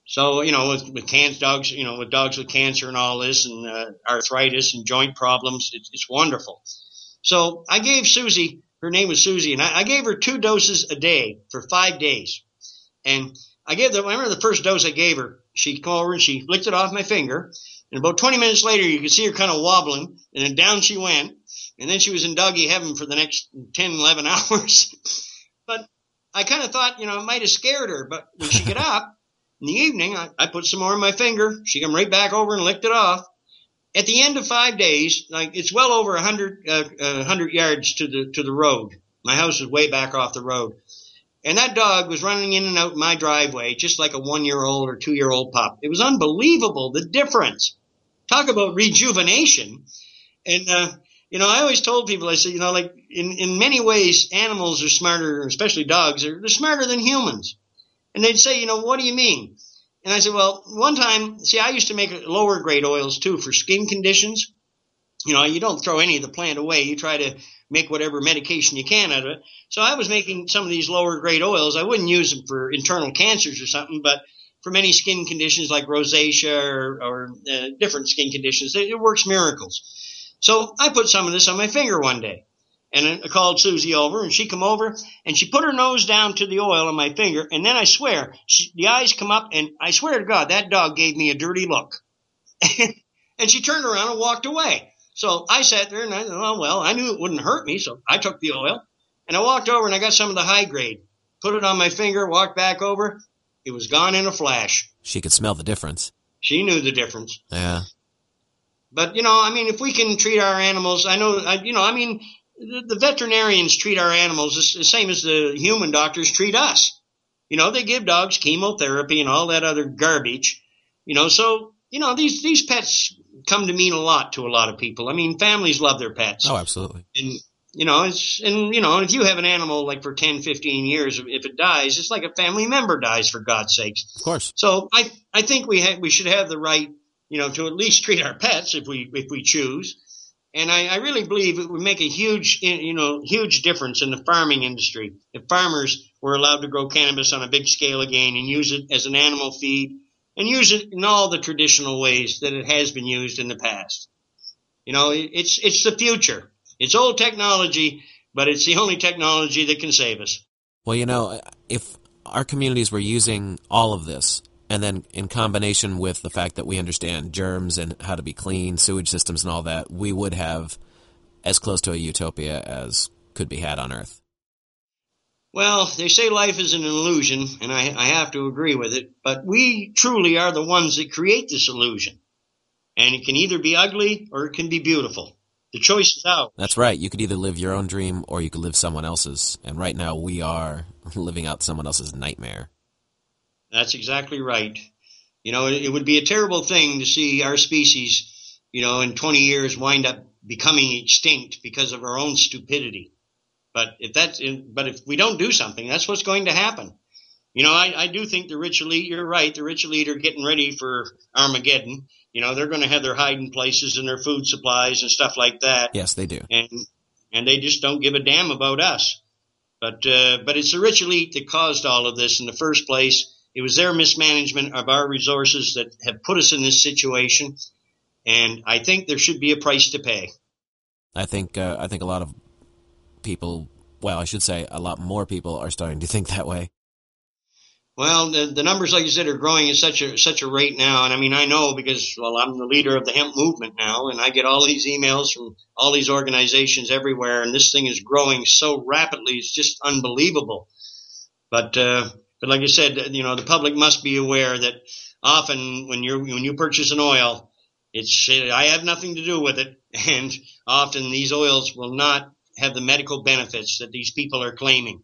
So, you know, with, with cancer dogs, you know, with dogs with cancer and all this, and uh, arthritis and joint problems, it's, it's wonderful. So I gave Susie, her name was Susie, and I, I gave her two doses a day for five days. And I gave the, I remember the first dose I gave her, she came over and she licked it off my finger. And about 20 minutes later, you could see her kind of wobbling, and then down she went. And then she was in doggy heaven for the next 10, 11 hours. but I kind of thought, you know, it might have scared her. But when she got up in the evening, I, I put some more in my finger. She came right back over and licked it off. At the end of five days, like it's well over a hundred, uh, uh, hundred yards to the, to the road. My house is way back off the road. And that dog was running in and out my driveway just like a one year old or two year old pup. It was unbelievable, the difference. Talk about rejuvenation. And, uh, you know, I always told people, I said, you know, like in, in many ways, animals are smarter, especially dogs, are, they're smarter than humans. And they'd say, you know, what do you mean? And I said, well, one time, see, I used to make lower grade oils too for skin conditions. You know, you don't throw any of the plant away. You try to make whatever medication you can out of it. So I was making some of these lower grade oils. I wouldn't use them for internal cancers or something, but for many skin conditions like rosacea or, or uh, different skin conditions, it, it works miracles. So I put some of this on my finger one day. And I called Susie over, and she come over, and she put her nose down to the oil on my finger, and then I swear, she, the eyes come up, and I swear to God, that dog gave me a dirty look. and she turned around and walked away. So I sat there, and I thought, oh, well, I knew it wouldn't hurt me, so I took the oil, and I walked over, and I got some of the high grade, put it on my finger, walked back over. It was gone in a flash. She could smell the difference. She knew the difference. Yeah. But you know, I mean, if we can treat our animals, I know, I, you know, I mean, the, the veterinarians treat our animals the same as the human doctors treat us. You know, they give dogs chemotherapy and all that other garbage. You know, so you know these these pets come to mean a lot to a lot of people. I mean, families love their pets. Oh, absolutely. And you know, it's and you know, if you have an animal like for 10, 15 years, if it dies, it's like a family member dies for God's sakes. Of course. So I I think we ha- we should have the right you know, to at least treat our pets if we if we choose. And I, I really believe it would make a huge, you know, huge difference in the farming industry if farmers were allowed to grow cannabis on a big scale again and use it as an animal feed and use it in all the traditional ways that it has been used in the past. You know, it's it's the future. It's old technology, but it's the only technology that can save us. Well, you know, if our communities were using all of this and then in combination with the fact that we understand germs and how to be clean, sewage systems and all that, we would have as close to a utopia as could be had on Earth. Well, they say life is an illusion, and I, I have to agree with it, but we truly are the ones that create this illusion. And it can either be ugly or it can be beautiful. The choice is out. That's right. You could either live your own dream or you could live someone else's. And right now we are living out someone else's nightmare. That's exactly right. You know, it, it would be a terrible thing to see our species, you know, in 20 years wind up becoming extinct because of our own stupidity. But if that's, but if we don't do something, that's what's going to happen. You know, I, I do think the rich elite, you're right, the rich elite are getting ready for Armageddon. You know, they're going to have their hiding places and their food supplies and stuff like that. Yes, they do. And, and they just don't give a damn about us. But, uh, but it's the rich elite that caused all of this in the first place. It was their mismanagement of our resources that have put us in this situation. And I think there should be a price to pay. I think, uh, I think a lot of people, well, I should say a lot more people are starting to think that way. Well, the, the numbers, like you said, are growing at such a such a rate now, and I mean, I know because well, I'm the leader of the hemp movement now, and I get all these emails from all these organizations everywhere, and this thing is growing so rapidly, it's just unbelievable. But uh, but like I said, you know, the public must be aware that often when you're when you purchase an oil, it's I have nothing to do with it, and often these oils will not have the medical benefits that these people are claiming.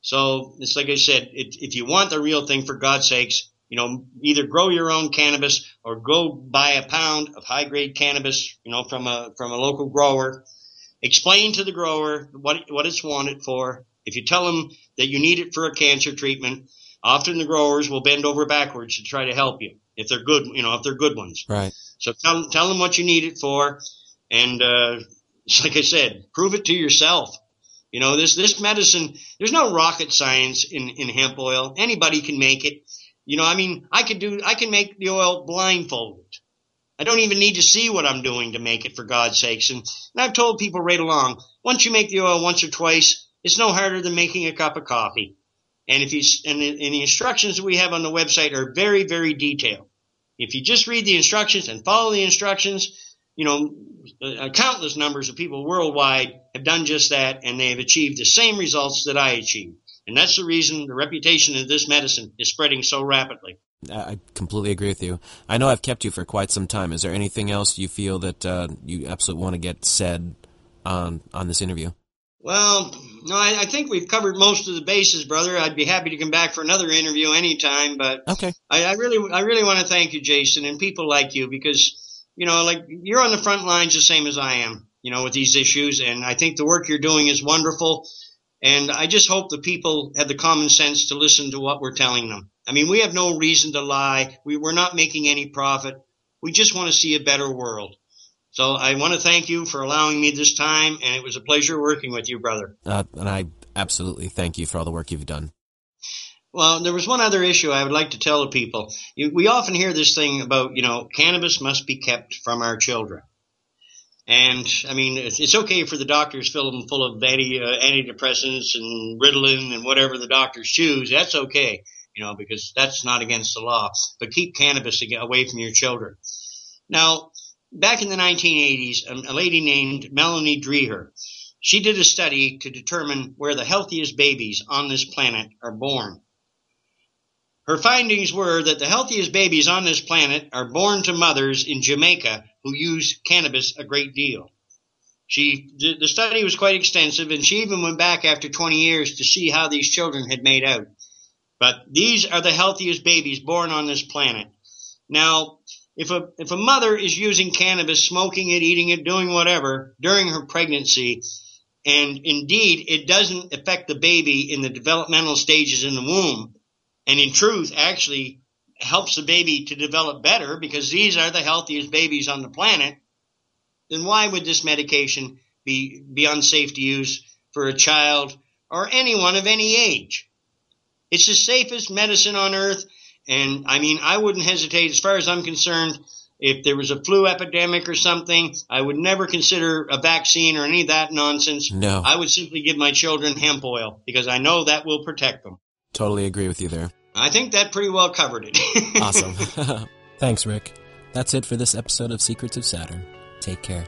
So it's like I said, it, if you want the real thing, for God's sakes, you know, either grow your own cannabis or go buy a pound of high grade cannabis, you know, from a from a local grower. Explain to the grower what what it's wanted for. If you tell them that you need it for a cancer treatment, often the growers will bend over backwards to try to help you if they're good, you know, if they're good ones. Right. So tell tell them what you need it for, and uh, like I said, prove it to yourself. You know, this this medicine, there's no rocket science in in hemp oil. Anybody can make it. You know, I mean, I could do, I can make the oil blindfolded. I don't even need to see what I'm doing to make it, for God's sakes. And, and I've told people right along, once you make the oil once or twice, it's no harder than making a cup of coffee. And if you and the, and the instructions that we have on the website are very, very detailed. If you just read the instructions and follow the instructions, you know, uh, countless numbers of people worldwide have done just that, and they have achieved the same results that I achieved. And that's the reason the reputation of this medicine is spreading so rapidly. I completely agree with you. I know I've kept you for quite some time. Is there anything else you feel that uh, you absolutely want to get said on on this interview? Well, no, I, I, think we've covered most of the bases, brother. I'd be happy to come back for another interview anytime. But okay, I, I really, I really want to thank you, Jason, and people like you because you know, like you're on the front lines the same as I am, you know, with these issues. And I think the work you're doing is wonderful. And I just hope the people have the common sense to listen to what we're telling them. I mean, we have no reason to lie. We, we're not making any profit. We just want to see a better world. So I want to thank you for allowing me this time, and it was a pleasure working with you, brother. Uh, and I absolutely thank you for all the work you've done. Well, there was one other issue I would like to tell the people. We often hear this thing about, you know, cannabis must be kept from our children. And I mean, it's okay for the doctors fill them full of anti, uh, antidepressants and Ritalin and whatever the doctors choose. That's okay, you know, because that's not against the law. But keep cannabis away from your children. Now, back in the 1980s, a lady named Melanie Dreher, she did a study to determine where the healthiest babies on this planet are born. Her findings were that the healthiest babies on this planet are born to mothers in Jamaica who use cannabis a great deal. She, the study was quite extensive and she even went back after 20 years to see how these children had made out. But these are the healthiest babies born on this planet. Now, if a, if a mother is using cannabis, smoking it, eating it, doing whatever during her pregnancy, and indeed it doesn't affect the baby in the developmental stages in the womb, and in truth actually helps the baby to develop better because these are the healthiest babies on the planet, then why would this medication be, be unsafe to use for a child or anyone of any age? It's the safest medicine on earth. And I mean, I wouldn't hesitate as far as I'm concerned. If there was a flu epidemic or something, I would never consider a vaccine or any of that nonsense. No. I would simply give my children hemp oil because I know that will protect them. Totally agree with you there. I think that pretty well covered it. awesome. Thanks, Rick. That's it for this episode of Secrets of Saturn. Take care.